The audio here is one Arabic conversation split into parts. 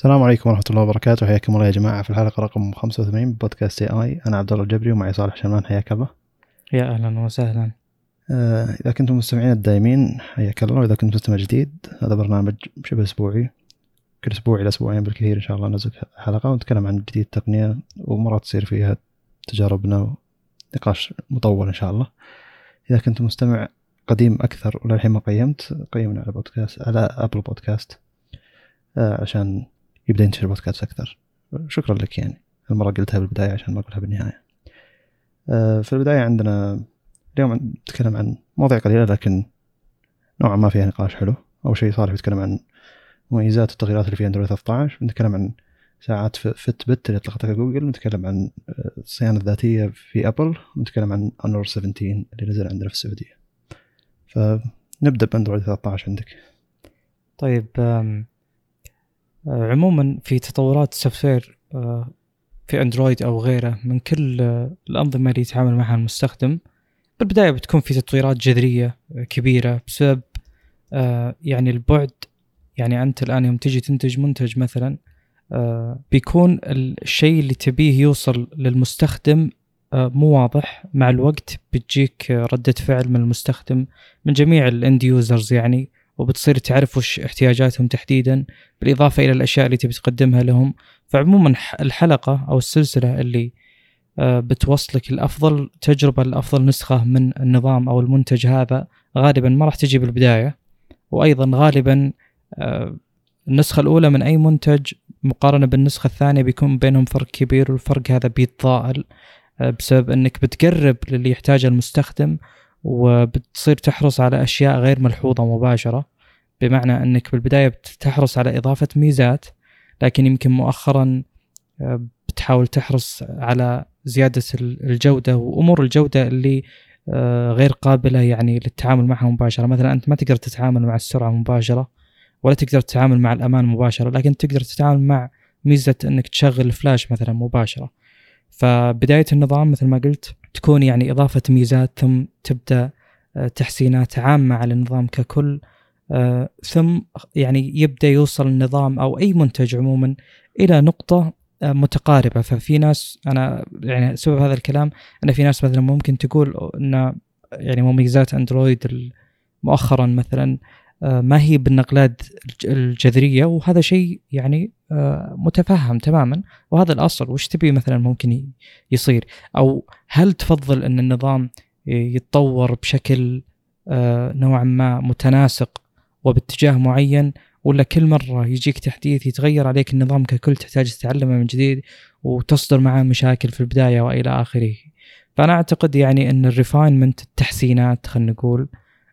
السلام عليكم ورحمة الله وبركاته. حياكم الله يا جماعة. في الحلقة رقم 85 من بودكاست اي اي أنا عبد الله الجبري ومعي صالح شمان حياك الله. يا أهلا وسهلا. آه إذا كنتم مستمعين الدائمين حياك الله. وإذا كنت مستمع جديد هذا برنامج شبه أسبوعي. كل أسبوع إلى أسبوعين بالكثير إن شاء الله ننزل حلقة ونتكلم عن جديد التقنية ومرات تصير فيها تجاربنا ونقاش مطول إن شاء الله. إذا كنت مستمع قديم أكثر وللحين ما قيمت قيمنا على بودكاست على أبل بودكاست آه عشان يبدأ ينتشر بودكاست أكثر. شكرا لك يعني. المره قلتها بالبداية عشان ما أقولها بالنهاية. آه، في البداية عندنا اليوم نتكلم عن مواضيع قليلة لكن نوعا ما فيها نقاش حلو. أول شيء صالح بيتكلم عن مميزات التغييرات اللي في اندرويد 13 بنتكلم عن ساعات Fitbit اللي اطلقتها جوجل نتكلم عن آه، الصيانة الذاتية في ابل ونتكلم عن Honor 70 اللي نزل عندنا في السعودية. فنبدأ بأندرويد 13 عندك. طيب عموما في تطورات ال software آه، في اندرويد أو غيره من كل آه، الأنظمة اللي يتعامل معها المستخدم. بالبداية بتكون في تطويرات جذرية كبيرة بسبب يعني البعد. يعني أنت الآن يوم تجي تنتج منتج مثلا بيكون الشيء اللي تبيه يوصل للمستخدم مو واضح. مع الوقت بتجيك ردة فعل من المستخدم من جميع ال end users يعني. وبتصير تعرف وش احتياجاتهم تحديدا بالإضافة إلى الأشياء اللي تبي تقدمها لهم. فعموما الحلقة أو السلسلة اللي آه، بتوصلك الأفضل تجربة لأفضل نسخة من النظام أو المنتج هذا غالبا ما راح تجي بالبداية. وأيضا غالبا آه، النسخة الأولى من أي منتج مقارنة بالنسخة الثانية بيكون بينهم فرق كبير والفرق هذا بيتضاءل آه، بسبب أنك بتقرب للي يحتاجه المستخدم وبتصير تحرص على أشياء غير ملحوظة مباشرة. بمعنى أنك بالبداية بتحرص على إضافة ميزات لكن يمكن مؤخرا آه، بتحاول تحرص على زيادة الجودة وأمور الجودة اللي آه، غير قابلة يعني للتعامل معها مباشرة. مثلا أنت ما تقدر تتعامل مع السرعة مباشرة ولا تقدر تتعامل مع الأمان مباشرة لكن تقدر تتعامل مع ميزة أنك تشغل الفلاش مثلا مباشرة. فبداية النظام مثل ما قلت تكون يعني إضافة ميزات ثم تبدأ آه، تحسينات عامة على النظام ككل. آه، ثم يعني يبدأ يوصل النظام أو أي منتج عموما إلى نقطة آه، متقاربة. ففي ناس أنا يعني سبب هذا الكلام أن في ناس مثلا ممكن تقول أن يعني مميزات أندرويد مؤخرا مثلا ما هي بالنقلات الجذرية. وهذا شيء يعني متفهم تماما. وهذا الأصل. وش تبي مثلا ممكن يصير؟ أو هل تفضل أن النظام يتطور بشكل آه، نوعا ما متناسق وباتجاه معين ولا كل مرة يجيك تحديث يتغير عليك النظام ككل تحتاج تتعلمه من جديد وتصدر معاه مشاكل في البداية وإلى آخره. فأنا أعتقد يعني أن ال refinement التحسينات خلينا نقول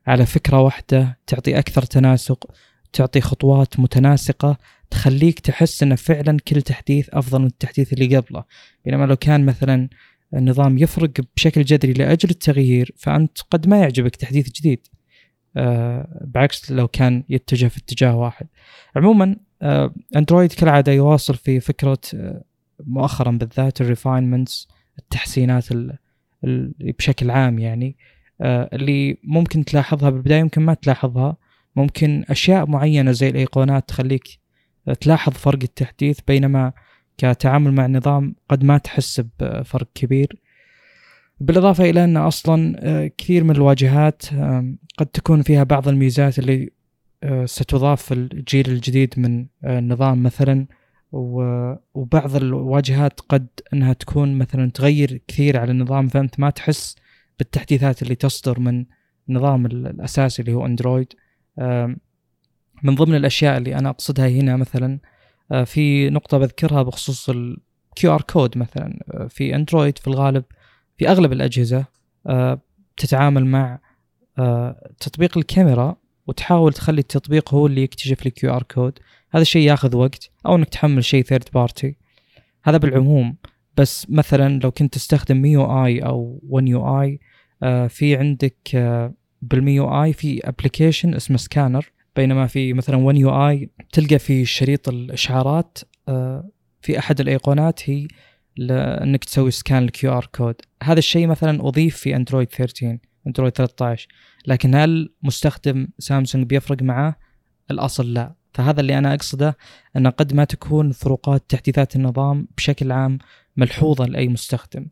على فكرة واحدة تعطي أكثر تناسق تعطي خطوات متناسقة تخليك تحس أن فعلا كل تحديث أفضل من التحديث اللي قبله. بينما لو كان مثلا النظام يفرق بشكل جذري لأجل التغيير فأنت قد ما يعجبك تحديث جديد. بعكس لو كان يتجه في اتجاه واحد. عموما آه اندرويد كالعادة يواصل في فكرة آه مؤخرا بالذات الريفاينمنتس التحسينات ال ال بشكل عام يعني آه اللي ممكن تلاحظها بالبداية يمكن ما تلاحظها. ممكن أشياء معينة زي الأيقونات تخليك تلاحظ فرق التحديث بينما كتعامل مع النظام قد ما تحس بفرق كبير. بالإضافة إلى أن أصلا آه، كثير من الواجهات قد تكون فيها بعض الميزات اللي آه، ستضاف في الجيل الجديد من آه، النظام مثلا. وبعض الواجهات قد أنها تكون مثلا تغير كثير على النظام فأنت ما تحس بالتحديثات اللي تصدر من النظام الأساسي اللي هو أندرويد. من ضمن الأشياء اللي أنا أقصدها هنا مثلا في نقطة بذكرها بخصوص ال QR code مثلا في أندرويد في الغالب. في أغلب الأجهزة آه، تتعامل مع تطبيق الكاميرا وتحاول تخلي التطبيق هو اللي يكتشف ال QR code هذا الشيء ياخذ وقت أو إنك تحمل شيء third party هذا بالعموم. بس مثلا لو كنت تستخدم MIUI أو One UI في عندك بال MIUI في application اسمه سكانر بينما في مثلا One UI تلقى في شريط الإشعارات آه، في أحد الأيقونات هي انك تسوي scan ال QR code هذا الشيء مثلا أضيف في اندرويد 13 اندرويد 13 لكن هل مستخدم سامسونج بيفرق معاه؟ الأصل لا. فهذا اللي أنا أقصده أن قد ما تكون فروقات تحديثات النظام بشكل عام ملحوظة لأي مستخدم.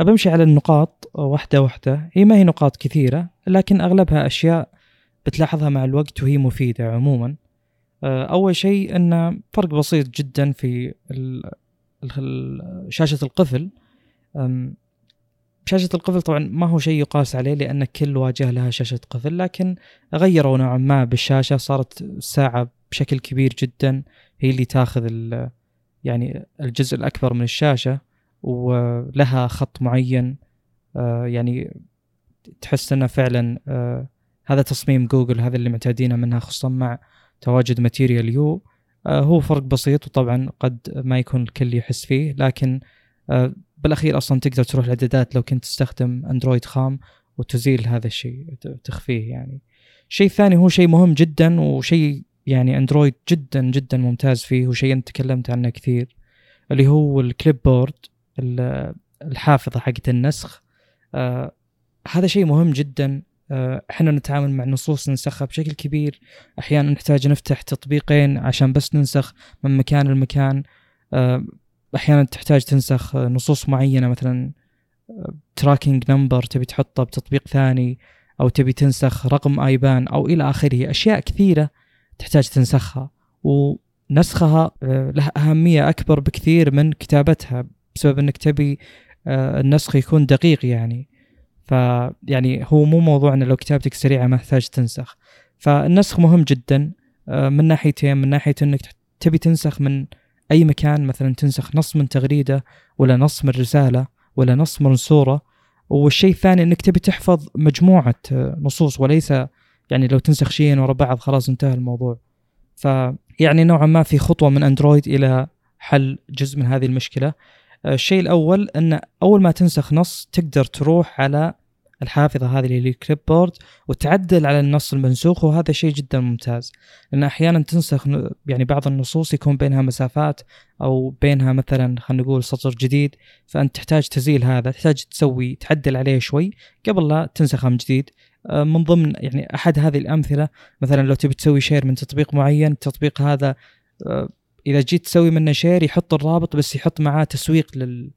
أبمشي على النقاط واحدة واحدة. هي ما هي نقاط كثيرة لكن أغلبها أشياء بتلاحظها مع الوقت وهي مفيدة عموما. آه، أول شيء أن فرق بسيط جدا في شاشة القفل شاشة القفل طبعا ما هو شيء يقاس عليه لأن كل واجهة لها شاشة قفل لكن غيروا نوعا ما بالشاشة صارت الساعة بشكل كبير جدا هي اللي تاخذ يعني الجزء الأكبر من الشاشة ولها خط معين يعني تحس إنه فعلا هذا تصميم جوجل هذا اللي معتادين منها خصوصا مع تواجد Material You. هو فرق بسيط وطبعا قد ما يكون الكل يحس فيه لكن بالأخير أصلا تقدر تروح الإعدادات لو كنت تستخدم أندرويد خام وتزيل هذا الشيء تخفيه يعني. الشيء الثاني هو شيء مهم جدا وشيء يعني أندرويد جدا جدا ممتاز فيه وشيء أنت تكلمت عنه كثير اللي هو الكليب بورد الحافظة حقت النسخ. آه هذا شيء مهم جدا آه إحنا نتعامل مع نصوص ننسخها بشكل كبير. أحيانا نحتاج نفتح تطبيقين عشان بس ننسخ من مكان لمكان. آه أحيانا تحتاج تنسخ نصوص معينة مثلا tracking number تبي تحطه بتطبيق ثاني أو تبي تنسخ رقم IBAN أو إلى آخره. أشياء كثيرة تحتاج تنسخها ونسخها آه، له أهمية أكبر بكثير من كتابتها بسبب إنك تبي آه، النسخ يكون دقيق يعني. فيعني هو مو موضوع إنه لو كتابتك سريعه ما تحتاج تنسخ. فالنسخ مهم جدا آه، من ناحيتين من ناحية إنك تبي تنسخ من أي مكان مثلا تنسخ نص من تغريدة ولا نص من رسالة ولا نص من صورة. والشيء الثاني إنك تبي تحفظ مجموعة آه، نصوص وليس يعني لو تنسخ شيئين ورا بعض خلاص انتهى الموضوع. فيعني نوعا ما في خطوة من أندرويد إلى حل جزء من هذه المشكلة. الشيء الأول أن أول ما تنسخ نص تقدر تروح على الحافظة هذه اللي ال clipboard وتعدل على النص المنسوخ وهذا شيء جدا ممتاز. لأن أحيانا تنسخ يعني بعض النصوص يكون بينها مسافات أو بينها مثلا خلينا نقول سطر جديد فأنت تحتاج تزيل هذا تحتاج تسوي تعدل عليه شوي قبل لا تنسخه من جديد. آه، من ضمن يعني أحد هذه الأمثلة مثلا لو تبي تسوي share من تطبيق معين التطبيق هذا آه، إذا جيت تسوي منه share يحط الرابط بس يحط معاه تسويق لل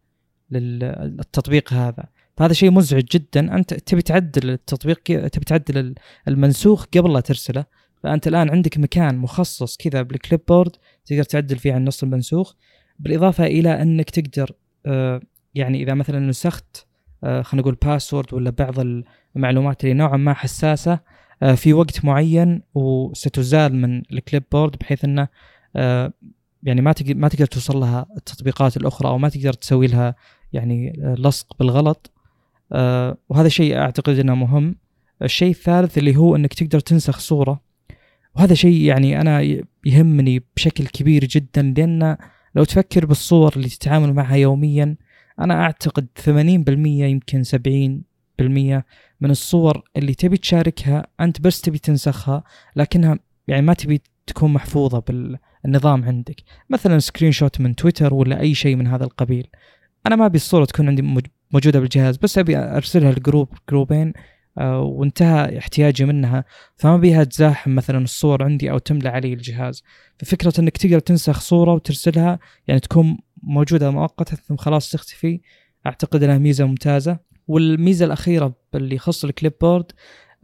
للتطبيق هذا. فهذا شيء مزعج جدا. أنت تبي تعدل التطبيق تبي تعدل المنسوخ قبل لا ترسله. فأنت الآن عندك مكان مخصص كذا بال clipboard تقدر تعدل فيه عن النص المنسوخ. بالإضافة إلى أنك تقدر آه، يعني إذا مثلا نسخت آه، خلينا نقول password ولا بعض المعلومات اللي نوعا ما حساسة آه، في وقت معين وستزال من الكليب بورد بحيث إنه يعني ما تقدر ما تقدر توصل لها التطبيقات الأخرى أو ما تقدر تسوي لها يعني لصق بالغلط. آه وهذا شيء أعتقد إنه مهم. الشيء الثالث اللي هو إنك تقدر تنسخ صورة. وهذا شيء يعني أنا يهمني بشكل كبير جدا لأن لو تفكر بالصور اللي تتعامل معها يوميا أنا أعتقد 80% يمكن 70% من الصور اللي تبي تشاركها أنت بس تبي تنسخها لكنها يعني ما تبي تكون محفوظة بال النظام عندك. مثلا screenshot من تويتر ولا أي شيء من هذا القبيل. أنا ما أبي الصورة تكون عندي موجودة بالجهاز بس أبي أرسلها ل group جروبين آه وانتهى احتياجي منها. فما أبيها تزاحم مثلا الصور عندي أو تملى عليّ الجهاز. ففكرة إنك تقدر تنسخ صورة وترسلها يعني تكون موجودة مؤقتا ثم خلاص تختفي. أعتقد إنها ميزة ممتازة. والميزة الأخيرة اللي يخص ال clipboard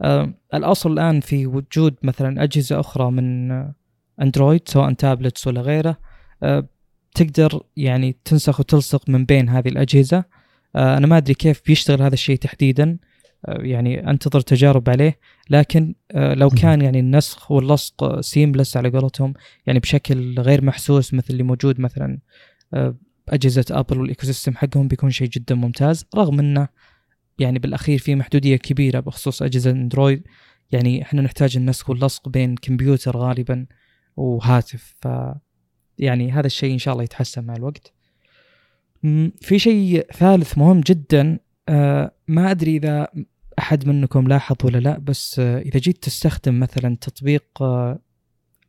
آه الأصل الآن في وجود مثلا أجهزة أخرى من اندرويد سواء tablets ولا غيره أه تقدر يعني تنسخ وتلصق من بين هذه الأجهزة. أه أنا ما أدري كيف بيشتغل هذا الشيء تحديدا. أه يعني أنتظر تجارب عليه لكن لو كان يعني النسخ واللصق seamless على قولتهم يعني بشكل غير محسوس مثل اللي موجود مثلا أه اجهزه Apple وال ecosystem حقهم بيكون شيء جدا ممتاز. رغم إنه يعني بالأخير في محدودية كبيرة بخصوص أجهزة اندرويد يعني إحنا نحتاج النسخ واللصق بين كمبيوتر غالبا. وهاتف. ف يعني هذا الشيء إن شاء الله يتحسن مع الوقت. في شيء ثالث مهم جدا آه، ما أدري إذا أحد منكم لاحظ ولا لا بس آه، إذا جيت تستخدم مثلا تطبيق آه،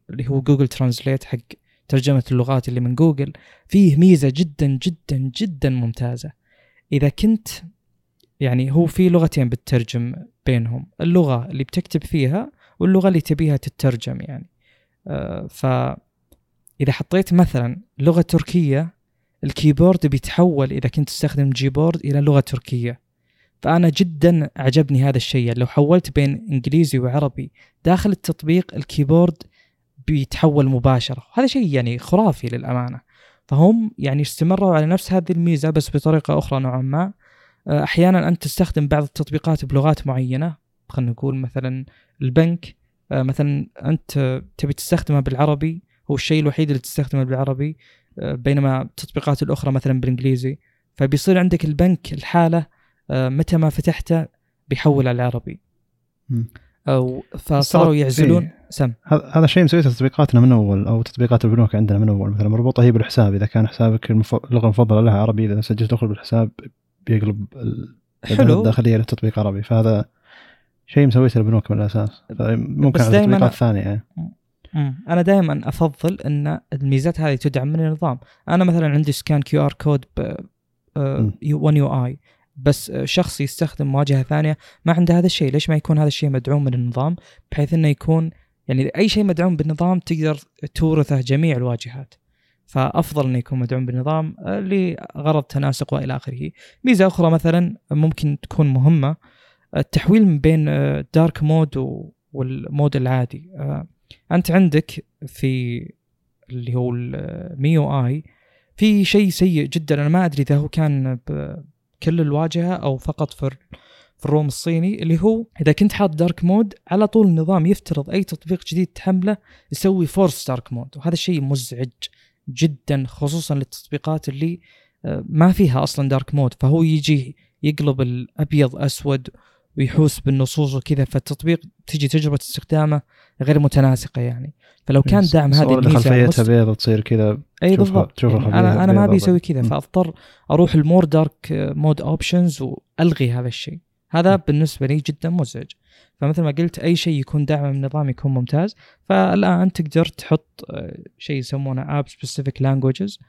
اللي هو Google Translate حق ترجمة اللغات اللي من جوجل فيه ميزة جدا جدا جدا ممتازة. إذا كنت يعني هو في لغتين بتترجم بينهم اللغة اللي بتكتب فيها واللغة اللي تبيها تترجم يعني. ف إذا حطيت مثلا لغة تركية الكيبورد بيتحول إذا كنت تستخدم Gboard إلى لغة تركية. فأنا جدا عجبني هذا الشيء. يعني لو حولت بين إنجليزي وعربي داخل التطبيق الكيبورد بيتحول مباشرة. هذا شيء يعني خرافي للأمانة. فهم يعني استمروا على نفس هذه الميزة بس بطريقة أخرى نوعا ما. أحيانا أنت تستخدم بعض التطبيقات بلغات معينة. خلينا نقول مثلا البنك. مثلا أنت تبي تستخدمه بالعربي هو الشيء الوحيد اللي تستخدمه بالعربي آه، بينما التطبيقات الأخرى مثلا بالإنجليزي. فبيصير عندك البنك الحالة متى ما فتحته بيحول على العربي. أو فصاروا يعزلون إيه. سم. هذا الشيء مسويته تطبيقاتنا من أول أو تطبيقات البنوك عندنا من أول. مثلا مربوطة هي بالحساب إذا كان حسابك المف... اللغة المفضلة لها عربي إذا سجلت دخل بالحساب بيقلب حلو. الداخليه للتطبيق عربي. فهذا شيء مسويته البنوك من الاساس ممكن على تطبيقات ثانية يعني. أنا دائما أفضل إن الميزات هذه تدعم من النظام. أنا مثلا عندي scan QR code ب One UI بس شخص يستخدم واجهة ثانية ما عنده هذا الشيء. ليش ما يكون هذا الشيء مدعوم من النظام؟ بحيث إنه يكون يعني أي شيء مدعوم بالنظام تقدر تورثه جميع الواجهات. فأفضل إنه يكون مدعوم بالنظام لغرض تناسق وإلى آخره. ميزة أخرى مثلا ممكن تكون مهمة التحويل من بين dark mode وال mode العادي. أنت عندك في اللي هو ال MIUI في شيء سيء جدا. أنا ما أدري إذا هو كان كل الواجهة أو فقط في في ال ROM الصيني اللي هو إذا كنت حاط dark mode على طول النظام يفترض أي تطبيق جديد تحمله يسوي force dark mode وهذا الشيء مزعج جدا خصوصا للتطبيقات اللي آه، ما فيها أصلا dark mode فهو يجي يقلب الأبيض أسود ويحوس بالنصوص وكذا فالتطبيق تجي تجربة استخدامه غير متناسقة يعني. فلو كان دعم هذه الميزة خلفيتها بيضة تصير كذا اي بالضبط. تشوف أنا أنا ما أبي أسوي كذا فأضطر أروح ال more dark mode options وألغي هذا الشيء. هذا م. بالنسبة لي جدا مزعج. فمثل ما قلت أي شيء يكون دعم من النظام يكون ممتاز. فالآن تقدر تحط آه، شيء يسمونه app specific languages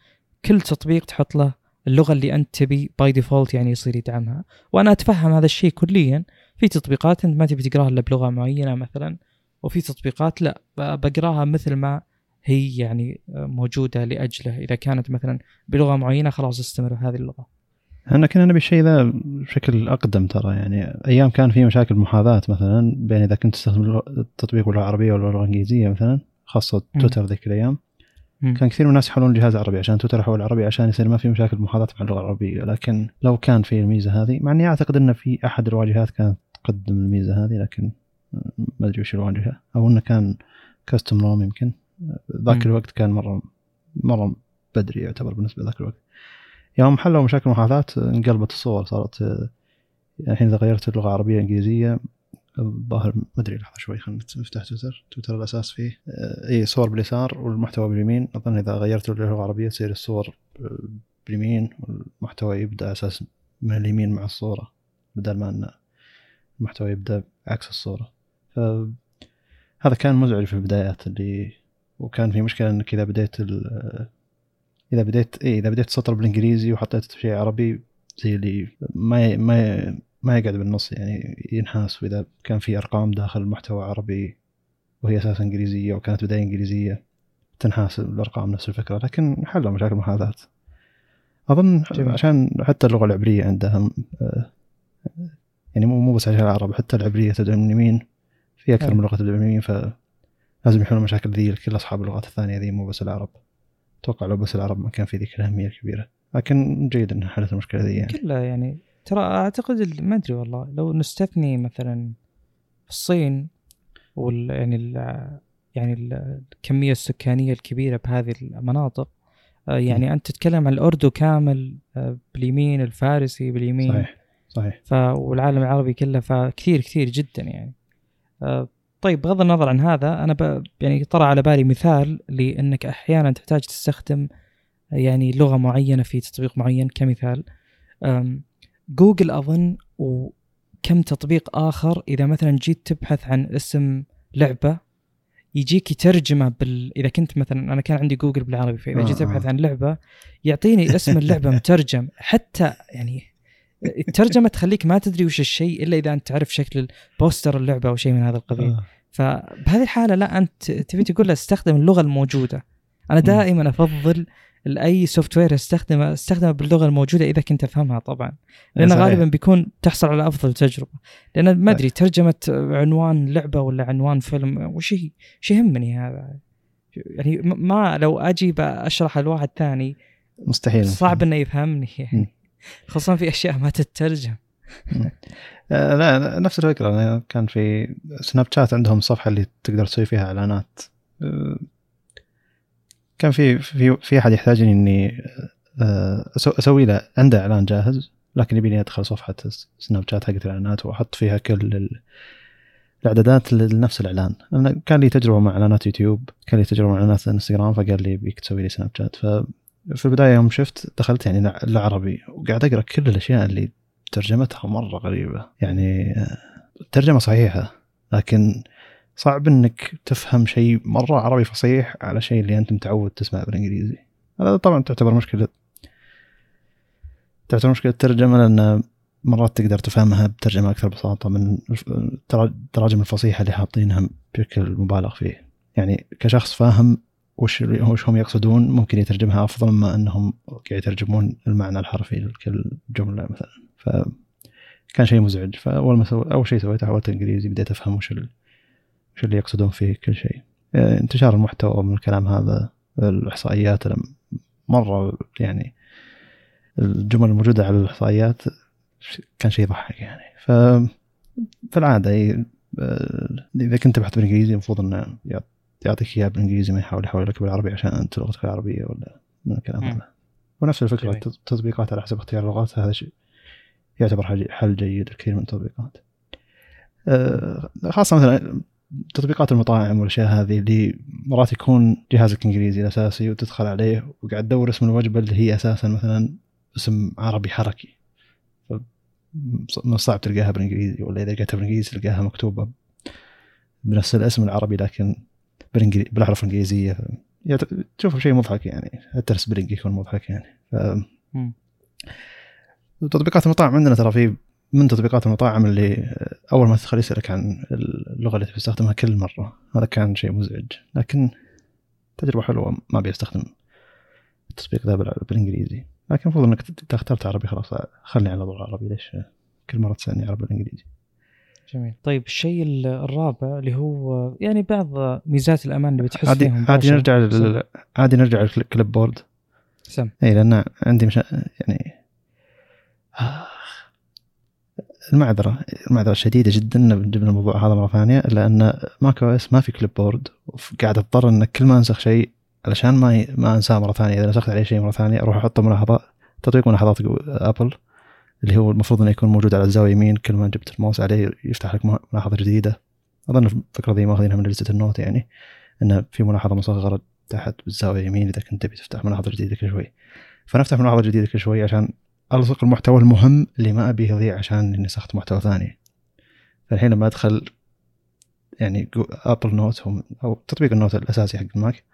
كل تطبيق تحط له اللغة اللي أنت تبي by default يعني يصير يدعمها. وأنا أتفهم هذا الشيء كليا. في تطبيقات أنت ما تبي تقراها إلا بلغة معينة مثلا وفي تطبيقات لا بقراها مثل ما هي يعني موجودة لأجله. إذا كانت مثلا بلغة معينة خلاص استمر بهذه اللغة. إحنا كنا نبي الشيء ذا بشكل أقدم ترى. يعني أيام كان في مشاكل محاذاة مثلا بين إذا كنت تستخدم التطبيق باللغة العربيه ولا اللغة الإنجليزية مثلا خاصة تويتر ذيك الأيام. كان كثير من الناس يحولون الجهاز عربي عشان تويتر يحول عربي عشان يصير ما في مشاكل محاذاه مع اللغة العربية. لكن لو كان في الميزة هذه مع إني أعتقد إن في أحد الواجهات كانت تقدم الميزة هذه لكن ما أدري وش الواجهة. أو إنه كان كاستم روم يمكن. ذاك الوقت كان مرة مرة بدري يعتبر بالنسبة لذاك الوقت. يوم حلوا مشاكل محاذاه انقلبت الصور صارت الحين إذا غيرت اللغة العربية إنجليزية الظاهر ما أدري لحظة شوي خلينا نفتح تويتر. تويتر الأساس فيه اي صور باليسار والمحتوى باليمين. أظن إذا غيرت اللغة العربية تصير الصور باليمين والمحتوى يبدأ أساس من اليمين مع الصورة بدل ما إن المحتوى يبدأ عكس الصورة. هذا كان مزعج في البدايات اللي وكان في مشكلة إنك إذا بديت إذا بديت اي إذا بديت سطر بالإنجليزي وحطيت شيء عربي زي اللي ما ما ما يقعد بالنص يعني ينحاس وإذا كان في أرقام داخل المحتوى عربي وهي أساسا إنجليزية وكانت بداية إنجليزية تنحاس الارقام نفس الفكرة لكن حلوا مشاكل المحاذاه أظن جميل. عشان حتى اللغة العبرية عندها آه، يعني مو مو بس عشان العرب حتى العبرية تبدا من اليمين في أكثر من لغة تبدا من اليمين فلازم يحلون مشاكل ذي لكل أصحاب اللغات الثانية ذي مو بس العرب. أتوقع لو بس العرب ما كان في ذيك الأهمية الكبيرة. لكن جيد إنها حلت المشكلة ذي يعني. كلها يعني ترى أعتقد ما أدري والله لو نستثني مثلا الصين وال يعني ال يعني الكمية السكانية الكبيرة بهذه المناطق آه، يعني أنت تتكلم عن الاردو كامل آه، باليمين الفارسي باليمين. صحيح صحيح. ف والعالم العربي كله فكثير كثير جدا يعني. آه، طيب بغض النظر عن هذا أنا ب... يعني طرى على بالي مثال لأنك أحيانا تحتاج تستخدم يعني لغة معينة في تطبيق معين كمثال جوجل أظن وكم تطبيق آخر إذا مثلا جيت تبحث عن اسم لعبة يجيك يترجمه بال إذا كنت مثلا أنا كان عندي جوجل بالعربي فإذا جيت أبحث عن لعبة يعطيني اسم اللعبة مترجم. حتى يعني الترجمة تخليك ما تدري وش الشيء إلا إذا أنت تعرف شكل poster اللعبة أو شيء من هذا القبيل. فبهذه الحالة لا أنت تبي تقول له أستخدم اللغة الموجودة. أنا دائما أفضل أي software استخدمه استخدمه باللغة الموجودة إذا كنت أفهمها طبعا. لأن صحيح. غالبا بيكون تحصل على أفضل تجربة. لأن ما أدري ترجمة عنوان لعبة ولا عنوان فيلم وش ي- وش يهمني هذا؟ يعني ما لو أجي اشرح لواحد ثاني مستحيل. صعب إنه يفهمني. يعني. خصوصا في أشياء ما تترجم. آه، لا نفس الفكرة. كان في سناب شات عندهم صفحة اللي تقدر تسوي فيها إعلانات. آه، كان في في في أحد يحتاجني إني آه، أسوي له عنده إعلان جاهز لكن يبيني أدخل صفحة سناب شات حقت الإعلانات وأحط فيها كل ال- الإعدادات لنفس الإعلان. أنا كان لي تجربة مع إعلانات يوتيوب كان لي تجربة مع إعلانات إنستغرام فقال لي بيك تسوي لي سناب شات. ففي البداية يوم شفت دخلت يعني العربي وقاعد أقرأ كل الأشياء اللي ترجمتها مرة غريبة. يعني آه، الترجمه صحيحة لكن صعب إنك تفهم شيء مرة عربي فصيح على شيء اللي أنت متعود تسمعه بالإنجليزي. هذا طبعا تعتبر مشكلة. تعتبر مشكلة الترجمة لأن مرات تقدر تفهمها بترجمة أكثر بساطة من التراجم الفصيحة اللي حاطينها بشكل مبالغ فيه. يعني كشخص فاهم وش وش هم يقصدون ممكن يترجمها أفضل مما أنهم قاعد يترجمون المعنى الحرفي لكل جملة مثلا. فكان شيء مزعج. فأول ما سوي أول شيء سويته حولت الانجليزي بديت أفهم وش. وش اللي يقصدون فيه كل شيء آه، انتشار المحتوى من الكلام هذا الإحصائيات مرة يعني الجمل الموجودة على الإحصائيات كان شيء يضحك يعني ف في العادة هي- آه، إذا كنت تبحث بالإنجليزي المفروض إنه يعط- يعطيك إياه بالإنجليزي ما يحاول يحول لك بالعربي عشان أنت لغتك العربية ولا من الكلام. هذا ونفس الفكرة جميل. التطبيقات على حسب اختيار اللغات هذا شيء يعتبر حل- حل جيد لكثير من التطبيقات آه، خاصة مثلا تطبيقات المطاعم والأشياء هذه اللي مرات يكون جهازك إنجليزي الأساسي وتدخل عليه وقاعد تدور اسم الوجبة اللي هي أساسا مثلا اسم عربي حركي. من الصعب تلقاها بالإنجليزي ولا إذا لقيتها بالإنجليزي تلقاها مكتوبة بنفس الاسم العربي لكن. بالاحرف الإنجليزية. يعت- تشوفه شيء مضحك يعني حتى ال spelling يكون مضحك يعني. ف... تطبيقات المطاعم عندنا ترى في من تطبيقات المطاعم اللي أول ما تدخل يسألك عن اللغة اللي تستخدمها كل مرة. هذا كان شيء مزعج. لكن تجربة حلوة ما بيستخدم التطبيق ذا بال- بالإنجليزي. لكن المفروض إنك إذا اخترت عربي خلاص خلني على طول عربي. ليش كل مرة تسألني عربي بالإنجليزي؟ جميل. طيب الشيء ال- الرابع اللي هو يعني بعض ميزات الأمان اللي بتحس عادي فيها عادي. نرجع لل... عادي نرجع لل clipboard. سم. اي لأن عندي مشا... يعني. المعذرة المعذرة شديدة جدا جبنا الموضوع هذا مرة ثانية الا ان macOS ما في clipboard قاعد أضطر إن كل ما أنسخ شيء علشان ما. ما أنساه مرة ثانية إذا نسخت عليه شيء مرة ثانية أروح احطه ملاحظة تطبيق ملاحظات Apple اللي هو المفروض إنه يكون موجود على الزاوية يمين كل ما جبت الماوس عليه يفتح لك ملاحظة جديدة أظن الفكرة ذي ماخذينها من اجهزه ال Note يعني إنه في ملاحظة مصغرة تحت بالزاوية يمين إذا كنت تبي تفتح ملاحظة جديدة كل شوي فنفتح ملاحظة جديدة كل شوي عشان الصق المحتوى المهم اللي ما ابيه يضيع عشان إني نسخت محتوى ثاني. فالحين لما أدخل يعني Apple Note أو تطبيق ال note الأساسي حق ال Mac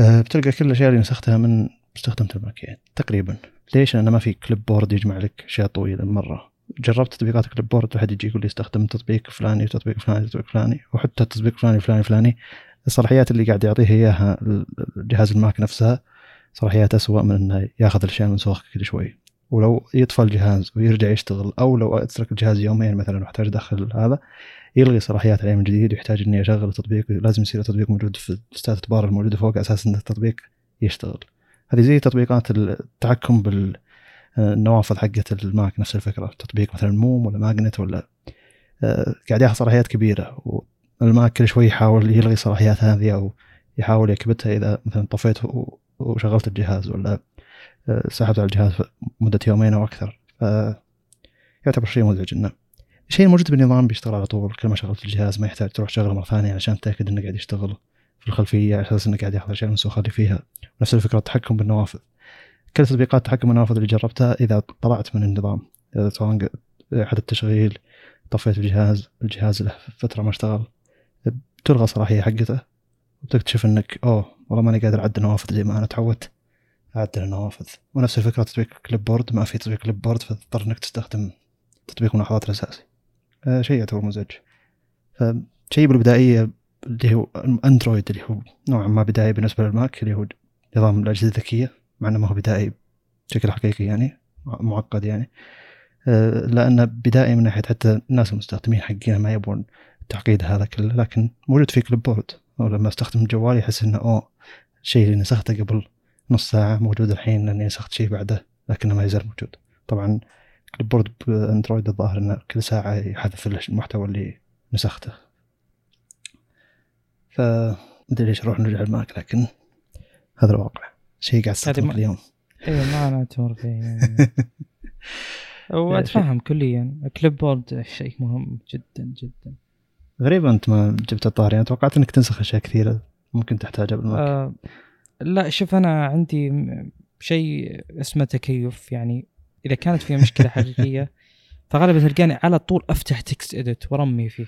آه، بتلقى كل الأشياء اللي نسختها من استخدمت ال Mac يعني تقريبا. ليش؟ لأنه ما في clipboard يجمع لك أشياء طويلة مرة. جربت تطبيقات clipboard واحد يجي يقول لي استخدم تطبيق فلاني وتطبيق فلاني وتطبيق فلاني وحتى التطبيق فلاني فلاني فلاني. الصلاحيات اللي قاعد يعطيها إياها الجهاز ال Mac نفسها صلاحيات أسوأ من إنه ياخذ الاشياء المنسوخه كل شوي. ولو يطفى الجهاز ويرجع يشتغل أو لو أترك الجهاز يومين مثلا وأحتاج أدخل هذا يلغي صلاحيات عليه من جديد ويحتاج إني أشغل التطبيق لازم يصير التطبيق موجود في status bar الموجوده فوق أساس إن التطبيق يشتغل. هذه زي تطبيقات التحكم بالنوافذ حقت ال Mac نفس الفكرة. تطبيق مثلا Moom ولا Magnet ولا آه، قاعد ياخذ صلاحيات كبيرة وال Mac كل شوي يحاول يلغي الصلاحيات هذه أو يحاول يكبتها إذا مثلا طفيت وشغلت الجهاز ولا آه، سحبت على الجهاز مدة يومين أو أكثر. ف يعتبر شيء مزعج إنه الشيء الموجود بالنظام بيشتغل على طول. كل ما شغلت الجهاز ما يحتاج تروح تشغله مرة ثانية عشان تتأكد إنه قاعد يشتغل في الخلفية على أساس إنه قاعد ياخذ الاشياء المنسوخه اللي فيها. نفس الفكرة التحكم بالنوافذ. كل تطبيقات تحكم النوافذ اللي جربتها إذا طلعت من النظام. سواء أحد التشغيل طفيت الجهاز الجهاز له فترة ما اشتغل بتلغى الصلاحيه حقته وتكتشف إنك أوه والله ماني قادر اعدل نوافذ زي ما أنا تعودت. اعدل النوافذ. ونفس الفكرة تطبيق clipboard ما في تطبيق clipboard فتضطر إنك تستخدم تطبيق الملاحظات الاساسي آه شيء يعتبر مزعج. فشيء بالبدائية اللي هو Android اللي هو نوعا ما بدائي بالنسبة لل Mac اللي هو نظام الأجهزة الذكية مع إنه ما هو بدائي بشكل حقيقي يعني معقد يعني. آه، لأنه بدائي من ناحية حتى الناس المستخدمين حقين ما يبون التعقيد هذا كله لكن موجود في clipboard ولما أستخدم جوالي احس إنه أوه الشيء اللي نسخته قبل نص ساعة موجود الحين لأني نسخت شيء بعده لكنه ما يزال موجود. طبعا clipboard ب Android الظاهر إنه كل ساعة يحذف المحتوى اللي نسخته. ف ادري ليش أروح نرجع ال Mac لكن هذا الواقع. شيء قاعد استخدمه كل يوم اي ما أنا تمر فيه يعني. واتفهم كليا. clipboard شيء مهم جدا جدا. غريب أنت ما جبت الطاري أنا توقعت إنك تنسخ أشياء كثيرة. ممكن تحتاجها بال Mac آه لا شوف أنا عندي شيء اسمه تكيف يعني إذا كانت فيها مشكلة حقيقية فغالبا تلقاني على طول أفتح TextEdit وارمي فيه.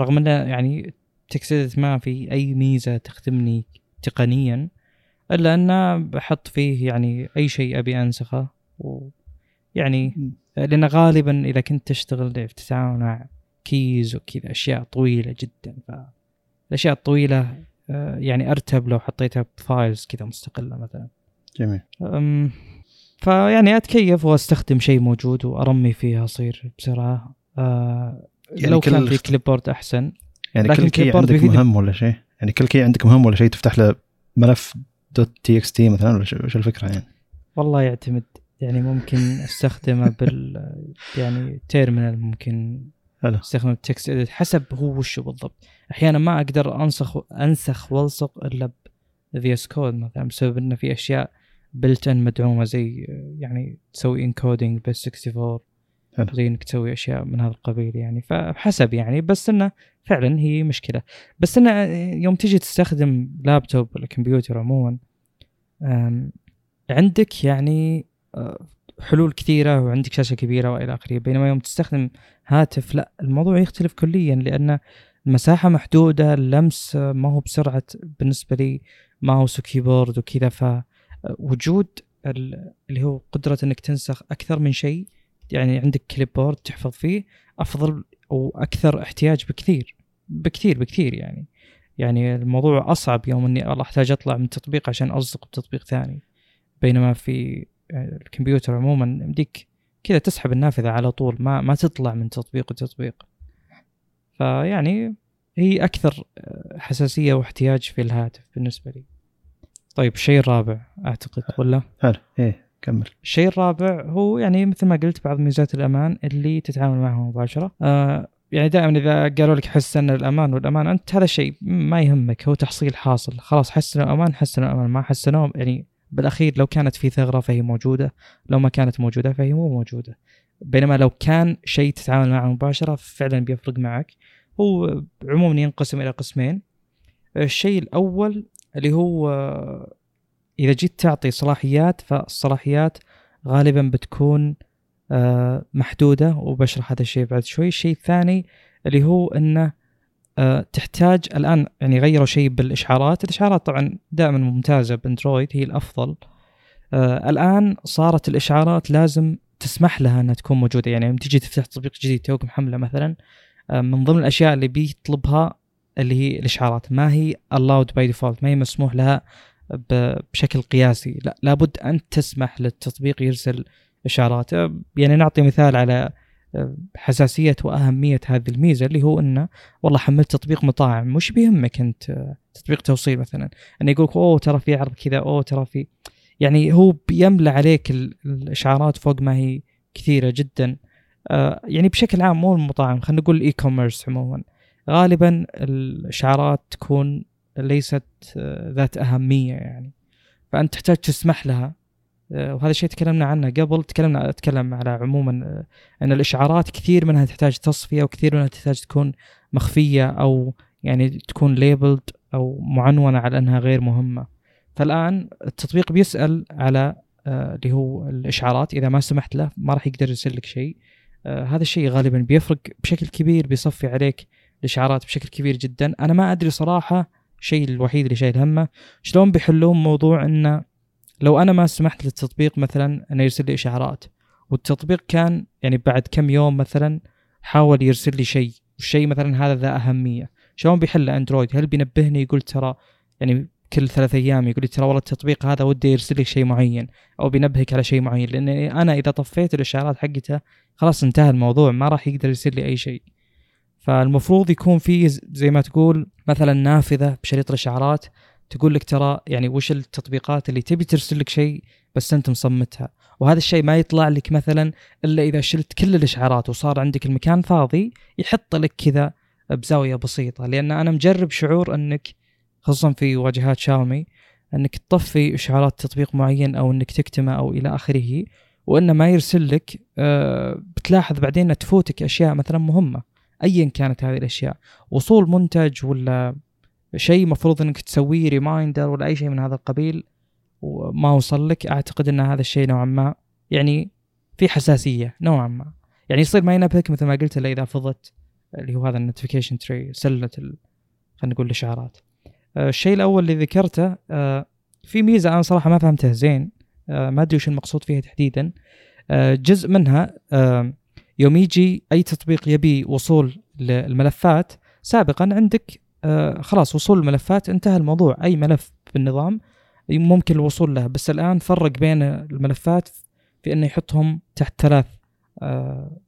رغم إنه يعني TextEdit ما في أي ميزة تخدمني تقنيا إلا انه بحط فيه يعني أي شيء أبي أنسخه ويعني لأن غالبا إذا كنت تشتغل تتعامل مع keys وكذا أشياء طويلة جدا فالاشياء الطويلة آه، يعني أرتب لو حطيتها ب files كذا مستقلة مثلا. جميل. فيعني أتكيف وأستخدم شيء موجود وأرمي فيه أصير بسرعة. آه يعني لو كان في clipboard أحسن. يعني كل key عندك مهم ولا شيء؟ يعني كل key عندك مهم ولا شيء تفتح له ملف. dot txt مثلا ولا شو الفكرة يعني؟ والله يعتمد. يعني ممكن أستخدمه بال يعني terminal ممكن حلو استخدم ال TextEdit حسب هو وشو بالضبط. أحيانا ما أقدر أنسخ أنسخ وألصق إلا ب VS Code مثلا بسبب إنه في أشياء built in مدعومة زي يعني تسوي encoding base 64 حلو. زي إنك تسوي أشياء من هذا القبيل يعني. فحسب يعني بس إنه فعلا هي مشكلة. بس إنه يوم تيجي تستخدم لابتوب ولا كمبيوتر عموما عندك يعني آه، حلول كثيرة وعندك شاشة كبيرة وإلى آخره. بينما يوم تستخدم هاتف لا الموضوع يختلف كليا لأن المساحة محدودة اللمس ما هو بسرعة بالنسبة لي ماوس وكيبورد وكذا. فوجود اللي هو قدرة إنك تنسخ أكثر من شيء يعني عندك clipboard تحفظ فيه أفضل وأكثر احتياج بكثير بكثير بكثير يعني. يعني الموضوع أصعب يوم إني أحتاج أطلع من تطبيق عشان الصق بتطبيق ثاني. بينما في الكمبيوتر عموما يمديك كذا تسحب النافذة على طول ما ما تطلع من تطبيق لتطبيق. فيعني هي أكثر حساسية واحتياج في الهاتف بالنسبة لي. طيب الشيء الرابع أعتقد ولا؟ حلو. إيه كمل. الشيء الرابع هو يعني مثل ما قلت بعض ميزات الأمان اللي تتعامل معها مباشرة. آه يعني دائما إذا قالوا لك حسن الأمان والأمان أنت هذا الشيء ما يهمك هو تحصيل حاصل. خلاص حسنوا الامان حسنوا الامان ما حسنوه يعني بالأخير لو كانت في ثغرة فهي موجودة لو ما كانت موجودة فهي مو موجودة. بينما لو كان شيء تتعامل معه مباشرة فعلا بيفرق معك. هو عموما ينقسم إلى قسمين. الشيء الأول اللي هو إذا جيت تعطي صلاحيات فالصلاحيات غالبا بتكون آه، محدودة وبشرح هذا الشيء بعد شوي. الشيء الثاني اللي هو إنه تحتاج الآن يعني غيروا شيء بالإشعارات. الإشعارات طبعا دائما ممتازة بأندرويد هي الأفضل. آه، الآن صارت الإشعارات لازم تسمح لها إنها تكون موجودة. يعني لما تيجي تفتح تطبيق جديد توك محملة مثلا من ضمن الأشياء اللي بيطلبها اللي هي الإشعارات. ما هي allowed by default ما هي مسموح لها بشكل قياسي. لا لابد أن تسمح للتطبيق يرسل إشعارات. يعني نعطي مثال على حساسية وأهمية هذه الميزة اللي هو إنه والله حملت تطبيق مطاعم مش بيهمك أنت؟ تطبيق توصيل مثلا. انه يقول أوه ترى في عرض كذا أوه ترى في يعني هو بيملى عليك الإشعارات فوق ما هي كثيرة جدا. آه، يعني بشكل عام مو المطاعم خلينا نقول ال e-commerce عموما. غالبا الإشعارات تكون ليست آه، ذات أهمية يعني. فأنت تحتاج تسمح لها. وهذا الشيء تكلمنا عنه قبل تكلمنا أتكلم على عموما آه، أن الإشعارات كثير منها تحتاج تصفية وكثير منها تحتاج تكون مخفية أو يعني تكون ليبلد أو معنونة على أنها غير مهمة. فالآن التطبيق بيسأل على اللي هو الإشعارات. إذا ما سمحت له ما راح يقدر يرسل لك شيء. هذا الشيء غالبا بيفرق بشكل كبير بيصفي عليك الإشعارات بشكل كبير جدا. أنا ما أدري صراحة الشيء الوحيد اللي شايل همه. شلون بيحلون موضوع إنه لو أنا ما سمحت للتطبيق مثلا أنه يرسل لي إشعارات والتطبيق كان يعني بعد كم يوم مثلا حاول يرسل لي شيء والشيء مثلا هذا ذا أهمية. شلون بيحل أندرويد؟ هل بينبهني يقول ترى يعني كل ثلاث أيام يقول لي ترى والله التطبيق هذا ودي يرسل لك شيء معين أو بينبهك على شيء معين؟ لأن أنا إذا طفيت الإشعارات حقته خلاص انتهى الموضوع ما راح يقدر يرسل لي أي شيء. فالمفروض يكون في زي ما تقول مثلا نافذة بشريط الإشعارات تقول لك ترى يعني وش التطبيقات اللي تبي ترسل لك شيء بس أنت مصمتها. وهذا الشيء ما يطلع لك مثلا إلا إذا شلت كل الإشعارات وصار عندك المكان فاضي يحط لك كذا بزاوية بسيطة. لأن أنا مجرب شعور أنك خصوصا في واجهات شاومي أنك تطفي إشعارات تطبيق معين أو أنك تكتمه أو إلى آخره وأنه ما يرسل لك أه بتلاحظ بعدين تفوتك أشياء مثلا مهمة ايا كانت هذه الأشياء. وصول منتج ولا شيء مفروض إنك تسويه ريمايندر ولا أي شيء من هذا القبيل وما وصل لك أعتقد إن هذا الشيء نوعا ما يعني في حساسية نوعا ما. يعني يصير ما ينبهك مثل ما قلت إلا إذا فضت اللي هو هذا ال notification tray سلة ال... خلينا نقول الإشعارات. آه، الشيء الأول اللي ذكرته آه، في ميزة أنا صراحة ما فهمتها زين آه، ما أدري وش المقصود فيها تحديدا. جزء منها يوم يجي أي تطبيق يبي وصول للملفات سابقا عندك خلاص وصول الملفات انتهى الموضوع. أي ملف بالنظام ممكن الوصول له بس الآن فرق بين الملفات في إنه يحطهم تحت ثلاث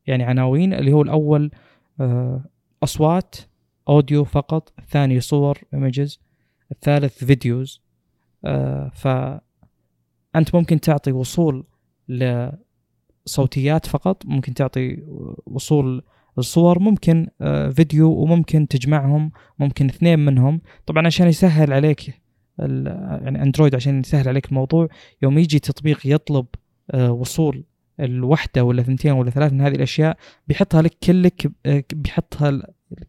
يعني عناوين اللي هو الأول أصوات audio فقط الثاني صور images الثالث videos آه فأنت ممكن تعطي وصول لصوتيات فقط ممكن تعطي وصول الصور ممكن آه فيديو وممكن تجمعهم ممكن اثنين منهم. طبعا عشان يسهل عليك يعني اندرويد عشان يسهل عليك الموضوع يوم يجي تطبيق يطلب آه وصول الوحدة ولا ثنتين ولا ثلاث من هذه الأشياء بيحطها لك كلك آه، بيحطها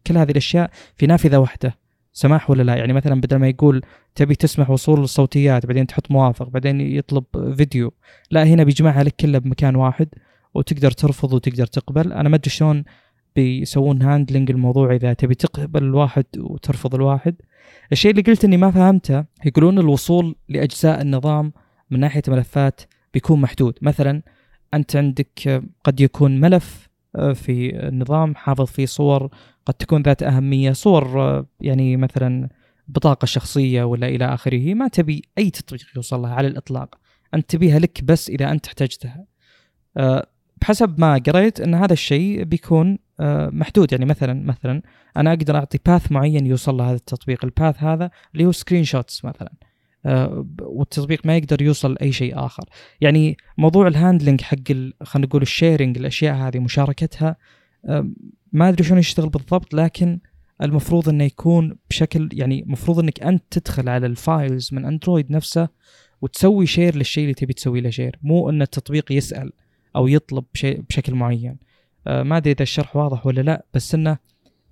كل هذه الأشياء في نافذة واحدة. سماح ولا لا؟ يعني مثلا بدل ما يقول تبي تسمح وصول الصوتيات بعدين تحط موافق بعدين يطلب فيديو. لا هنا بيجمعها لك كلها بمكان واحد وتقدر ترفض وتقدر تقبل. أنا ما أدري شلون بيسوون هاندلنج الموضوع إذا تبي تقبل الواحد وترفض الواحد. الشيء اللي قلت إني ما فهمته يقولون الوصول لأجزاء النظام من ناحية ملفات بيكون محدود. مثلا أنت عندك قد يكون ملف آه، في النظام حافظ فيه صور قد تكون ذات أهمية صور آه، يعني مثلا بطاقة شخصية ولا إلى آخره. ما تبي أي تطبيق يوصل لها على الإطلاق. أنت تبيها لك بس إذا أنت احتجتها. آه، بحسب ما قريت أن هذا الشيء بيكون محدود. يعني مثلا مثلا أنا أقدر أعطي path معين يوصل لهذا التطبيق. ال path هذا اللي هو screenshots مثلا. آه، والتطبيق ما يقدر يوصل لأي شيء آخر. يعني موضوع ال handling حق خلينا نقول ال sharing الأشياء هذه مشاركتها ما أدري شلون يشتغل بالضبط لكن المفروض إنه يكون بشكل يعني المفروض إنك أنت تدخل على ال files من اندرويد نفسه وتسوي share للشيء اللي تبي تسوي له share مو إن التطبيق يسأل أو يطلب شيء بشكل معين. آه، ما أدري إذا الشرح واضح ولا لا بس إنه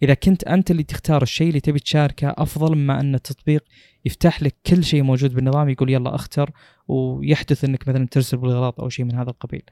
إذا كنت أنت اللي تختار الشيء اللي تبي تشاركه أفضل مما أن التطبيق يفتح لك كل شيء موجود بالنظام يقول يلا اختر ويحدث إنك مثلا ترسل بالغلط أو شيء من هذا القبيل.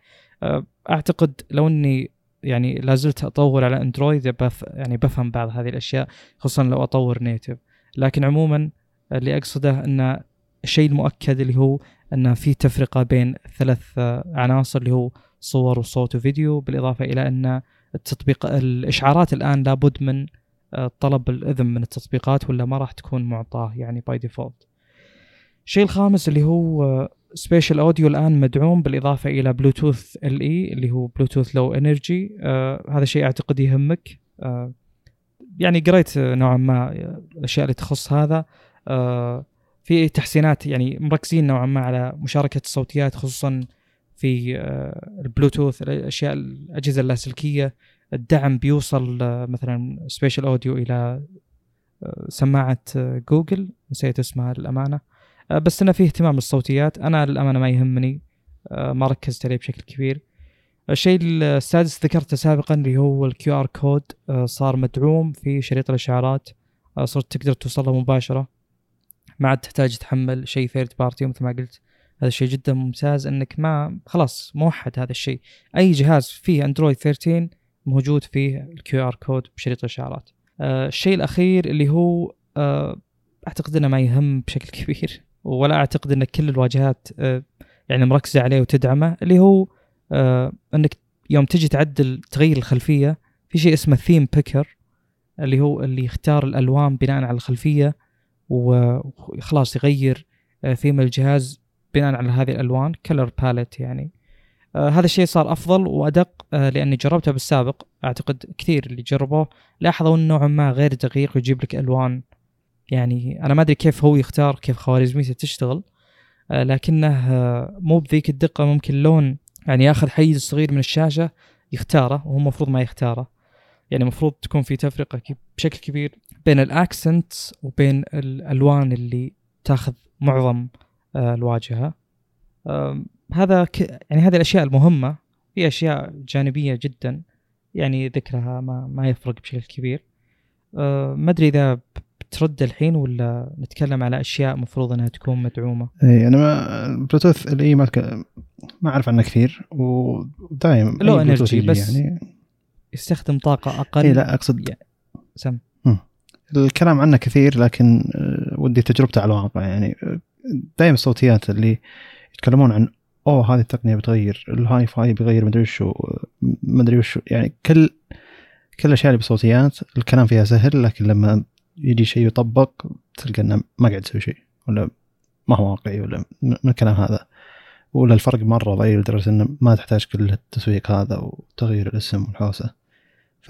أه، أعتقد لو إني يعني لازلت أطور على أندرويد بف يعني بفهم بعض هذه الأشياء خصوصا لو أطور native. لكن عموما اللي أقصده إن الشيء المؤكد اللي هو إن في تفرقة بين ثلاث عناصر اللي هو صور وصوت وفيديو بالإضافة إلى أن التطبيق الإشعارات الآن لابد من آه، طلب الإذن من التطبيقات ولا ما راح تكون معطاة يعني by default الشيء الخامس اللي هو spatial آه، audio الآن مدعوم بالإضافة إلى بلوتوث LE اللي هو Bluetooth Low Energy هذا شيء أعتقد يهمك. آه يعني قريت نوعا ما الأشياء اللي تخص هذا. في تحسينات يعني مركزين نوعا ما على مشاركة الصوتيات خصوصا في آه، البلوتوث الأشياء الأجهزة اللاسلكية الدعم بيوصل آه، مثلا spatial audio إلى آه، سماعة جوجل نسيت اسمها للأمانة. بس انه في اهتمام بالصوتيات أنا للأمانة ما يهمني. ما ركزت عليه بشكل كبير. الشيء السادس ذكرته سابقا اللي هو ال QR code صار مدعوم في شريط الإشعارات. صرت تقدر توصله مباشرة. ما عاد تحتاج تحمل شيء third party مثل ما قلت. هذا الشيء جدا ممتاز إنك ما خلاص موحد هذا الشيء. أي جهاز فيه اندرويد 13 موجود فيه ال QR code بشريط الإشعارات. آه الشيء الأخير اللي هو آه أعتقد إنه ما يهم بشكل كبير ولا أعتقد إن كل الواجهات آه يعني مركزة عليه وتدعمه اللي هو إنك يوم تجي تعدل تغير الخلفية في شيء اسمه theme picker اللي هو اللي يختار الألوان بناء على الخلفية وخلاص يغير ثيم الجهاز بناء على هذه الألوان color palette يعني. آه هذا الشيء صار أفضل وأدق آه لأني جربته بالسابق. أعتقد كثير اللي جربوه لاحظوا إنه نوعا ما غير دقيق ويجيب لك ألوان. يعني أنا ما أدري كيف هو يختار كيف خوارزميته تشتغل آه لكنه آه مو بذيك الدقة. ممكن لون يعني ياخذ حيز صغير من الشاشة يختاره وهو المفروض ما يختاره. يعني المفروض تكون في تفرقة بشكل كبير بين الأكسنت وبين الألوان اللي تاخذ معظم الواجهه هذا ك... يعني هذه الأشياء المهمة. في أشياء جانبية جدا يعني ذكرها ما ما يفرق بشكل كبير. أه ما أدري إذا بترد الحين ولا نتكلم على أشياء مفروض إنها تكون مدعومة. إي أنا ما بلوتوث LE ما. ما أعرف عنه كثير ودايم low energy بس يعني. يستخدم طاقة أقل. إي لا أقصد يعني سم. الكلام عنه كثير لكن ودي تجربته على الواقع يعني. دائما الصوتيات اللي يتكلمون عن أوه هذه التقنية بتغير ال hi-fi بيغير مدري وشو مدري وشو يعني كل كل الأشياء اللي بالصوتيات الكلام فيها سهل لكن لما يجي شيء يطبق تلقى إنه ما قاعد يسوي شيء ولا ما هو واقعي ولا من الكلام هذا. ولا الفرق مرة ضئيل لدرجة إنه ما تحتاج كل التسويق هذا وتغيير الاسم والحوسة. ف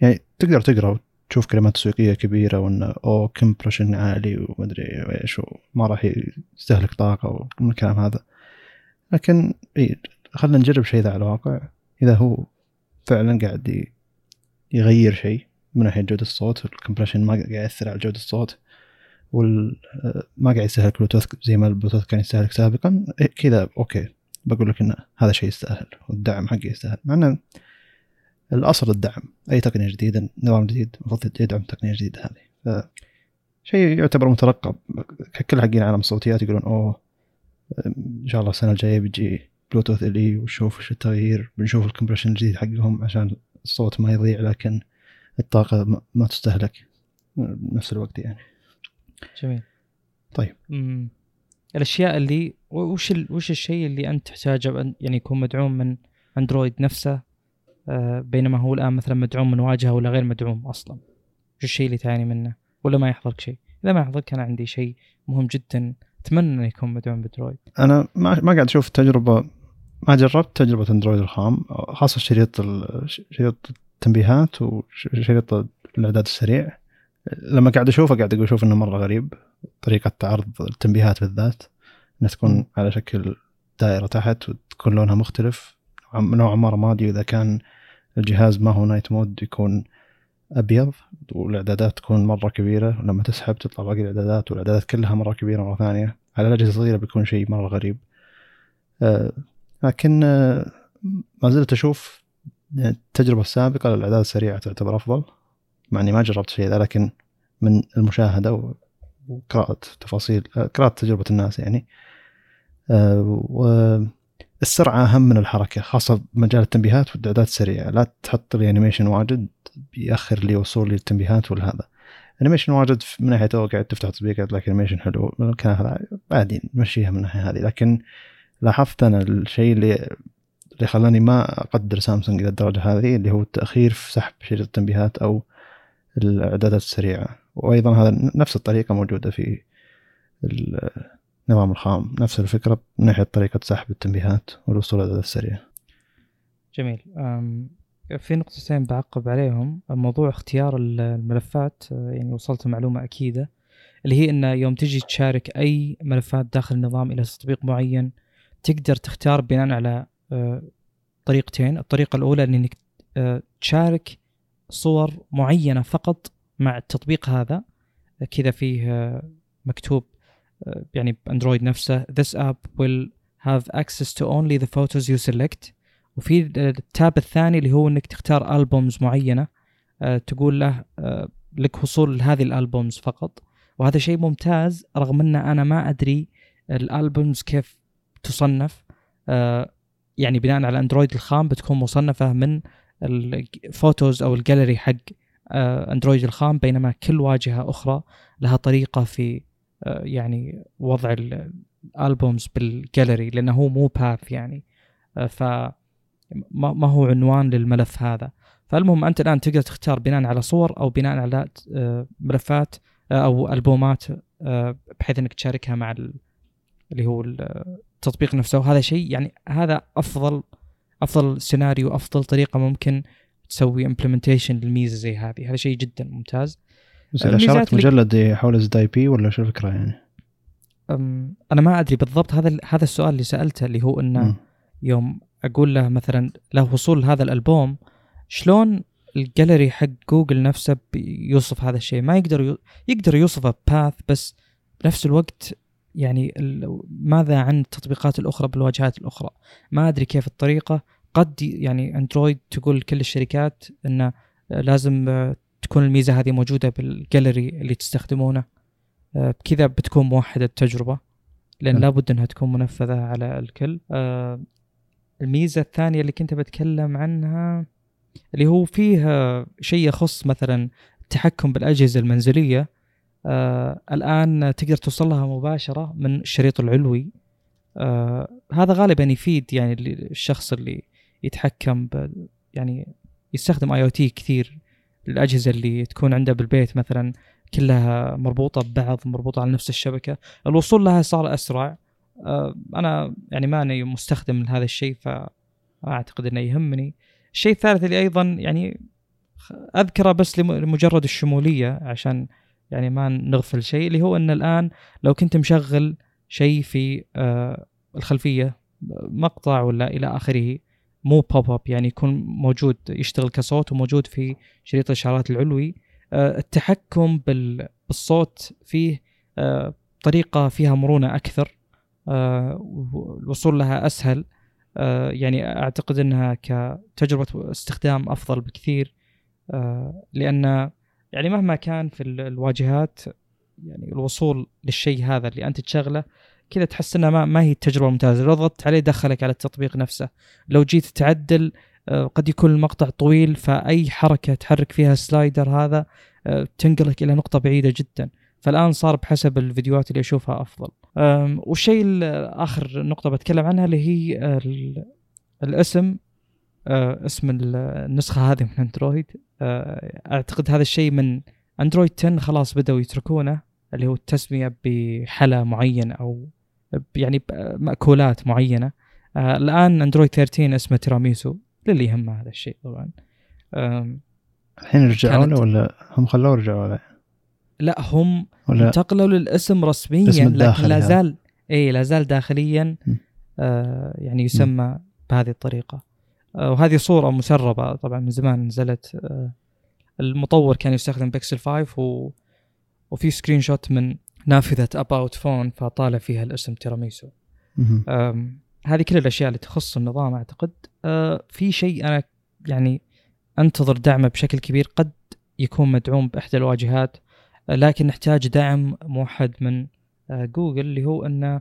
يعني تقدر تقرأ وتشوف كلمات تسويقيه كبيرة وانه أوه compression عالي ومدري إيش وما راح يستهلك طاقة ومن الكلام هذا. لكن إي خلينا نجرب شيء ذا على الواقع. إذا هو فعلا قاعد يغير شيء من ناحية جودة الصوت ال compression ما قاعد يأثر على جودة الصوت وما قاعد يستهلك بلوتوث زي ما البلوتوث كان يستهلك سابقا كذا okay بقول لك إن هذا شيء يستاهل والدعم حقه يستاهل. مع إنه الأصل الدعم أي تقنية جديدة نظام جديد المفروض يدعم تقنية جديدة هذه. شيء يعتبر مترقب. كل حقين عالم الصوتيات يقولون أوه إن شاء الله السنة الجاية بيجي بلوتوث LE ونشوف وش التغيير بنشوف ال compression الجديد حقهم عشان الصوت ما يضيع لكن الطاقة ما تستهلك. بنفس الوقت يعني. جميل. طيب. مم. الأشياء اللي وش ال... وش الشيء اللي أنت تحتاجه؟ يعني يكون مدعوم من اندرويد نفسه؟ بينما هو الآن مثلا مدعوم من واجهة ولا غير مدعوم أصلا. وش الشيء اللي تعاني منه؟ ولا ما يحضرك شيء؟ إذا ما يحضرك أنا عندي شيء مهم جدا أتمنى انه يكون مدعوم بدرويد. أنا ما ما قاعد أشوف تجربة ما جربت تجربة أندرويد الخام خاصة شريط شريط التنبيهات وشريط الإعداد السريع. لما قاعد أشوفه قاعد أقول أشوف إنه مرة غريب طريقة عرض التنبيهات بالذات إنها تكون على شكل دائرة تحت وتكون لونها مختلف. نوعا ما رمادي وإذا كان الجهاز ما هو night mode يكون أبيض والإعدادات تكون مرة كبيرة ولما تسحب تطلع باقي الإعدادات والإعدادات كلها مرة كبيرة مرة ثانية. على الأجهزة الصغيرة بيكون شيء مرة غريب. آه لكن آه ما زلت أشوف التجربة السابقة للإعداد السريعه تعتبر أفضل مع إني ما جربت شيء ذا لكن من المشاهدة وقراءة تفاصيل آه قراءة تجربة الناس يعني. آه السرعة أهم من الحركة خاصة بمجال التنبيهات والإعدادات السريعة لا تحط لي animation واجد بيأخر لي وصول لي التنبيهات ولا هذا animation واجد من ناحية تو قاعد تفتح تطبيق لك animation حلو كان هذا عادي نمشيها من الناحية هذه. لكن لاحظت أنا الشيء اللي اللي خلاني ما أقدر سامسونج إلى الدرجة هذه اللي هو التأخير في سحب شريط التنبيهات أو الإعدادات السريعة. وأيضا هذا نفس الطريقة موجودة في النظام الخام. نفس الفكرة من ناحية طريقة سحب التنبيهات والوصول للاعدادات السريعة. جميل. في نقطتين بعقب عليهم. موضوع اختيار الملفات يعني وصلت معلومة أكيدة اللي هي أن يوم تجي تشارك أي ملفات داخل النظام إلى تطبيق معين تقدر تختار بناء على طريقتين. الطريقة الأولى أنك تشارك صور معينة فقط مع التطبيق هذا. كذا فيه مكتوب يعني ب Android نفسه. This app will have access to only the photos you select. وفي ال tab الثاني اللي هو إنك تختار albums معينة أه تقول له أه لك وصول لهذه ال albums فقط. وهذا شيء ممتاز رغم إن أنا ما أدري ال albums كيف تصنف. يعني بناء على Android الخام بتكون مصنفة من ال photos أو الجاليري حق Android الخام بينما كل واجهة أخرى لها طريقة في يعني وضع ال albums بال gallery لأنه هو مو path يعني. ف ما هو عنوان للملف هذا. فالمهم أنت الآن تقدر تختار بناء على صور أو بناء على آه، ملفات آه، أو ألبومات آه، بحيث إنك تشاركها مع ال- اللي هو التطبيق نفسه. وهذا شيء يعني هذا أفضل أفضل سيناريو أفضل طريقة ممكن تسوي implementation للميزة زي هذه. هذا شيء جدا ممتاز. إذا اللي- مجلد يحول ZIP ولا شو الفكرة يعني؟ أنا ما أدري بالضبط هذا هذا السؤال اللي سألته اللي هو إنه مم. يوم أقول له مثلا له وصول لهذا الألبوم شلون الجاليري حق جوجل نفسه بيوصف هذا الشيء ما يقدر. يقدر يوصفه path بس بنفس الوقت يعني. ماذا عن التطبيقات الأخرى بالواجهات الأخرى ما أدري كيف الطريقة قد يعني Android تقول كل الشركات إنه لازم تكون الميزة هذه موجودة بالجاليري اللي تستخدمونه. آه، بكذا بتكون موحدة التجربة لأن حلو. لابد إنها تكون منفذة على الكل. آه، الميزة الثانية اللي كنت بتكلم عنها اللي هو فيه شيء يخص مثلا التحكم بالأجهزة المنزلية. آه الآن تقدر توصل لها مباشرة من الشريط العلوي. هذا غالبا يفيد يعني الشخص اللي يتحكم يعني يستخدم اي أو تي كثير. الأجهزة اللي تكون عنده بالبيت مثلا كلها مربوطة ببعض مربوطة على نفس الشبكة. الوصول لها صار أسرع. آه أنا يعني ماني مستخدم لهذا الشيء فأعتقد إنه يهمني. الشيء الثالث اللي أيضا يعني أذكره بس لم- لمجرد الشمولية عشان يعني ما نغفل شيء اللي هو إن الآن لو كنت مشغل شيء في آه الخلفية مقطع ولا إلى آخره مو بوب اب يعني يكون موجود يشتغل كصوت وموجود في شريط الإشارات العلوي. آه التحكم بال- بالصوت فيه آه طريقة فيها مرونة أكثر آه والوصول لها أسهل. يعني أعتقد إنها كتجربة استخدام أفضل بكثير. لأن يعني مهما كان في ال- الواجهات يعني الوصول للشيء هذا اللي أنت تشغله كذا تحس إنها ما, ما هي التجربه ممتازة. لو ضغطت عليه دخلك على التطبيق نفسه. لو جيت تعدل آه، قد يكون المقطع طويل فأي حركة تحرك فيها السلايدر هذا آه، تنقلك إلى نقطة بعيدة جدا. فالآن صار بحسب الفيديوهات اللي أشوفها أفضل. والشيء ال- اخر نقطة بتكلم عنها اللي هي ال- الاسم آه، اسم ال- النسخة هذه من أندرويد. أعتقد هذا الشيء من أندرويد 10 خلاص بدأوا يتركونه اللي هو التسمية بحلا معين أو يعني مأكولات معينة. آه، الآن اندرويد 13 اسمه تيراميسو. للي يهمه هذا الشيء طبعا. الحين رجعوا له ولا هم خلوه رجعوا له؟ لا هم ولا انتقلوا للاسم رسميا لكن لا. زال اي لا زال داخليا م. آه يعني يسمى بهذه الطريقة. آه وهذه صورة مسربة طبعا من زمان نزلت. آه المطور كان يستخدم بيكسل 5 و وفي screenshot من نافذة about phone فطالع فيها الاسم تيراميسو. هذه كل الأشياء اللي تخص النظام أعتقد أه، في شيء أنا يعني أنتظر دعمه بشكل كبير قد يكون مدعوم بإحدى الواجهات لكن نحتاج دعم موحد من أه، جوجل اللي هو إنه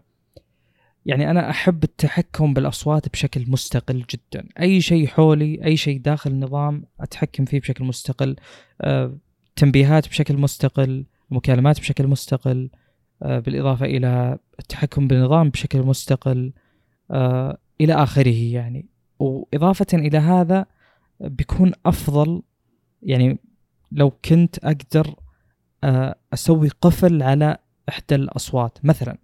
يعني أنا أحب التحكم بالأصوات بشكل مستقل جدا. أي شيء حولي أي شيء داخل النظام أتحكم فيه بشكل مستقل أه، تنبيهات بشكل مستقل مكالمات بشكل مستقل أه، بالإضافة إلى التحكم بالنظام بشكل مستقل آه إلى آخره يعني. وإضافة إلى هذا بيكون أفضل يعني لو كنت أقدر آه أسوي قفل على إحدى الأصوات. مثلا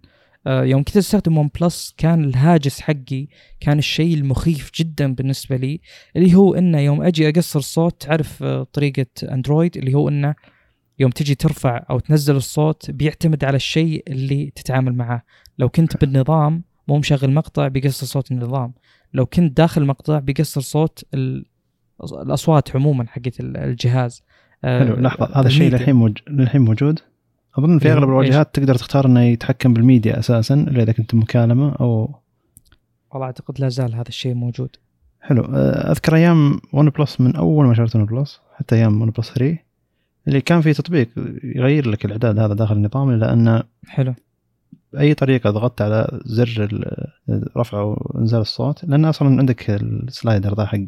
آه يوم كنت أستخدم ون بلس كان الهاجس حقي كان الشيء المخيف جدا بالنسبة لي اللي هو إنه يوم أجي أقصر الصوت تعرف آه طريقة أندرويد اللي هو إنه يوم تجي ترفع أو تنزل الصوت بيعتمد على الشيء اللي تتعامل معه لو كنت بالنظام مو مشغل مقطع بيقصر صوت النظام. لو كنت داخل مقطع بيقصر صوت ال- الأصوات عموما حقت ال- الجهاز. آه، حلو لحظة هذا الشيء. للحين. للحين موجود؟ أظن في هو أغلب الواجهات تقدر تختار إنه يتحكم بالميديا أساسا إلا إذا كنت مكالمة أو والله أعتقد لا زال هذا الشيء موجود. حلو أه، أذكر أيام ون بلس من أول ما شريت ون بلس حتى أيام ون بلس 3 اللي كان في تطبيق يغير لك الإعداد هذا داخل النظام الا ان حلو. باي طريقة ضغطت على زر رفع وإنزال الصوت لأن أصلا عندك ال slider ذا حق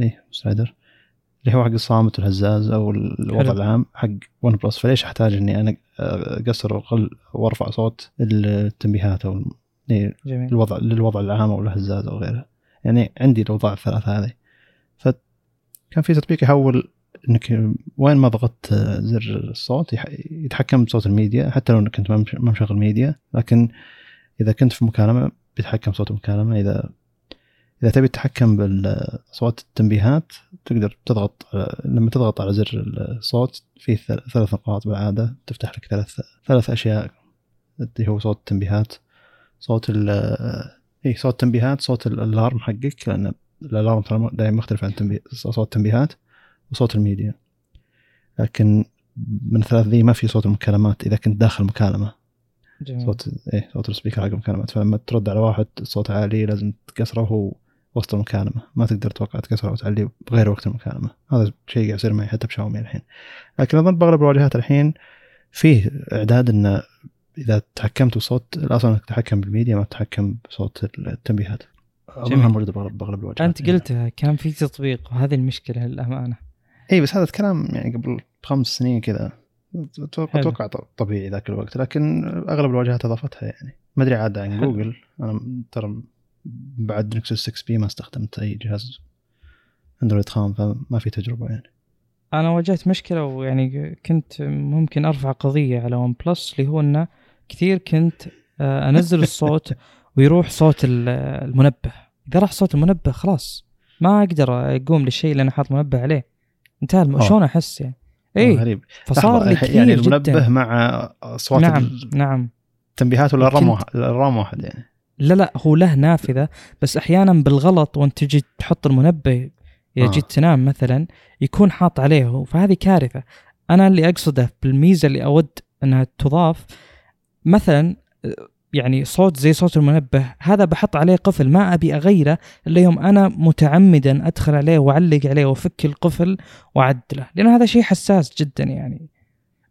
إيه slider اللي هو حق الصامت والهزاز أو الوضع حلو. العام حق ون بلس فليش أحتاج إني أنا أقصر وأقل وأرفع صوت التنبيهات أو إيه، جميل. الوضع للوضع العام أو الهزاز أو غيره؟ يعني عندي الأوضاع الثلاثة هذه. كان في تطبيق يحول إنك وين ما ضغطت زر الصوت يتحكم بصوت الميديا حتى لو إنك كنت ما مش- ما مشغل ميديا. لكن إذا كنت في مكالمة بيتحكم بصوت المكالمة. إذا إذا تبي تتحكم باصوات التنبيهات تقدر تضغط لما تضغط على زر الصوت في ثل- ثلاث نقاط بالعادة. تفتح لك ثلاث ثلاث أشياء اللي هو صوت التنبيهات. صوت ال اي صوت التنبيهات صوت ال alarm حقك لأن ال alarm دائما مختلف عن صوت التنبيهات. وصوت الميديا. لكن من الثلاث ذي ما في صوت المكالمات إذا كنت داخل مكالمة. جميل. صوت إيه صوت ال speaker حق المكالمات فلما ترد على واحد صوت عالي لازم تكسره وهو وسط المكالمة. ما تقدر توقع تكسره وتعليه بغير وقت المكالمة. هذا شيء قاعد يصير معي حتى بشاومي الحين. لكن أظن بأغلب الواجهات الحين فيه إعداد انه إذا تحكمت بصوت الأصل إنك تتحكم بالميديا ما تتحكم بصوت التنبيهات. جميل. أظنها موجودة باغلب بأغلب الواجهات. أنت قلتها كان في تطبيق وهذه المشكلة للأمانة. اي بس هذا الكلام يعني قبل خمس سنين كذا. أتوقع. أتوقع طبيعي ذاك الوقت لكن أغلب الواجهات أضافتها يعني. ما أدري عاد عن. جوجل. أنا ترى بعد نكسس 6 بي ما استخدمت أي جهاز Android خام فما في تجربة يعني. أنا واجهت مشكلة ويعني كنت ممكن أرفع قضية على ون بلس اللي هو إنه كثير كنت آه، أنزل الصوت ويروح صوت ال- المنبه. إذا راح صوت المنبه خلاص ما أقدر أقوم للشيء اللي أنا حاط منبه عليه. انتهى الم... آه. شلون أحس يعني؟ اي غريب. فصار لي كثير يعني المنبه جدا. مع أصوات نعم نعم. التنبيهات ولا ال RAM واحد ال RAM واحد يعني. لا لا هو له نافذة بس أحيانا بالغلط وأنت تجي تحط المنبه اذا آه. جيت تنام مثلا يكون حاط عليه فهذه كارثة. أنا اللي أقصده بالميزة اللي أود أنها تضاف مثلا يعني صوت زي صوت المنبه هذا بحط عليه قفل ما أبي أغيره إلا يوم أنا متعمدا أدخل عليه وأعلق عليه وأفك القفل وأعدله لأن هذا شيء حساس جدا يعني.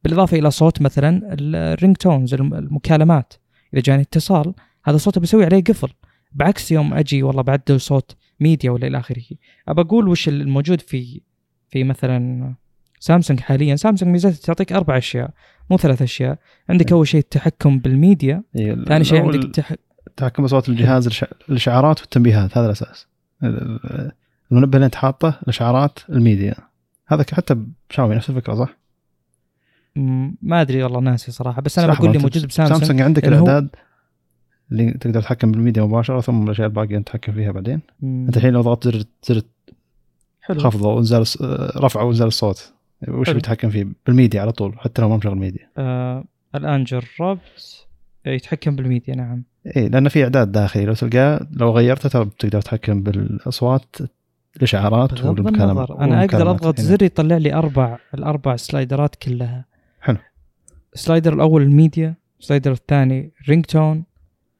بالإضافة إلى صوت مثلا ال ringtones المكالمات. إذا جاني اتصال هذا صوته بسوي عليه قفل. بعكس يوم أجي والله بعدل صوت ميديا ولا إلى آخره أبى أقول وش الموجود في في مثلا سامسونج حاليا. سامسونج ميزاتها تعطيك أربع أشياء مو ثلاث أشياء. عندك نعم. أول شيء التحكم بالميديا إيه، ثاني شيء عندك التح... تحكم بصوت الجهاز الش- الإشعارات والتنبيهات هذا الأساس. ال- ال- المنبه اللي أنت حاطه الإشعارات الميديا. هذا ك- حتى بشاومي نفس الفكرة صح؟ ما أدري والله ناسي صراحة. بس أنا بقول لي موجود بسامسونج سامسونج عندك الأعداد اللي تقدر تتحكم بالميديا مباشرة ثم الأشياء الباقية أنت تتحكم فيها بعدين. م- أنت الحين لو ضغطت زر زر حلو. خفض أو انزال الص- رفع أو انزال الصوت. وش. بيتحكم فيه بالميديا على طول حتى لو ما مشغل ميديا آه الآن جربت يتحكم بالميديا نعم اي لأن في إعداد داخلي لو تلقاه لو غيرته ترى بتقدر تتحكم بالأصوات الإشعارات والمكالمات أنا أقدر والمكالمات. أضغط هنا. زر يطلع لي أربع الأربع slider ات كلها حلو. ال slider الأول ال media ال slider الثاني ringtone ال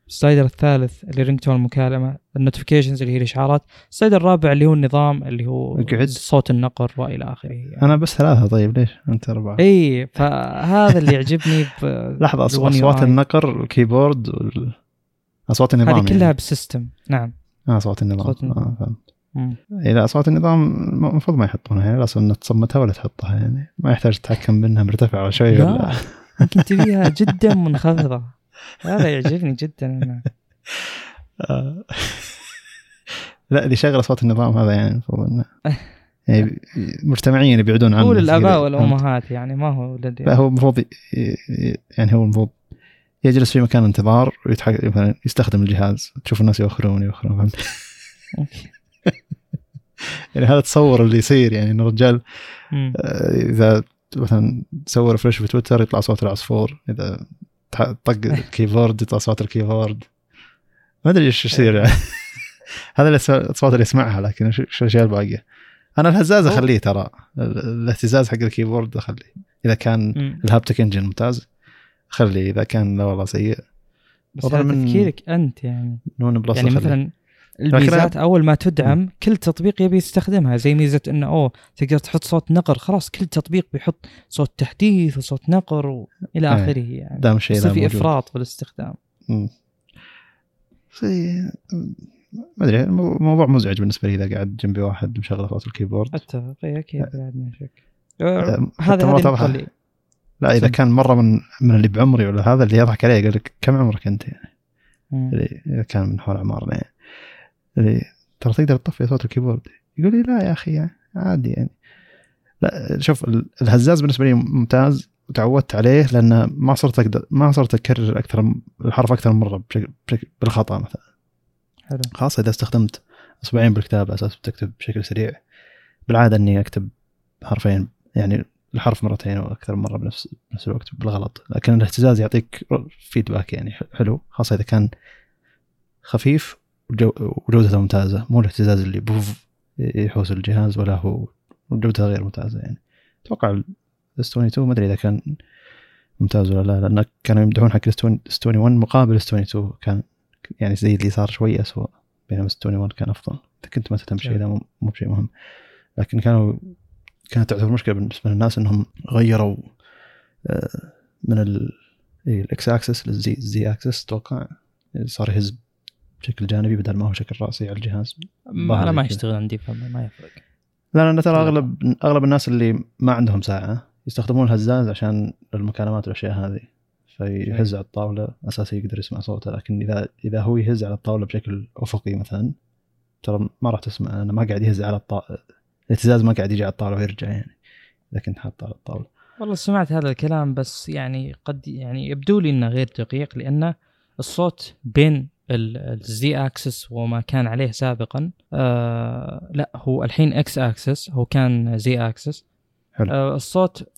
slider الثالث اللي ringtone المكالمه ال notifications اللي هي الإشعارات ال slider الرابع اللي هو النظام اللي هو اقعد. صوت النقر وإلى آخره يعني. أنا بس ثلاثة طيب ليش أنت اربعه؟ إي فهذا اللي يعجبني لحظة أصوات. النقر ال keyboard وال... أصوات النظام هذه كلها يعني. بال system نعم آه أصوات النظام أصوات النظام. آه فهمت لا أصوات النظام المفروض ما يحطونها يعني انك تصمتها ولا تحطها يعني ما يحتاج تتحكم منها مرتفع ولا شيء لا ولا يمكن تبيها جدا منخفضة هذا يعجبني جدا أنا. آه. لا اللي يشغل اصوات النظام هذا يعني المفروض إنه يعني مجتمعيا يبعدون عنه هو للأباء كذا. والأمهات يعني ما هو لل... لا هو المفروض يعني هو المفروض يجلس في مكان انتظار ويتحك... مثلا يستخدم الجهاز تشوف الناس يوخرون يوخرون فهمت. يعني هذا تصور اللي يصير يعني إن الرجال. آه، إذا مثلا سوى refresh في تويتر يطلع صوت العصفور إذا طق ال keyboard يطلع صوت ال keyboard ما أدري إيش يصير يعني. هذا الاصوات اللي يسمعها لكن إيش الاشياء الباقيه أنا الهزاز أخليه ترى. ال- الاهتزاز حق ال keyboard أخليه. إذا كان. ال haptic engine ممتاز خليه إذا كان لا والله سيء. بس هذا من- تفكيرك أنت يعني. ون بلس يعني. مثلا الميزات أول ما تدعم كل تطبيق يبي يستخدمها زي ميزة انه أوه تقدر تحط صوت نقر خلاص كل تطبيق بيحط صوت تحديث وصوت نقر وإلى إيه. آخره يعني. دام الشيء يصير في إفراط بالاستخدام. ما أدري المو- الموضوع مزعج بالنسبة لي إذا قاعد جنبي واحد مشغل صوت ال keyboard. أتفق إيه، أكيد بعد شك آه، هذا. اللي لا إذا. كان مرة من من اللي بعمري ولا هذا اللي يضحك عليه يقول لك كم عمرك أنت يعني؟ اذا كان من حول اعمارنا يعني. ترى تقدر تطفي صوت الكيبورد. يقول لي لا يا أخي يعني عادي يعني. لا شوف ال- الهزاز بالنسبة لي ممتاز وتعودت عليه لأن ما صرت أقدر ما صرت أكرر أكثر الحرف أكثر من مرة بشكل, بشكل بالخطأ مثلا. حلو. خاصه إذا استخدمت اصبعين بالكتابة أساس بتكتب بشكل سريع بالعادة إني أكتب حرفين يعني الحرف مرتين أو أكثر من مرة بنفس بنفس الوقت بالغلط. لكن الاهتزاز يعطيك فيدباك يعني حلو خاصة إذا كان خفيف وجو وجودته ممتازة. مو الاهتزاز اللي بوف يحوس الجهاز ولا هو وجودته غير ممتازة يعني. أتوقع الاستوني 2 ما أدري إذا كان ممتاز ولا لا لأن كانوا يمدحون حق الاستوني 1 مقابل استوني 2 كان يعني زي اللي صار شوي اسوء بينما استوني 1 كان أفضل. إذا كنت ما تهتم بشيء ذا مو بشيء مهم. لكن كانوا كانت تعتبر مشكلة بالنسبة للناس إنهم غيروا آه، من ال الإكس أكسس للزي أكسس أتوقع صار يهز بشكل جانبي بدل ما هو شكل رأسي على الجهاز. أنا ما. يشتغل عندي فما ما يفرق. لا لأن ترى اغلب أغلب الناس اللي ما عندهم ساعة يستخدمون الهزاز عشان المكالمات والأشياء هذه. فيهز على الطاولة. أساس يقدر يسمع صوته. لكن اذا إذا هو يهز على الطاولة بشكل أفقي مثلا ترى ما راح تسمع. لأنه ما قاعد يهز على الطاوله الاهتزاز ما قاعد يجي على الطاولة ويرجع يعني. اذا كنت حاطه على الطاولة. والله سمعت هذا الكلام بس يعني قد يعني يبدو لي إنه غير دقيق لأن الصوت بين الزي اكسس وما كان عليه سابقا. آه لا هو الحين إكس اكسس هو كان زي اكسس حلو. آه الصوت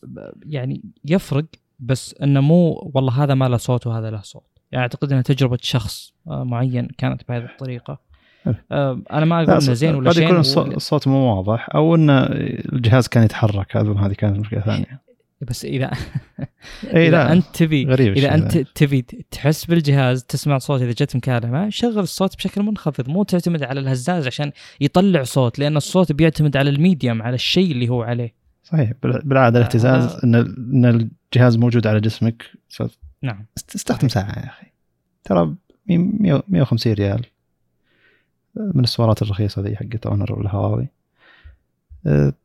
يعني يفرق بس إنه مو والله هذا ما له صوت وهذا له صوت. يعني أعتقد انها تجربة شخص آه معين كانت بهذه الطريقة. آه أنا ما أقول إنه زين ولا قد يكون الصوت, مو واضح أو إن الجهاز كان يتحرك هذه كانت مشكلة ثانية. بس إذا اي إذا لا أنت تبي غريب إذا أنت. تبي تحس بالجهاز تسمع صوت إذا جت مكالمة شغل الصوت بشكل منخفض مو تعتمد على الهزاز عشان يطلع صوت لأن الصوت بيعتمد على ال medium على الشيء اللي هو عليه. صحيح بال- بالعادة الاهتزاز هذا- إن إن الجهاز موجود على جسمك نعم. استخدم ساعة يا أخي. ترى 100 150 ريال من السوارات الرخيصة ذي حقت اونر والهواوي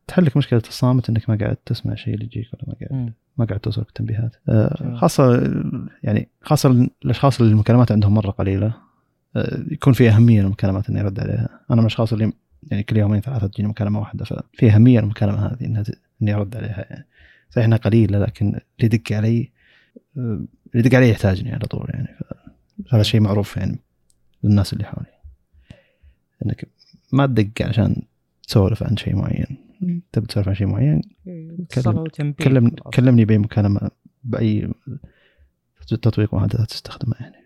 تحل لك مشكلة الصامت إنك ما قاعد تسمع شيء اللي يجيك ولا ما قاعد. ما قاعد توصلك تنبيهات أه، جميل. خاصة يعني خاصة الأشخاص اللي المكالمات عندهم مرة قليلة أه، يكون في أهمية للمكالمات إني أرد عليها. أنا من الأشخاص اللي يعني كل يومين ثلاثة تجيني مكالمة واحدة ففي أهمية المكالمة هذه إنها إني أرد عليها يعني. صحيح إنها قليلة لكن اللي يدق علي أه، اللي يدق علي يحتاجني على طول يعني. هذا شيء معروف يعني للناس اللي حولي. إنك ما تدق عشان تسولف عن شيء معين. تبي تسولف عن شيء معين؟ كلم خلاص. كلمني بأي مكالمه بأي تطبيق معدات تستخدمه يعني.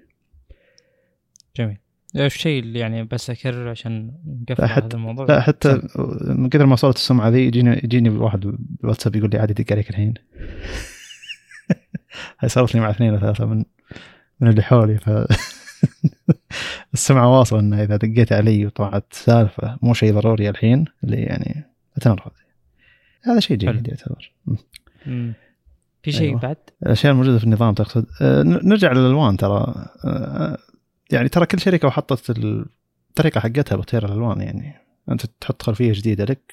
جميل. الشيء اللي يعني بس أكرر عشان نقفل هذا الموضوع؟ لا حتى من كثر ما وصلت السمعة ذي يجيني يجيني واحد بالواتساب يقول لي عادي دق عليك الحين. هاي صارت لي مع اثنين أو ثلاثة من من اللي حولي ف السمعه واصله إنه إذا دقيت علي وطلعت سالفة مو شيء ضروري الحين اللي يعني اتنرفز هذا شيء. جيد يعتبر. في شيء أيوة. بعد؟ الأشياء الموجودة في النظام تقصد. ن- نرجع للألوان ترى. آه، يعني ترى كل شركة وحطت الطريقة حقتها باختيار الألوان يعني. أنت تحط خلفية جديدة لك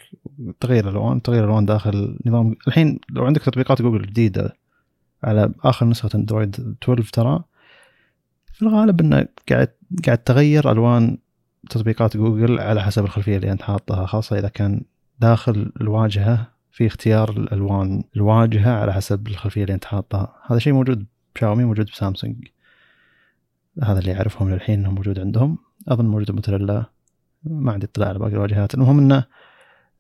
تغير الألوان تغير الألوان داخل نظام الحين لو عندك تطبيقات جوجل جديدة على آخر نسخة أندرويد 12 ترى في الغالب إنه قاعد قاعد تغير ألوان تطبيقات جوجل على حسب الخلفية اللي أنت حاطها خاصة إذا كان داخل الواجهة في اختيار الألوان الواجهة على حسب الخلفية اللي أنت حاطها. هذا شيء موجود بشاومي موجود بسامسونج. هذا اللي أعرفهم للحين انه موجود عندهم. أظن موجود بموتوريلا ما عندي اطلاع على باقي الواجهات. المهم إنه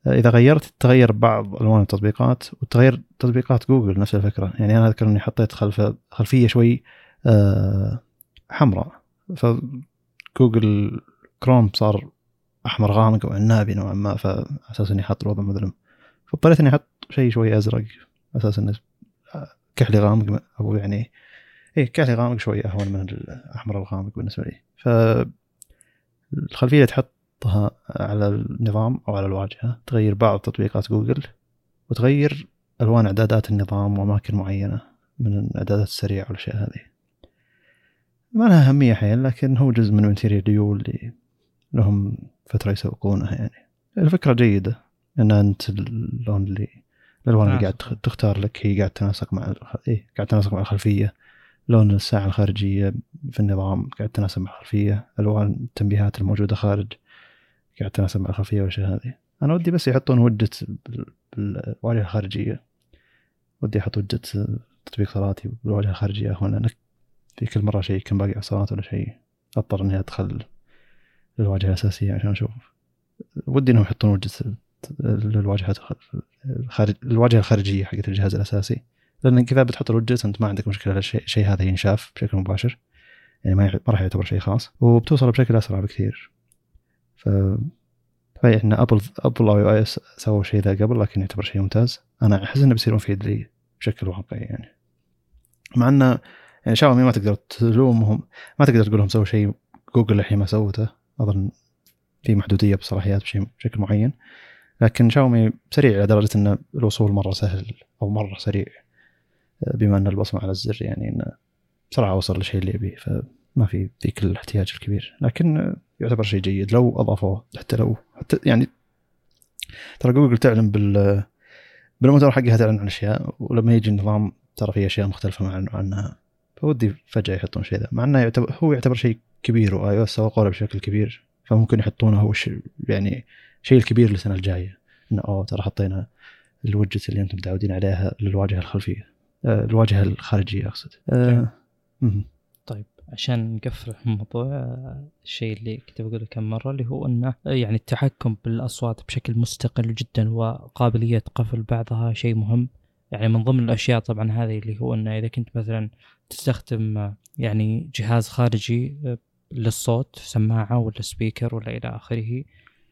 إذا غيرت تغير بعض ألوان التطبيقات وتغير تطبيقات جوجل نفس الفكرة. يعني أنا أذكر إني حطيت خلف خلفية شوي آه، حمراء. فجوجل كروم صار أحمر غامق أو عنابي نوعا ما فأساس إني حاط الوضع مظلم فاضطريت إني أحط شيء شوي أزرق أساس إنه كحلي غامق أو يعني إيه كحلي غامق شوي أهون من الأحمر الغامق بالنسبة لي. ف الخلفية تحطها على النظام أو على الواجهة تغير بعض تطبيقات جوجل وتغير ألوان إعدادات النظام وأماكن معينة من الإعدادات السريعة والأشياء هذه. ما لها أهمية حيل لكن هو جزء من ماتيريال ديو اللي لهم فترة يسوقونها يعني. الفكرة جيدة إن أنت اللون اللي الالوان اللي قاعد تناسق. تختار لك هي قاعد تناسق مع الخ... إيه قاعد تناسق مع الخلفية. لون الساعة الخارجية في النظام قاعد تناسب مع الخلفية ألوان التنبيهات الموجودة خارج قاعد تناسب مع الخلفية والاشياء هذه أنا ودي بس يحطون وجت بال- بالواجهة الخارجية. ودي أحط وجت تطبيق صلاتي بالواجهة الخارجية هنا لأن في كل مرة شيء كان باقي الصلاه ولا شيء أضطر إني أدخل للواجهة الأساسية عشان أشوف. ودي إنهم يحطون وجت للواجهة الخارج الواجهة الخارجية حقت الجهاز الأساسي. لأن كذا بتحط الوجت أنت ما عندك مشكلة الشيء هذا ينشاف بشكل مباشر. يعني ما راح يعتبر شيء خاص. وبتوصل بشكل أسرع بكثير. ف صحيح ان أبل أبل iOS سووا شيء ذا قبل لكن يعتبر شيء ممتاز. أنا أحس إنه بيصير مفيد لي بشكل واقعي يعني. مع إنه يعني شاومي ما تقدر تلومهم ما تقدر تقول لهم سووا شيء جوجل الحين ما سوته أظن في محدودية بصلاحيات بشكل معين. لكن شاومي سريع لدرجة إن الوصول مرة سهل أو مرة سريع بما إن البصمة على الزر يعني انه بسرعة أوصل للشيء اللي أبيه فما في ذيك الاحتياج الكبير. لكن يعتبر شيء جيد. لو أضافوه حتى لو حتى يعني ترى جوجل تعلن بال بالمؤتمر حقها تعلن عن أشياء ولما يجي النظام ترى في أشياء مختلفة مع عنها. فودي فجأة يحطون شيء ذا مع إنه يعتبر هو يعتبر شيء كبير و iOS سوقوا بشكل كبير فممكن يحطونه هو يعني الشيء الكبير للسنة الجاية. إنه أوه ترى حطينا الوجت اللي أنتم متعودين عليها للواجهة الخلفية. آه، الواجهة الخارجية أقصد. آه،. طيب عشان نقفل الموضوع آه، الشيء اللي كنت بقوله كم مرة اللي هو إنه يعني التحكم بالأصوات بشكل مستقل جدا وقابلية قفل بعضها شيء مهم. يعني من ضمن الأشياء طبعا هذه اللي هو إنه إذا كنت مثلا تستخدم يعني جهاز خارجي آه، للصوت سماعة ولا سبيكر ولا إلى آخره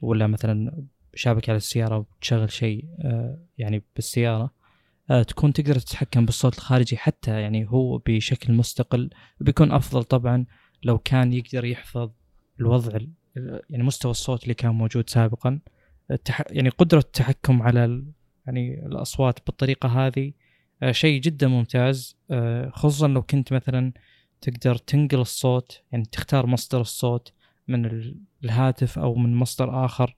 ولا مثلا شابك على السيارة وتشغل شيء آه، يعني بالسيارة آه، تكون تقدر تتحكم بالصوت الخارجي حتى يعني هو بشكل مستقل بيكون أفضل طبعا لو كان يقدر يحفظ الوضع ال- يعني مستوى الصوت اللي كان موجود سابقا. يعني قدرة التحكم على. يعني الأصوات بالطريقة هذه شيء جدا ممتاز. آه، خصوصا لو كنت مثلا تقدر تنقل الصوت يعني تختار مصدر الصوت من ال- الهاتف أو من مصدر آخر.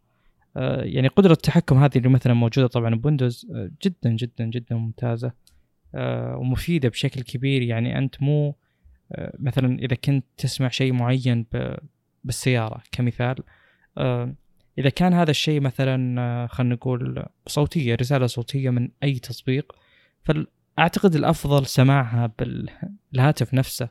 آه، يعني قدرة التحكم هذه اللي مثلا موجودة طبعا بويندوز آه، جدا جدا جدا ممتازة. آه، ومفيدة بشكل كبير. يعني أنت مو آه، مثلا إذا كنت تسمع شيء معين بالسيارة كمثال آه، إذا كان هذا الشيء مثلا آه، خلينا نقول صوتية رسالة صوتية من أي تطبيق فأعتقد الأفضل سماعها بالهاتف نفسه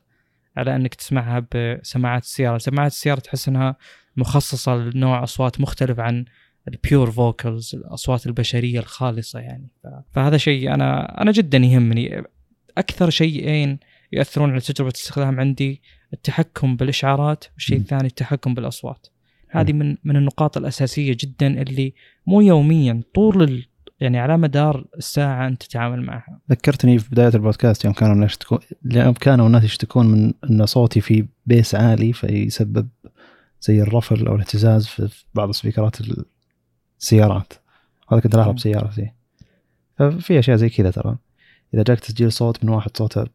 على أنك تسمعها بسماعات السيارة. سماعات السيارة تحس أنها مخصصة لنوع أصوات مختلف عن ال pure vocals الأصوات البشرية الخالصة يعني. فهذا شيء أنا أنا جدا يهمني. أكثر شيئين ياثرون على تجربة الاستخدام عندي التحكم بالإشعارات والشيء. الثاني التحكم بالأصوات. هذه من من النقاط الأساسية جدا اللي مو يوميا طول يعني على مدار الساعة أنت تتعامل معها. ذكرتني في بداية البودكاست يوم كانوا الناس يشتكون يوم كانوا الناس يشتكون من إن صوتي في بيس عالي فيسبب زي الرفل أو الاهتزاز في بعض سبيكرات السيارات. هذا كنت الاحظه مم. بسيارتي ففي أشياء زي كذا ترى. إذا جاك تسجيل صوت من واحد صوته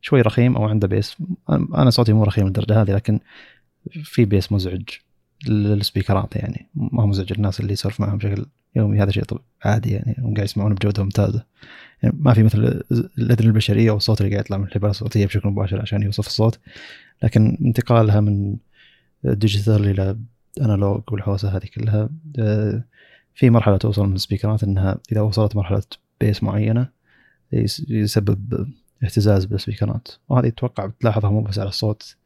شوي رخيم أو عنده bass أنا صوتي مو رخيم للدرجة هذه لكن في bass مزعج. لل speaker ات يعني. ما هو مزعج الناس اللي يسولف معهم بشكل يومي. هذا شيء طب عادي يعني. هم قاعد يسمعون بجوده ممتازة. يعني ما في مثل الاذن البشرية والصوت اللي قاعد يطلع من الحبال الصوتية بشكل مباشر عشان يوصف الصوت. لكن انتقالها من digital إلى analog والحوسة هذه كلها آه، في مرحلة توصل من ال speaker ات إنها إذا وصلت مرحلة bass معينة يس- يسبب اهتزاز بال speaker ات. وهذه أتوقع بتلاحظها مو بس على الصوت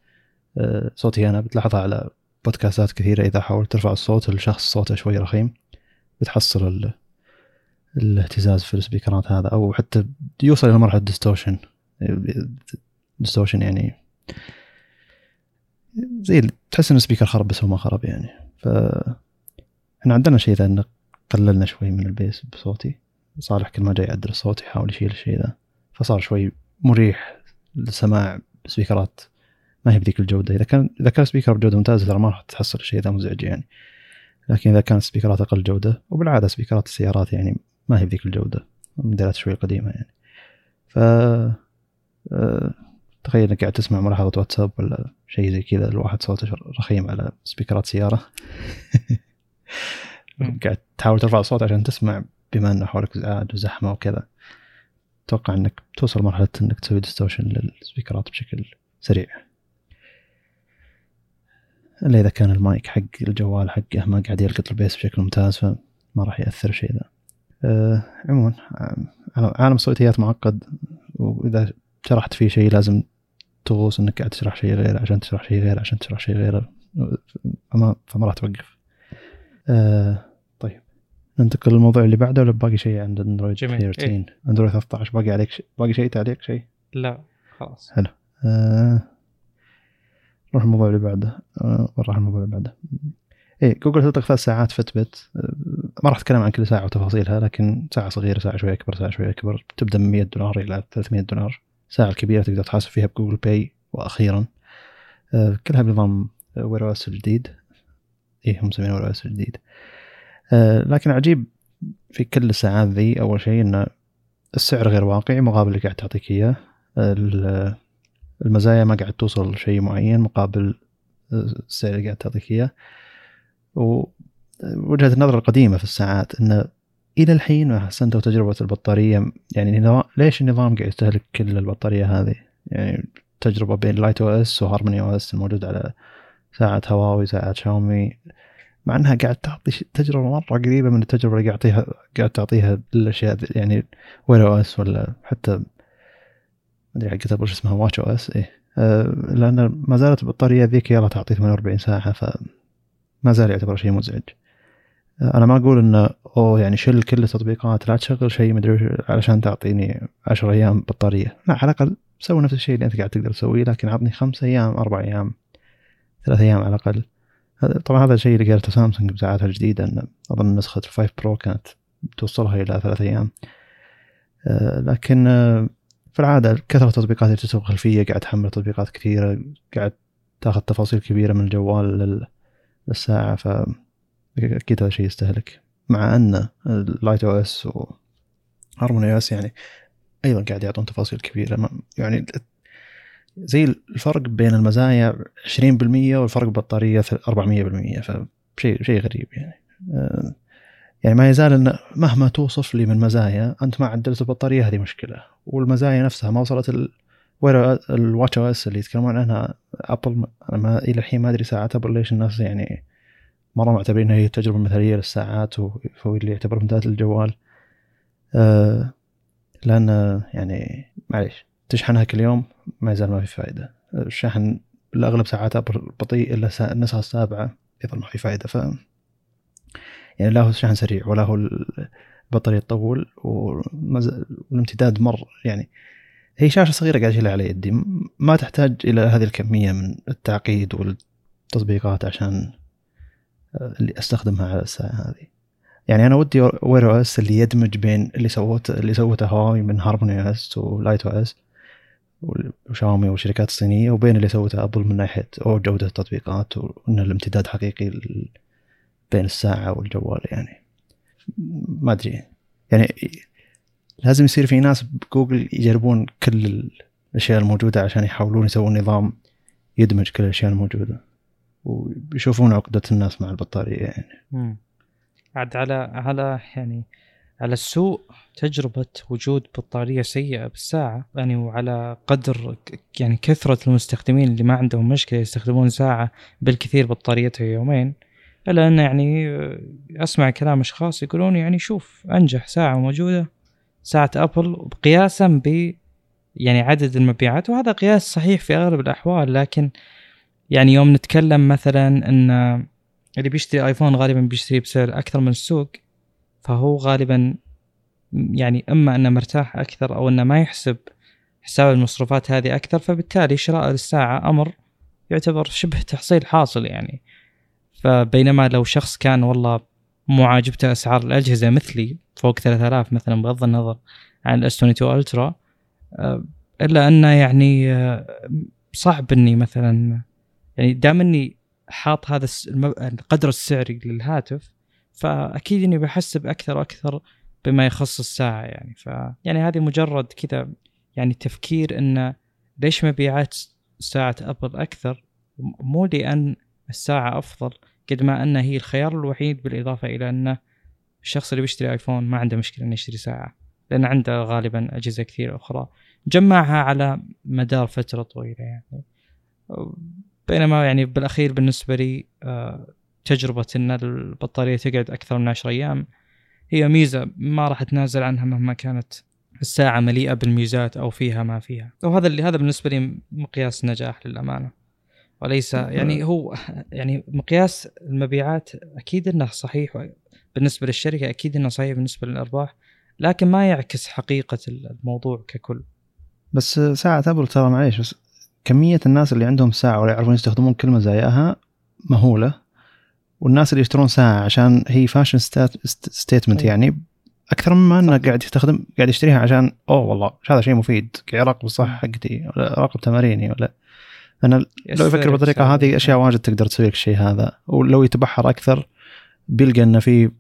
آه، صوتي أنا بتلاحظها على بودكاستات كثيرة. إذا حاولت ترفع الصوت لشخص صوته شوي رخيم بتحصل ال... الاهتزاز في ال speaker ات هذا أو حتى يوصل إلى مرحلة distortion distortion يعني زي تحس إن ال speaker خرب بس هو ما خرب يعني. ف إحنا عندنا شيء ذا انه قللنا شوي من ال bass بصوتي. صالح كل ما جاي يعدل الصوت يحاول يشيل الشيء ذا. فصار شوي مريح للسماع ب speaker ات ما هي بذيك الجودة. إذا كان إذا كان speaker بجودة ممتازة ترى ما راح تحصل الشيء ذا مزعج يعني. لكن إذا كانت speaker ات أقل جودة وبالعادة speaker ات السيارات يعني ما هي بذيك الجودة. موديلات شوي قديمة يعني. ف آه، تخيل إنك قاعد تسمع ملاحظة واتساب ولا شيء زي كذا الواحد صوته رخيم على سبيكرات سيارة. قاعد تحاول ترفع الصوت عشان تسمع بما إنه حولك ازعاج وزحمة وكذا. أتوقع إنك توصل مرحلة إنك تسوي distortion للسبيكرات بشكل سريع. إلا إذا كان المايك حق الجوال حقه ما قاعد يلقط ال bass بشكل ممتاز ف ما راح يأثر شيء ذا. أه عموما آه، عالم الصوتيات معقد وإذا شرحت فيه شيء لازم تغوص إنك قاعد تشرح شيء غير عشان تشرح شيء غير عشان تشرح شيء غيره فما فما راح توقف. أه طيب. ننتقل للموضوع اللي بعده ولا باقي شيء عند اندرويد جميل. 13 إيه. اندرويد 13 باقي عليك شيء باقي شيء تعليق شيء؟ لا خلاص. حلو. آه، نروح الموضوع اللي بعده. آه، نروح الموضوع اللي بعده. إيه جوجل تطلق ثلاث ساعات Fitbit آه، ما راح أتكلم عن كل ساعة وتفاصيلها لكن ساعة صغيرة ساعة شوي أكبر ساعة شوي أكبر. تبدأ من 100 دولار إلى 300 دولار. الساعة الكبيرة تقدر تحاسب فيها ب Google Pay وأخيرا. آه، كلها بنظام Wear OS الجديد إيه هم مسمينه Wear OS الجديد لكن عجيب في كل الساعات ذي أول شيء إن السعر غير واقعي مقابل اللي قاعد تعطيك إياه. المزايا ما قاعد توصل شيء معين مقابل السعر اللي قاعد تعطيك إياه. ووجهة النظر القديمة في الساعات انه إلى الحين ما حسنتوا تجربة البطارية. يعني نظام ليش النظام قاعد يستهلك كل البطارية هذه؟ يعني تجربة بين Lite OS و Harmony OS الموجود على ساعة هواوي ساعة شاومي. مع إنها قاعد تعطي تجربة مرة قريبة من التجربة اللي قاعد تعطيها قاعد تعطيها الاشياء يعني Wear OS ولا حتى أدري حقتها وش اسمها Watch OS إيه. آه، لأن ما زالت البطارية ذيك يلا تعطي 48 ساعة فما زال يعتبر شيء مزعج. آه، أنا ما أقول إنه أوه يعني شل كل التطبيقات لا تشغل شيء مدري علشان تعطيني 10 أيام بطارية. لا على الأقل سوي نفس الشيء اللي أنت قاعد تقدر تسويه لكن عطني خمس أيام أربع أيام ثلاث أيام على الأقل. طبعا هذا الشيء اللي قالته سامسونج بساعاتها الجديدة إن أظن نسخة 5 Pro كانت توصلها إلى ثلاث أيام. آه، لكن في العادة كثرة التطبيقات اللي تسوي خلفية قاعد تحمل تطبيقات كثيرة قاعد تاخذ تفاصيل كبيرة من الجوال لل- للساعة ف أكيد هذا شيء يستهلك. مع أن ال Lite OS و Harmony OS يعني أيضا قاعد يعطون تفاصيل كبيرة. ما- يعني زي الفرق بين المزايا 20% والفرق بالبطارية 400% فشيء شيء غريب يعني. آه، يعني ما يزال إن مهما توصف لي من مزايا أنت ما عدلت البطارية هذه مشكلة. والمزايا نفسها ما وصلت ال Wear ال Watch OS اللي يتكلمون عنها ابل أنا ما إلى الحين ما أدري ساعات ابل ليش الناس يعني مرة معتبرينها هي التجربة المثالية للساعات وهو اللي يعتبر بدايه الجوال. آه لأن يعني معليش تشحنها كل يوم ما يزال ما في فائده الشحن بالاغلب ساعات ابل بطيء إلا النسخه السابعه أيضا ما في فائده ف يعني لا هو الشحن سريع ولا هو البطارية تطول والامتداد مر يعني هي شاشة صغيرة قاعد أشيلها على يدي. ما تحتاج إلى هذه الكمية من التعقيد والتطبيقات عشان آه، اللي أستخدمها على الساعة هذه. يعني أنا ودي Wear OS اللي يدمج بين اللي سوته اللي سوته هواوي من Harmony OS و Lite OS وشاومي والشركات الصينية وبين اللي سوته أبل من ناحية أو جودة التطبيقات وأن الامتداد حقيقي بين الساعة والجوال يعني. ما أدري. يعني لازم يصير في ناس بجوجل يجربون كل الأشياء الموجودة عشان يحاولون يسوون نظام يدمج كل الأشياء الموجودة. ويشوفون عقدة الناس مع البطارية يعني. مم. عاد على على يعني على السوء تجربة وجود بطارية سيئة بالساعة يعني وعلى قدر يعني كثرة المستخدمين اللي ما عندهم مشكلة يستخدمون ساعة بالكثير بطاريتها يومين. إلا أن يعني آه، أسمع كلام أشخاص يقولون يعني شوف أنجح ساعة موجودة ساعة أبل قياسا ب يعني عدد المبيعات وهذا قياس صحيح في أغلب الأحوال لكن يعني يوم نتكلم مثلا أن اللي بيشتري آيفون غالبا بيشتري بسعر أكثر من السوق فهو غالبا يعني إما أنه مرتاح أكثر أو أنه ما يحسب حساب المصروفات هذه أكثر فبالتالي شراء الساعة أمر يعتبر شبه تحصيل حاصل يعني. فبينما لو شخص كان والله مو عاجبته أسعار الأجهزة مثلي فوق 3000 مثلا بغض النظر عن الاس 22 الترا إلا أنه يعني آه، صعب إني مثلا يعني دام إني حاط هذا القدر السعري للهاتف فأكيد إني بحسب أكثر وأكثر بما يخص الساعة يعني. ف يعني هذه مجرد كذا يعني تفكير انه ليش مبيعات ساعة أبل أكثر؟ مو لأن الساعة أفضل قد ما انها هي الخيار الوحيد بالإضافة إلى انه الشخص اللي بيشتري آيفون ما عنده مشكلة إنه يشتري ساعة لأن عنده غالبا أجهزة كثيرة أخرى. جمعها على مدار فترة طويلة يعني. بينما يعني بالأخير بالنسبة لي آه، تجربة إن البطارية تقعد أكثر من 10 أيام هي ميزة ما راح تنازل عنها مهما كانت الساعة مليئة بالميزات أو فيها ما فيها. وهذا اللي هذا بالنسبة لي مقياس نجاح للأمانة. وليس يعني هو يعني مقياس المبيعات أكيد إنه صحيح بالنسبة للشركة أكيد إنه صحيح بالنسبة للأرباح لكن ما يعكس حقيقة الموضوع ككل. بس ساعة أبل ترى معليش بس كمية الناس اللي عندهم ساعة ولا يعرفون يستخدمون كل مزاياها مهولة والناس اللي يشترون ساعة عشان هي fashion statement يعني أكثر مما إنه قاعد يستخدم قاعد يشتريها عشان أوه والله هذا شيء مفيد قاعد يراقب الصحة حقتي ولا يراقب تماريني ولا أنا لو يفكر بالطريقة هذه أشياء واجد تقدر تسوي لك الشيء هذا. ولو يتبحر أكثر بيلقى إنه في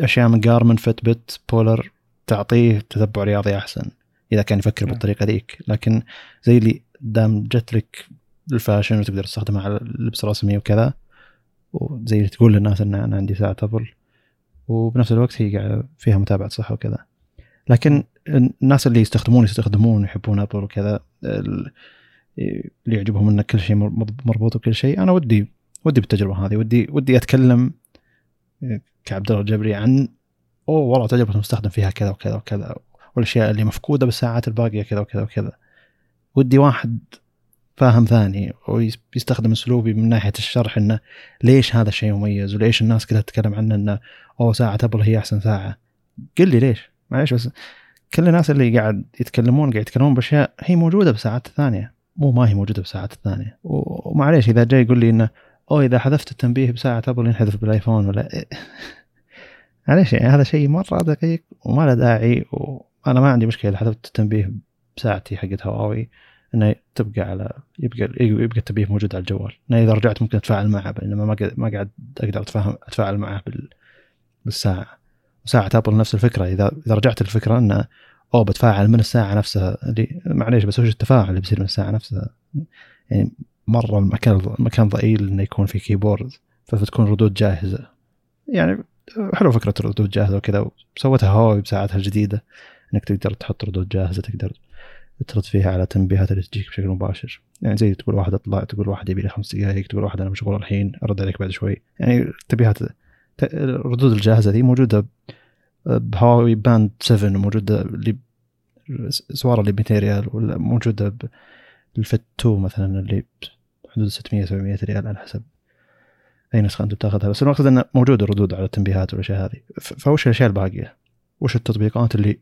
أشياء من Garmin Fitbit Polar تعطيه تتبع رياضي أحسن إذا كان يفكر نعم. بالطريقة ذيك. لكن زي اللي دام جت لك الفاشن وتقدر تستخدمها على لبس رسمي وكذا وزي اللي تقول للناس إن أنا عندي ساعة أبل وبنفس الوقت هي فيها متابعة صحة وكذا. لكن الناس اللي يستخدمون يستخدمون يحبون أبل وكذا اللي يعجبهم إن كل شيء مربوط بكل شيء. أنا ودي ودي بالتجربة هذه. ودي ودي أتكلم كعبد الله الجبري عن أوه والله تجربة المستخدم فيها كذا وكذا وكذا والأشياء اللي مفقودة بالساعات الباقية كذا وكذا وكذا. ودي واحد فاهم ثاني ويستخدم أسلوبي من ناحية الشرح إنه ليش هذا الشيء مميز وليش الناس كلها تتكلم عنه إنه أوه ساعة ابل هي أحسن ساعة. قل لي ليش؟ معليش بس كل الناس اللي قاعد يتكلمون قاعد يتكلمون بأشياء هي موجودة بالساعات الثانية مو ما هي موجودة بالساعات الثانية. ومعليش إذا جاي يقول لي إنه أوه إذا حذفت التنبيه بساعة أبل ينحذف بالآيفون ولا معليش يعني هذا شيء مرة دقيق وما له داعي وأنا ما عندي مشكلة إذا حذفت التنبيه بساعتي حقت هواوي إنه تبقى على يبقى يبقى التنبيه موجود على الجوال. إنه إذا رجعت ممكن أتفاعل معه بينما ما ما قاعد أقدر اتفاهم أتفاعل معه بال بالساعة. ساعة أبل نفس الفكرة إذا إذا رجعت الفكرة إنه أو بتفاعل من الساعة نفسها. اللي معليش بس وش التفاعل اللي بيصير من الساعة نفسها؟ يعني مرة المكان المكان ضئيل إنه يكون في keyboard فتكون ردود جاهزة. يعني حلو فكرة ردود جاهزة وكذا وسوتها هواوي بساعتها الجديدة إنك تقدر تحط ردود جاهزة تقدر ترد فيها على تنبيهات اللي تجيك بشكل مباشر. يعني زي تقول واحد اطلع تقول واحد يبي لي خمس دقائق تقول واحد أنا مشغول الحين أرد عليك بعد شوي. يعني التنبيهات الردود الجاهزة دي موجودة بهواوي Band 7 وموجوده اللي سواره اللي 200 ريال ولا موجودة بال Fit 2 مثلا اللي حدود 600 700 ريال على حسب أي نسخة أنت بتاخذها. بس المقصد إنه موجوده ردود على التنبيهات والأشياء هذه. فوش الأشياء الباقية؟ وش التطبيقات اللي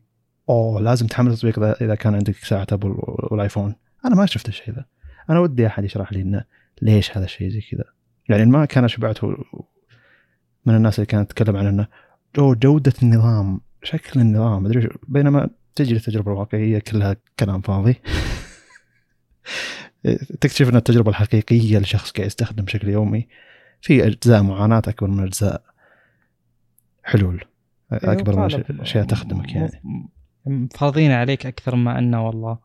أوه لازم تحمل التطبيق اذا كان عندك ساعة أبل والآيفون. أنا ما شفت الشيء ذا. أنا ودي أحد يشرح لي إنه ليش هذا الشيء زي كذا. يعني ما كان شبعته من الناس اللي كانت تتكلم عن إنه أوه جودة النظام شكل النظام أدري بينما تجي التجربه الواقعية كلها كلام فاضي. تكتشف أن التجربة الحقيقية لشخص قاعد يستخدم بشكل يومي في أجزاء معاناه اكبر من أجزاء حلول. أيوة، أكبر من اشياء تخدمك يعني. فاضيين عليك أكثر ما أنه والله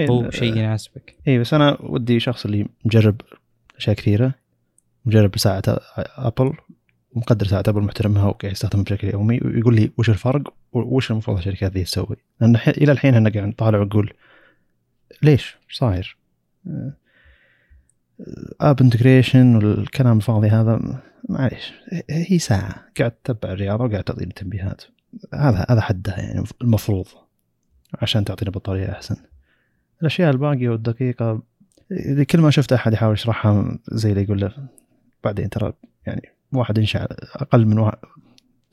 إيه، هو شيء يناسبك. اي بس أنا ودي شخص اللي مجرب أشياء كثيرة مجرب ساعة أبل. ومقدر ساعة ابل محترمها وقاعد يستخدمها بشكل يومي ويقول لي وش الفرق وش المفروض الشركات ذي تسوي لأن إلى الحين إحنا قاعد نطالع ونقول ليش؟ صاير؟ app integration والكلام الفاضي هذا معليش هي ساعة قاعد تتبع الرياضة وقاعد تعطيني تنبيهات هذا هذا حدها يعني المفروض عشان تعطينا بطارية أحسن الأشياء الباقية والدقيقة كل ما شفت أحد يحاول يشرحها زي اللي يقول له بعدين ترى يعني واحد انش أقل من واحد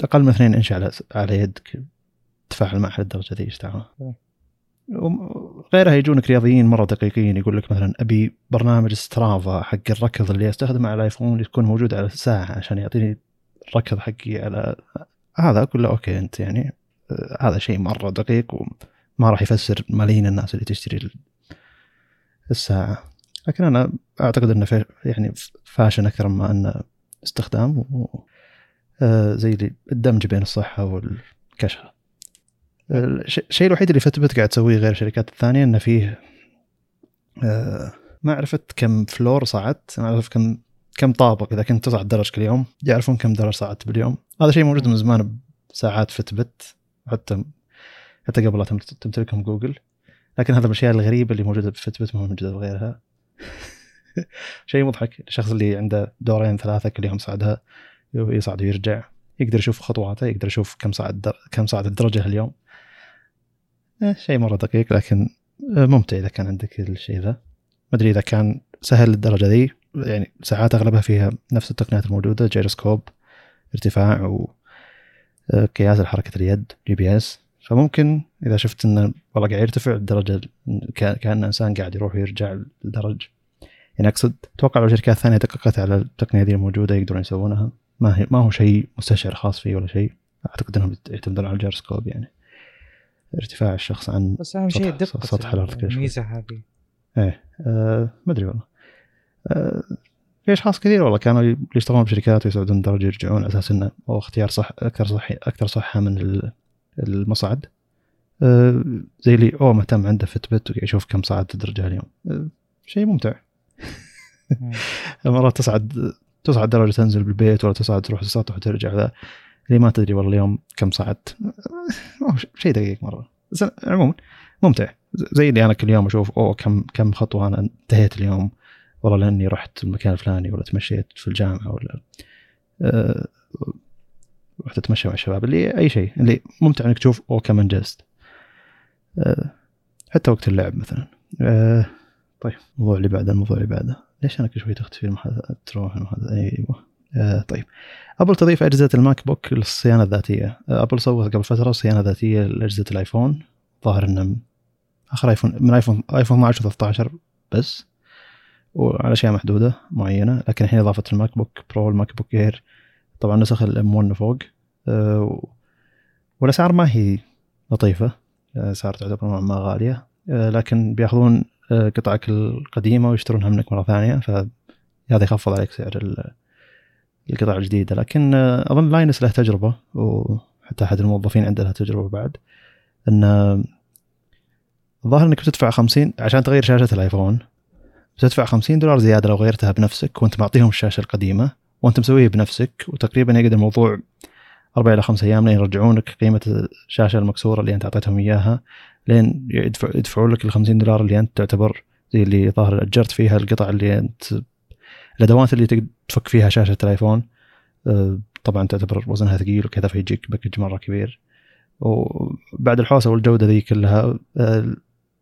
أقل من اثنين انش على على يدك تفاعل معها للدرجة ذي إيش غيرها يجونك رياضيين مرة دقيقين يقول لك مثلا أبي برنامج Strava حق الركض اللي استخدمه على الايفون يكون موجود على الساعة عشان يعطيني الركض حقي على هذا كله أوكي أنت يعني آه، هذا شيء مرة دقيق وما راح يفسر ملايين الناس اللي تشتري الساعة. لكن أنا أعتقد إنه يعني fashion أكثر ما إنه استخدام و آه، زي الدمج بين الصحة والكشخه الشيء الوحيد اللي Fitbit قاعد تسويه غير الشركات الثانية إنه فيه آه، ما عرفت كم floor صعدت ما اعرف كم كم طابق. إذا كنت تصعد درج كل يوم يعرفون كم درج صعدت باليوم. هذا شيء موجود من زمان بساعات Fitbit حتى حتى قبل لا تمتلكهم جوجل. لكن هذا من الأشياء الغريبة اللي موجودة ب Fitbit ما موجوده بغيرها. شيء مضحك. الشخص اللي عنده دورين ثلاثة كل يوم صعدها يصعد ويرجع. يقدر يشوف خطواته يقدر يشوف كم صعد كم صعد الدرجة اليوم. آه، شيء مرة دقيق لكن آه، ممتع إذا كان عندك الشيء ذا. ما أدري إذا كان سهل للدرجة ذي يعني ساعات أغلبها فيها نفس التقنيات الموجودة جيروسكوب ارتفاع وقياس حركة اليد GPS. فممكن إذا شفت إنه والله قاعد يرتفع الدرجة كان إنسان قاعد يروح ويرجع الدرج يعني أقصد أتوقع لو شركات ثانية دققت على التقنية دي الموجودة يقدرون يسوونها. ما هي ما هو شيء مستشعر خاص فيه ولا شيء. أعتقد إنهم يعتمدون على الجيروسكوب يعني. ارتفاع الشخص عن بس أهم شيء دقة سطح كذا شوي. الميزة هذه. إيه آه ما أدري والله. آه في اشخاص كثير؟ والله كانوا يشتغلون بشركات ويسعودون درجة يرجعون على أساس إنه هو اختيار صح أكثر صحي أكثر صحة من ال- المصعد. آه زي اللي أوه مهتم عنده فتبت وقاعد يشوف كم صعد الدرجة اليوم. آه شيء ممتع. مم. مرات تصعد تصعد درجة تنزل بالبيت ولا تصعد تروح السطح وترجع ذا اللي ما تدري والله اليوم كم صعدت. شيء دقيق مرة. بس عموما ممتع. زي اللي أنا كل يوم أشوف أوه كم كم خطوة أنا انتهيت اليوم. والله لأني رحت المكان الفلاني ولا تمشيت في الجامعة ولا أه رحت أتمشى مع الشباب. اللي أي شيء اللي ممتع إنك تشوف أوه كم أنجزت. أه حتى وقت اللعب مثلا. أه طيب الموضوع اللي بعده الموضوع اللي بعده. ليش أنا كل شوي تختفي المحادثه تروح المحادثه أيوه. آه طيب. Apple تضيف اجهزه ال MacBook للصيانة الذاتية. آه Apple سوت قبل فترة صيانة ذاتية لأجهزة ال iPhone. ظاهر إنه آخر iPhone من iPhone iPhone 12 و 13 بس. وعلى أشياء محدودة معينة. لكن الحين إضافة ال MacBook Pro وال MacBook Air. طبعا نسخ ال M1 فوق. آه والأسعار ما هي لطيفة. آه، اسعار تعتبر نوعا ما غالية. آه لكن بيأخذون آه، قطعك القديمة ويشترونها منك مرة ثانية فهذا يخفض عليك سعر ال- القطع الجديدة. لكن آه، أظن Linus له تجربة وحتى أحد الموظفين عنده له تجربة بعد إن آه، الظاهر إنك بتدفع 50 عشان تغير شاشة ال iPhone بتدفع 50 دولار زيادة لو غيرتها بنفسك وأنت معطيهم الشاشة القديمة وأنت مسويه بنفسك وتقريبا يقعد الموضوع أربع إلى خمس أيام لين يرجعونك قيمة الشاشة المكسورة اللي أنت أعطيتهم إياها لين يدفع يدفعوا لك ال 50 دولار اللي أنت تعتبر زي اللي ظاهر أجرت فيها القطع اللي انت الأدوات اللي تفك فيها شاشة ال iPhone. آه، طبعا تعتبر وزنها ثقيل وكذا فيجيك package مرة كبير. وبعد الحوسة والجودة ذي كلها آه،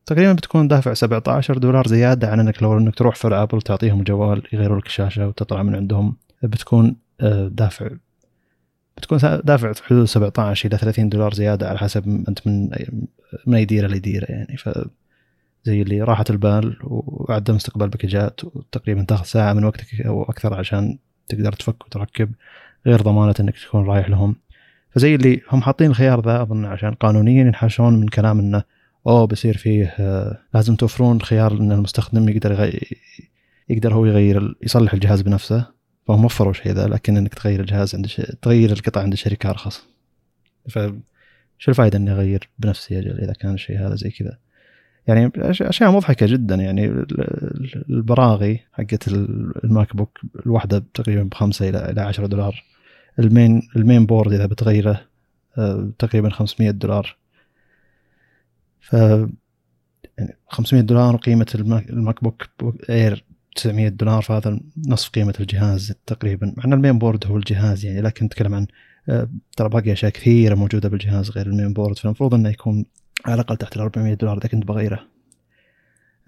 تقريبا بتكون دافع 17 دولار زيادة عن إنك لو إنك تروح فرع ابل تعطيهم الجوال يغيروا لك الشاشة وتطلع من عندهم بتكون آه، دافع بتكون دافع في حدود 17 إلى 30 دولار زيادة على حسب أنت من من أي ديرة لديرة يعني. ف زي اللي راحة البال وعدم استقبال باكجات وتقريبا تاخذ ساعة من وقتك أو أكثر عشان تقدر تفك وتركب غير ضمانة إنك تكون رايح لهم. فزي اللي هم حاطين الخيار ذا أظن عشان قانونيا ينحاشون من كلام إنه أوه بيصير فيه آه، لازم توفرون خيار إن المستخدم يقدر يغير يقدر هو يغير يصلح الجهاز بنفسه. فهم وفروا شيء ذا لكن إنك تغير الجهاز عند ش... تغير القطع عند الشركة أرخص ف شو الفائدة إني أغير بنفسي أجل إذا كان الشيء هذا زي كذا؟ يعني أشياء مضحكة جدا يعني ال- ال- البراغي حقت ال- ال MacBook الواحده تقريبا بخمسة إلى إلى 10 دولار. ال main ال main board إذا بتغيره آه، تقريبا 500 دولار. ف يعني 500 دولار قيمة ال MacBook Air 900 دولار فهذا نصف قيمة الجهاز تقريبا. مع ان ال main board هو الجهاز يعني لكن نتكلم عن آه، ترى باقي أشياء كثيرة موجودة بالجهاز غير ال main board. فالمفروض إنه يكون على الأقل تحت ال 400 دولار إذا كنت بغيره.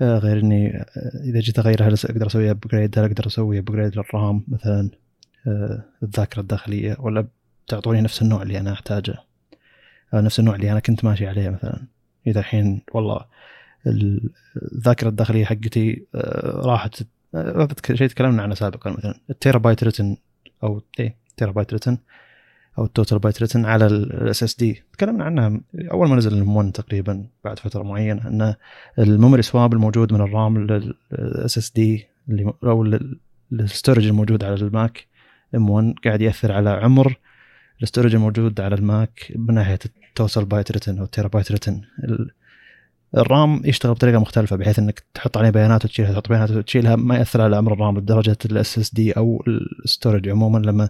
آه، غير إني آه، إذا جيت أغيره هل أقدر أسوي upgrade هل أقدر أسوي upgrade لل RAM مثلا؟ الذاكرة الداخلية ولا تعطوني نفس النوع اللي أنا أحتاجه؟ نفس النوع اللي أنا كنت ماشي عليه مثلا. إذا الحين والله ال- الذاكرة الداخلية حقتي راحت هذا شيء تكلمنا عنه سابقا مثلا. ال terabyte written أو إيه terabyte written أو ال total byte written على ال SSD. تكلمنا عنها أول ما نزل ال M1 تقريبا بعد فترة معينة إن ال memory swap الموجود من ال RAM لل SSD أو ال storage الموجود على ال Mac. M1 قاعد يأثر على عمر ال storage الموجود على ال Mac من ناحية ال total byte written أو ال terabyte written ال RAM يشتغل بطريقة مختلفة بحيث إنك تحط عليه بيانات وتشيلها تحط بيانات وتشيلها ما يأثر على عمر ال RAM لدرجة ال SSD أو ال storage عموما. لما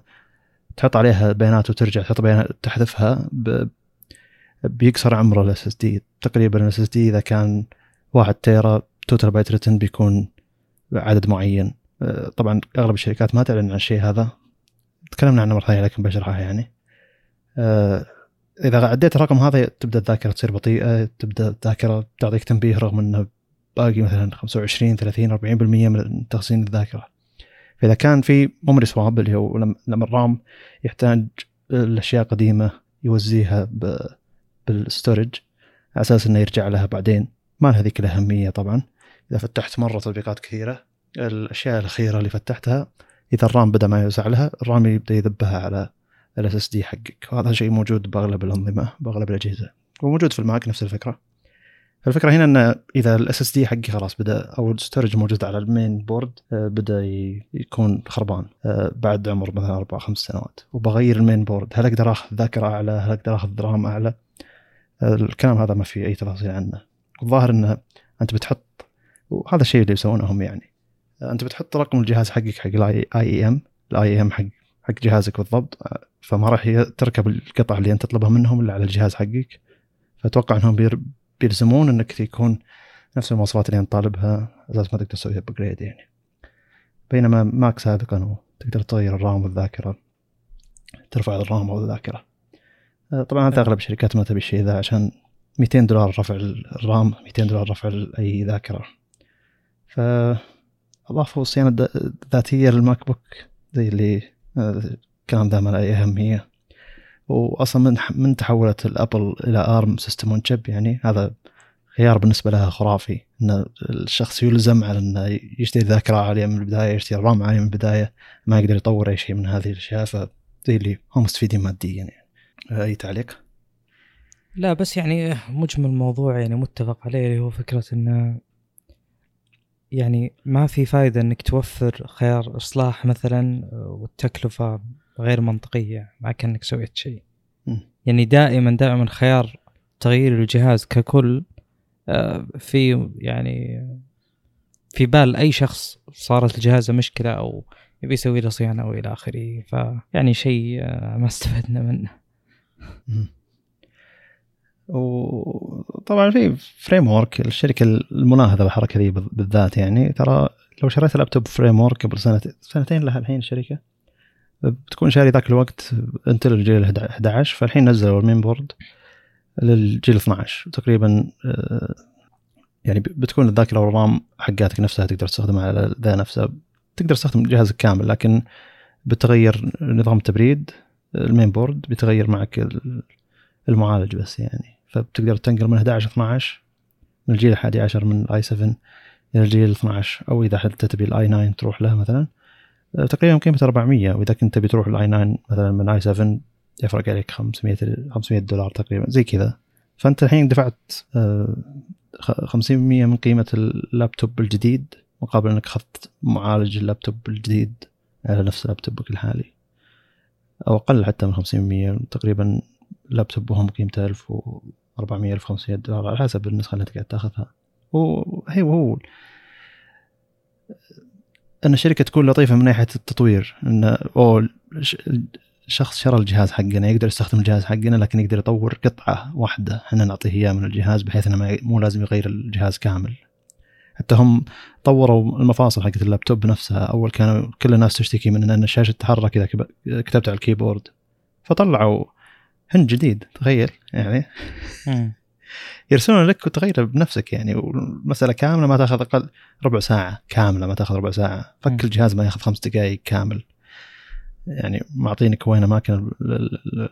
تحط عليها بيانات وترجع تحط بيانات تحذفها. بيكسر عمر ال SSD تقريبا ال SSD إذا كان واحد tera total byte written بيكون عدد معين. آه، طبعا أغلب الشركات ما تعلن عن الشيء هذا. تكلمنا عنه مرة ثانية لكن بشرحها يعني. آه، إذا عديت الرقم هذا تبدأ الذاكرة تصير بطيئة تبدأ الذاكرة تعطيك تنبيه رغم إنه باقي مثلا 25 30 40% من تخزين الذاكرة. فإذا كان في memory swap اللي هو لما ال RAM يحتاج الأشياء قديمة يوزيها بال storage على أساس إنه يرجع لها بعدين. ما لها ذيك الأهمية طبعا. إذا فتحت مرة تطبيقات كثيرة الأشياء الأخيرة اللي فتحتها إذا ال RAM بدأ ما يوزع لها ال RAM يبدأ يذبها على ال SSD حقك. وهذا شيء موجود بأغلب الأنظمة بأغلب الأجهزة. وموجود في ال Mac نفس الفكرة. الفكرة هنا إن إذا ال SSD حقي خلاص بدأ أو ال storage موجود على ال main board آه، بدأ يكون خربان آه، بعد عمر مثلا أربع خمس سنوات. وبغير ال main board هل أقدر آخذ ذاكرة أعلى؟ هل أقدر آخذ RAM أعلى؟ آه، الكلام هذا ما في أي تفاصيل عنه. الظاهر انه أنت بتحط وهذا الشيء اللي يسوونه هم يعني. أنت بتحط رقم الجهاز حقك حق ال IMEI ال IMEI حق حق جهازك بالضبط فما راح تركب القطع اللي أنت تطلبها منهم إلا على الجهاز حقك. فأتوقع إنهم بيلزمون إنك يكون نفس المواصفات اللي أنت طالبها أساس ما تقدر تسويها upgrade يعني. بينما ماك سابقا تقدر تغير ال RAM والذاكرة ترفع ال RAM أو الذاكره آه، طبعا هذا أغلب الشركات ما تبي الشيء ذا عشان 200 دولار رفع ال RAM 200 دولار رفع أي ذاكرة. ف أضافوا الصيانه الذاتيه للماك بوك زي اللي الكلام ذا ما له اي أهمية واصلا من من تحولت الابل إلى ARM system on chip يعني هذا خيار بالنسبة لها خرافي إن الشخص يلزم على إنه يشتري ذاكره عالية من البداية يشتري رام عالية من البداية ما يقدر يطور أي شيء من هذه الأشياء فزي اللي هم مستفيدين ماديا يعني أي تعليق؟ لا بس يعني مجمل الموضوع يعني متفق عليه اللي هو فكرة إنه يعني ما في فائده إنك توفر خيار إصلاح مثلا والتكلفة غير منطقية مع كأنك سويت شيء. يعني دائما دائما خيار تغيير الجهاز ككل آه، في يعني في بال أي شخص صارت الجهازه مشكلة أو يبي يسوي له صيانة أو إلى آخره فيعني شيء آه، ما استفدنا منه. وطبعا في Framework الشركة المناهضة بالحركه ذي بالذات يعني ترى لو شريت لابتوب Framework قبل سنة سنتين لها الحين الشركة. بتكون شاري ذاك الوقت Intel الجيل 11 فالحين نزلوا ال main board للجيل 12 تقريبا آه، يعني بتكون الذاكره وال RAM حقاتك نفسها تقدر تستخدمها على ذا نفسه تقدر تستخدم جهازك كامل لكن بتغير نظام التبريد ال main board بيتغير معك المعالج بس يعني. فبتقدر تنقل من 11 12 من الجيل الحادي عشر من ال i7 إلى الجيل 12 أو إذا حتى تبي ال i9 تروح له مثلا. آه، تقريبا قيمة 400 وإذا كنت تبي تروح ال i9 مثلا من i7 يفرق عليك 500 500 دولار تقريبا زي كذا. فأنت الحين دفعت 50% آه، من قيمة اللابتوب الجديد مقابل إنك أخذت معالج اللابتوب الجديد على نفس لابتوبك الحالي. أو أقل حتى من 50% تقريبا لابتوب وهم قيمته 1400 1500 دولار على حسب النسخة اللي انت قاعد تاخذها. وهي وهو أن الشركة تكون لطيفة من ناحية التطوير أن اوه شخص شرى الجهاز حقنا يقدر يستخدم الجهاز حقنا لكن يقدر يطور قطعة واحدة. إحنا نعطيه إياه من الجهاز بحيث إنه مو لازم يغير الجهاز كامل. حتى هم طوروا المفاصل حقت اللابتوب نفسها أول كانوا كل الناس تشتكي من إن الشاشة تتحرك إذا كتبت على الكيبورد. فطلعوا هند جديد تخيل يعني. يرسلون لك وتغيره بنفسك يعني والمسألة كاملة ما تاخذ أقل ربع ساعة كاملة ما تاخذ ربع ساعة. فك الجهاز ما ياخذ خمس دقائق كامل. يعني معطينك وين أماكن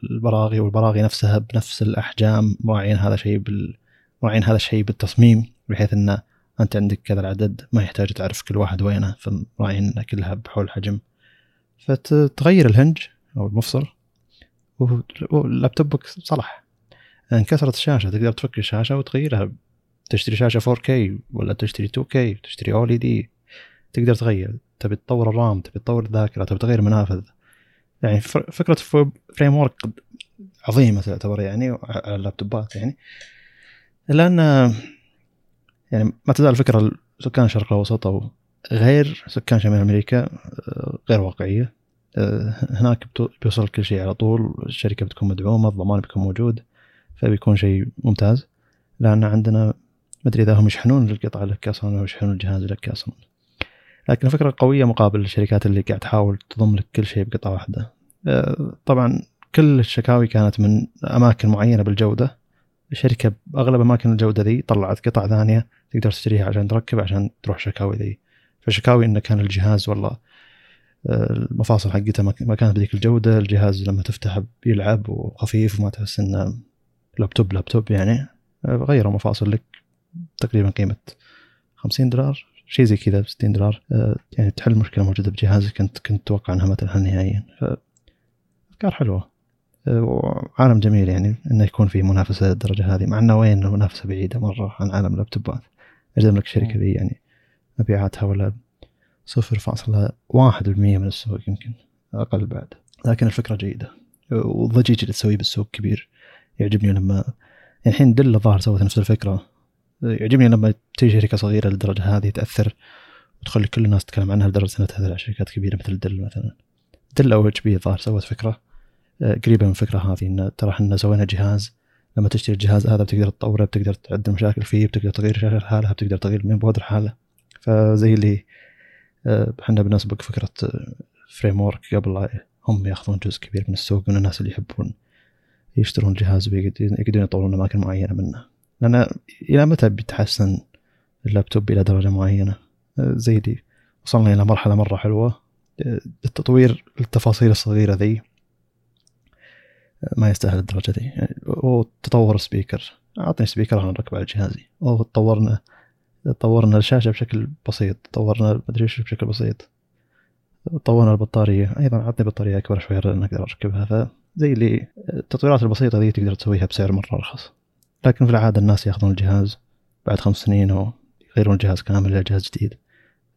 البراغي والبراغي نفسها بنفس الأحجام مراعين هذا شيء بال مراعين هذا الشيء بالتصميم بحيث انه أنت عندك كذا العدد ما يحتاج تعرف كل واحد وينه فمراعين كلها بحول الحجم فتغير الهنج أو المفصل. ولابتوبك صلح انكسرت الشاشة تقدر تفك الشاشة وتغيرها. تشتري شاشة 4K ولا تشتري 2K تشتري OLED. تقدر تغير. تبي تطور ال RAM تبي تطور الذاكرة تبي تغير منافذ. يعني فكرة Framework عظيمة تعتبر يعني على اللابتوبات يعني. الا ان يعني ما تزال الفكرة سكان الشرق الأوسط أو غير سكان شمال أمريكا آه، غير واقعية. هناك بيوصل كل شيء على طول الشركة بتكون مدعومة الضمان بيكون موجود فبيكون شيء ممتاز. لأن عندنا ما ادري إذا هم يشحنون القطعه لك أصلا أو يشحنون الجهاز لك أصلا. لكن فكره قوية مقابل الشركات اللي قاعد تحاول تضم لك كل شيء بقطعة واحدة. آه، طبعا كل الشكاوي كانت من أماكن معينة بالجودة. الشركة باغلب أماكن الجودة ذي طلعت قطع ثانية تقدر تشتريها عشان تركب عشان تروح شكاوي ذي. فشكاوي إنه كان الجهاز والله آه، المفاصل حقته ما كانت بذيك الجودة الجهاز لما تفتحه بيلعب وخفيف وما تحس إنه لابتوب لابتوب يعني غيروا مفاصل لك تقريبا قيمة 50 دولار شيء زي كذا ب 60 دولار يعني تحل مشكلة موجودة بجهازك كنت كنت أتوقع إنها ما تنحل نهائيا. افكار حلوة. وعالم جميل يعني إنه يكون في منافسة للدرجة هذه مع إنه وين المنافسه بعيدة مرة عن عالم اللابتوبات. أجزم لك الشركة ذي يعني مبيعاتها ولا صفر فاصلة واحد بالمية من السوق يمكن أقل بعد. لكن الفكرة جيدة. والضجيج اللي تسويه بالسوق كبير. يعجبني لما يعني الحين Dell الظاهر سوت نفس الفكرة. يعجبني لما تيجي شركة صغيرة للدرجة هذه تأثر وتخلي كل الناس تتكلم عنها لدرجة أنها تأثر على شركات كبيرة مثل Dell مثلا. Dell أو HP الظاهر سوت فكرة. آه، قريبة من الفكرة هذه إن ترى إحنا سوينا جهاز. لما تشتري الجهاز هذا بتقدر تطوره بتقدر تعدل مشاكل فيه بتقدر تغير شاشة لحالها بتقدر تغير ال main board لحالها فزي اللي إحنا بنسبق فكرة Framework قبل هم ياخذون جزء كبير من السوق من الناس اللي يحبون يشترون جهاز ويقدرون يطورون أماكن معينة منه. لأن إلى متى بيتحسن اللابتوب إلى درجة معينة؟ آه، زي دي. وصلنا إلى مرحلة مرة حلوة. آه، التطوير التفاصيل الصغيرة ذي ما يستاهل الدرجة دي يعني وتطور ال speaker أعطني speaker أنا أركبه على جهازي. أو طورنا طورنا الشاشة بشكل بسيط طورنا مدري إيش بشكل بسيط طورنا البطارية أيضا عطني بطارية أكبر شوية لأن أقدر أركبها فزي اللي التطويرات البسيطة ذي تقدر تسويها بسعر مرة أرخص لكن في العادة الناس يأخذون الجهاز بعد خمس سنين أو يغيرون الجهاز كامل إلى جهاز جديد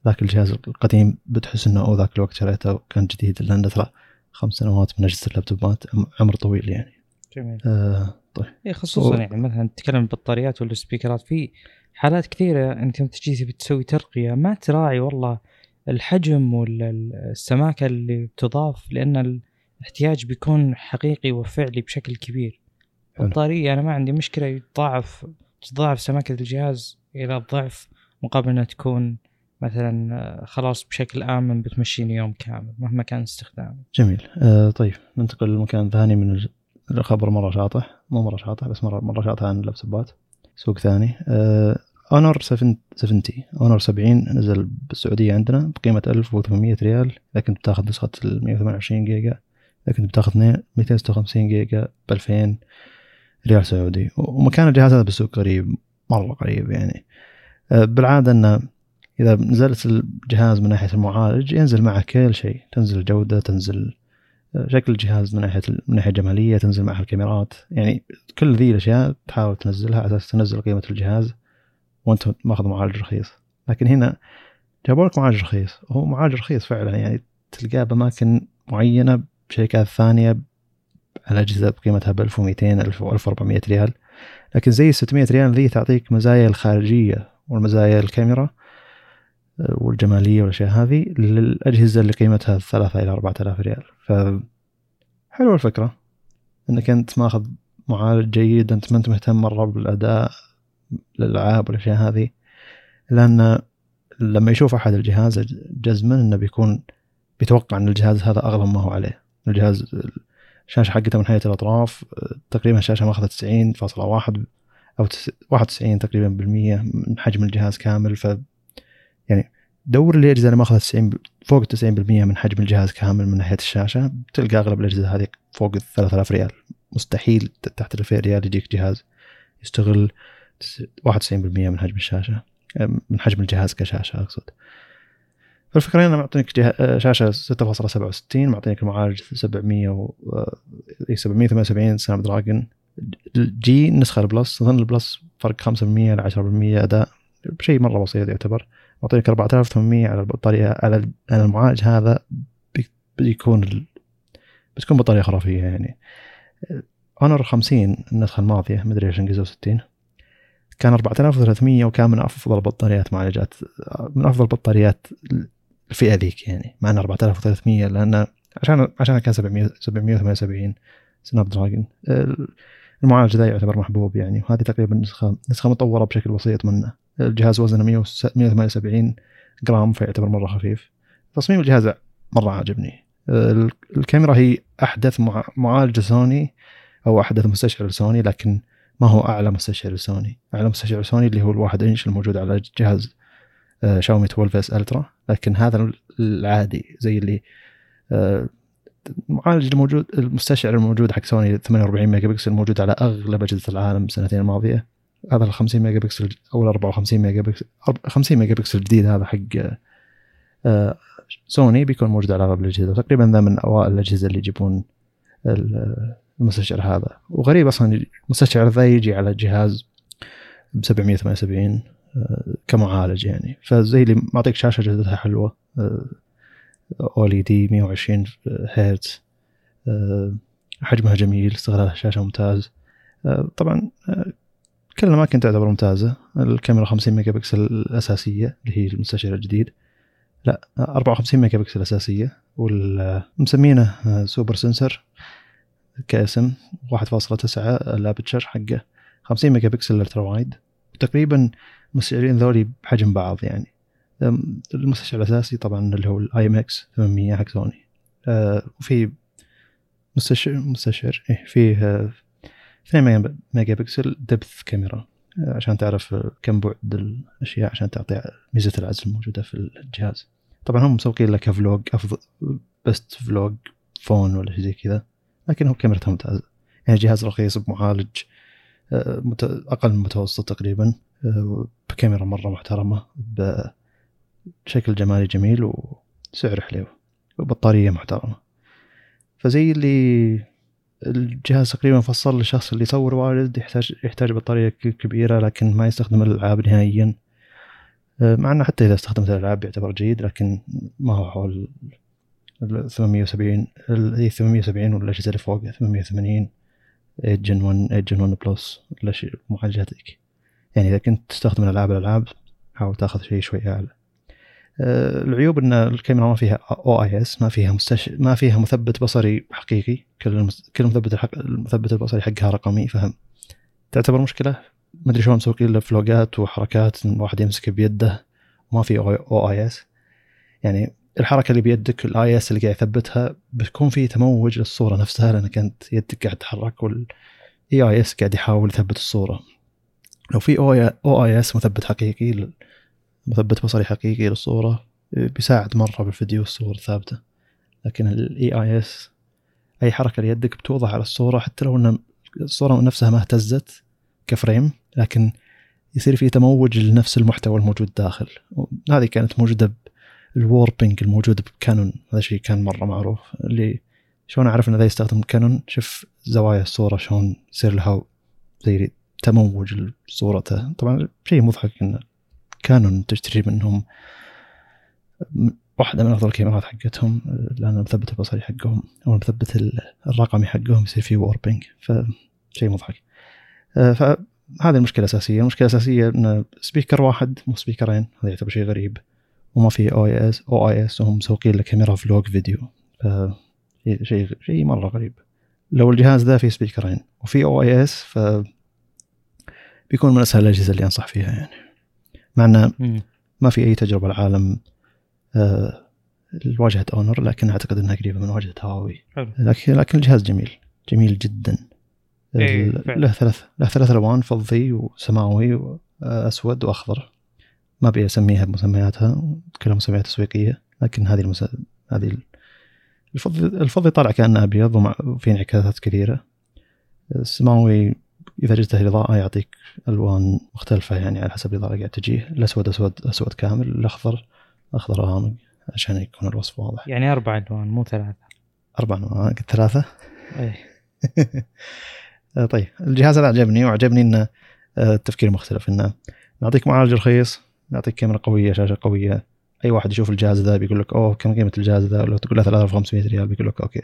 ذاك الجهاز القديم بتحس إنه أو ذاك الوقت شريته كان جديد لأن ترى خمس سنوات من أجهزة اللابتوبات عمر طويل يعني. جميل. آه طيب. إيه خصوصا و... يعني مثلا تتكلم البطاريات والسبيكرات في حالات كثيرة أنت يوم تجي بتسوي ترقية ما تراعي والله الحجم والسماكه اللي بتضاف لأن الاحتياج بيكون حقيقي وفعلي بشكل كبير. البطاريه أنا ما عندي مشكلة يتضاعف تضاعف سماكة الجهاز إلى الضعف مقابل إنها تكون مثلا خلاص بشكل آمن بتمشيني يوم كامل مهما كان استخدامي. جميل. آه طيب ننتقل لمكان ثاني من الخبر مرة شاطح. مو مرة شاطح بس مره مرة شاطح عن اللابتوبات. سوق ثاني. Honor 70 Honor 70 نزل بالسعودية عندنا بقيمة 1800 ريال اذا كنت بتاخذ نسخة ال 128 جيجا اذا كنت بتاخذ 256 جيجا ب 2000 ريال سعودي. ومكان الجهاز هذا بالسوق قريب مرة قريب يعني. آه، بالعادة إنه إذا نزلت الجهاز من ناحية المعالج ينزل معه كل شيء. تنزل الجوده تنزل شكل الجهاز من ناحية من ناحية جمالية تنزل معها الكاميرات. يعني كل ذي الأشياء تحاول تنزلها على أساس تنزل قيمة الجهاز وأنت ماخذ معالج رخيص. لكن هنا جابوا لك معالج رخيص هو معالج رخيص فعلا. يعني تلقاه بأماكن معينة بشركات ثانية على أجهزة بقيمتها ب 1200 1400 ريال. لكن زي 600 ريال ذي تعطيك مزايا الخارجية والمزايا الكاميرا. والجمالية والاشياء هذه للأجهزة اللي قيمتها 3 إلى 4000 ريال. ف حلوة الفكرة. إنك أنت ماخذ معالج جيد أنت ما أنت مهتم مرة بالأداء الالعاب والاشياء هذه. لأن لما يشوف أحد الجهاز جزما إنه بيكون بيتوقع إن الجهاز هذا أغلى ما هو عليه. الجهاز الشاشة حقته من حيث الأطراف تقريبا الشاشة ماخذة 90.1 أو 91 تقريبا بالمية من حجم الجهاز كامل. ف دور الاجهزه اللي ماخذه 90 فوق 90% من حجم الجهاز كامل من ناحية الشاشة. بتلقى أغلب الاجهزه هذه فوق ال 3000 ريال. مستحيل تحت ال 2000 ريال يجيك جهاز يشتغل 91% من حجم الشاشة. من حجم الجهاز كشاشة أقصد. فالفكرة هنا معطينك جه... شاشة 6.67 معطينك المعالج 700 و 778 Snapdragon. جي النسخة ال Plus اظن ال Plus فرق 5% ل 10% أداء. بشيء مرة بسيط يعتبر. معطيك 4800 على البطارية على المعالج هذا بيكون. بتكون بطارية خرافية يعني أونر 50 النسخة الماضية مدري إيش انجزوا 60 كان 4300 وكان من أفضل بطاريات معالجات من أفضل بطاريات الفئة ذيك يعني مع إن 4300 لأن عشان عشان كان 700 778 سناب دراجون المعالج ذا يعتبر محبوب يعني وهذه تقريبا نسخة نسخة مطورة بشكل بسيط منه الجهاز وزنه 178 جرام فيعتبر مرة خفيف. تصميم الجهاز مرة عاجبني. الكاميرا هي أحدث مع- معالج سوني أو أحدث مستشعر سوني لكن ما هو أعلى مستشعر سوني أعلى مستشعر سوني اللي هو الواحد إنش الموجود على جهاز آه، Xiaomi 12S Ultra لكن هذا العادي زي اللي آه، المعالج الموجود المستشعر الموجود حق سوني 48 ميجا بكسل موجود على أغلب أجهزة العالم السنتين الماضية. هذا ال 50 ميجا بكسل أو ال 54 ميجا بكسل 50 ميجا بكسل الجديد هذا حق آه، سوني بيكون موجود على اغلب الأجهزة. تقريبا ذا من أوائل الأجهزة اللي يجيبون ال- المستشعر هذا. وغريب أصلا المستشعر ذا يجي على جهاز ب 778 آه، كمعالج يعني. فزي اللي معطيك شاشة جودتها حلوة OLED 120 هرتز آه، حجمها جميل استغلال الشاشه ممتاز. آه، طبعا آه، كل الاماكن تعتبر ممتازة. الكاميرا 50 ميجا بكسل الأساسية اللي هي المستشعر الجديد. لا 54 ميجا بكسل أساسية والمسمينه super sensor كاسم 1.9 ال aperture حقه. 50 ميجا بكسل ultra wide. تقريبا المستشعرين ذولي بحجم بعض يعني. المستشعر الأساسي طبعا اللي هو ال IMX 800 حق سوني. آه، وفي مستشعر مستشعر إيه فيه 2 ميجا- بكسل depth camera عشان تعرف آه، كم بعد الأشياء عشان تعطي ميزة العزل الموجودة في الجهاز. طبعا هم مسوقين لك vlog افضل best vlog phone ولا شيء زي كذا لكن هو كاميرته ممتازه يعني جهاز رخيص بمعالج آه، أقل من متوسط تقريبا آه، بكاميرا مرة محترمة بشكل جمالي جميل وسعر حلو وبطارية محترمة. فزي اللي الجهاز تقريبا مفصل للشخص اللي يصور واجد يحتاج يحتاج بطارية ك- كبيرة لكن ما يستخدم الألعاب نهائيا. آه، مع إنه حتى إذا استخدمت الألعاب يعتبر جيد لكن ما هو حول 870 ال هي 870 والاجهزه اللي فوقها 880 8 Gen 1 8 Gen 1 Plus معالجاتك يعني إذا كنت تستخدم الألعاب الألعاب حاول تاخذ شيء شوي أعلى. آه، العيوب إن الكاميرا ما فيها OIS ما فيها مستش... ما فيها مثبت بصري حقيقي. كل المس... كل مثبت الحق... المثبت البصري حقها رقمي فهم. تعتبر مشكلة؟ ما أدري شلون مسوقين له فلوجات وحركات الواحد يمسكه بيده وما في OIS يعني الحركة اللي بيدك ال EIS اللي قاعد يثبتها بتكون في تموج للصورة نفسها لأنك أنت يدك قاعد تتحرك وال E IS قاعد يحاول يثبت الصورة. لو في OIS مثبت حقيقي مثبت بصري حقيقي للصورة بيساعد مرة بالفيديو والصور ثابتة. لكن ال EIS أي حركة ليدك بتوضح على الصورة حتى لو إن الصورة نفسها ما اهتزت ك frame لكن يصير في تموج لنفس المحتوى الموجود داخل. هذه كانت موجودة ال warping الموجود بكانون هذا شيء كان مرة معروف. اللي شلون أعرف إن ذا يستخدم كانون شوف زوايا الصورة شلون يصير لها زي تموج لصورته. طبعا شيء مضحك إن كانون تشتري منهم واحدة من أفضل الكاميرات حقتهم لأن المثبت البصري حقهم أو المثبت ال- الرقمي حقهم يصير فيه warping فشيء مضحك. آه، فهذه المشكلة الأساسية. المشكلة الأساسية أن speaker واحد مو سبيكرين هذا يعتبر شيء غريب. وما في أو اي اس أو اي اس وهم مسوقين لكاميرا vlog فيديو شيء- شيء مرة غريب. لو الجهاز ذا فيه سبيكرين وفي OIS ف بيكون من أسهل الأجهزة اللي أنصح فيها يعني. مع انه. ما في أي تجربة العالم آه لواجهة أونر لكن أعتقد إنها قريبة من واجهة هواوي. حلو. لكن لكن الجهاز جميل جميل جدا. إيه،. له ثلاث له ثلاث الوان فضي وسماوي واسود وأخضر. ما أبي أسميها بمسمياتها كلها مسميات تسويقية لكن هذه المس... هذه ال- الفضي الفضي طالع كأنه أبيض وفي انعكاسات كثيرة. السماوي إذا جته الاضاءه يعطيك ألوان مختلفة يعني على حسب الإضاءة اللي قاعد تجيه. الأسود أسود أسود كامل. الأخضر أخضر غامق عشان يكون الوصف واضح. يعني أربع ألوان مو ثلاثة. أربع انواع قلت ثلاثة؟ إيه. آه، طيب. الجهاز هذا عجبني وعجبني إنه آه، التفكير مختلف. إنه نعطيك معالج رخيص نعطيك كاميرا قوية شاشة قوية. أي واحد يشوف الجهاز ذا بيقول لك أوه كم قيمة الجهاز ذا؟ لو تقول له 3500 ريال بيقول لك okay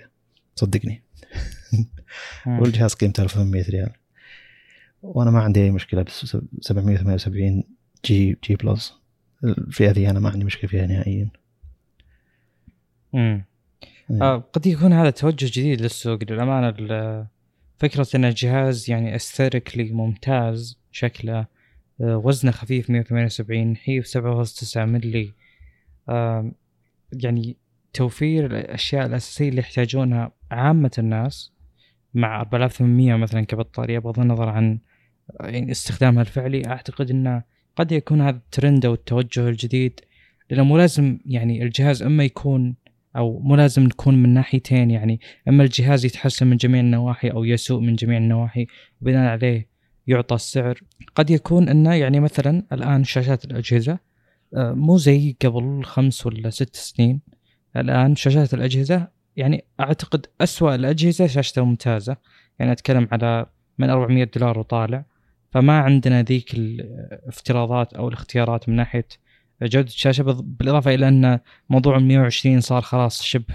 صدقني. والجهاز قيمته 1800 ريال. وأنا ما عندي أي مشكلة بس 778 G G Plus الفئه ذي أنا ما عندي مشكلة فيها نهائيا. مم. آه قد يكون هذا توجه جديد للسوق للأمانة. ال- فكرة أن الجهاز يعني استريكلي ممتاز شكله آه وزنه خفيف 178 حيف 7.9 ملي. آه يعني توفير الأشياء الأساسية اللي يحتاجونها عامة الناس مع 4800 مثلا كبطارية بغض النظر عن يعني استخدامها الفعلي أعتقد انه قد يكون هذا الترند أو التوجه الجديد لأنه مو لازم يعني الجهاز أما يكون أو مو لازم نكون من ناحيتين يعني أما الجهاز يتحسن من جميع النواحي أو يسوء من جميع النواحي وبناء عليه يعطى السعر. قد يكون انه يعني مثلا الآن شاشات الأجهزة آه، مو زي قبل خمس ولا ست سنين الآن شاشات الأجهزة يعني أعتقد أسوأ الأجهزة شاشته ممتازة يعني أتكلم على من 400 دولار وطالع. فما عندنا ذيك الافتراضات أو الاختيارات من ناحية جودة الشاشة بالإضافة إلى أن موضوع ال 120 صار خلاص شبه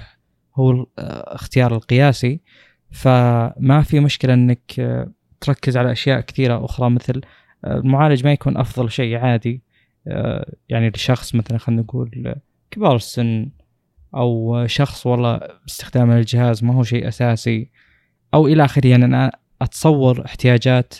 هو الاختيار القياسي. فما في مشكلة إنك تركز على أشياء كثيرة أخرى مثل المعالج ما يكون أفضل شيء عادي يعني لشخص مثلا خلينا نقول كبار السن أو شخص والله باستخدام الجهاز ما هو شيء أساسي أو إلى آخره. يعني أنا أتصور احتياجات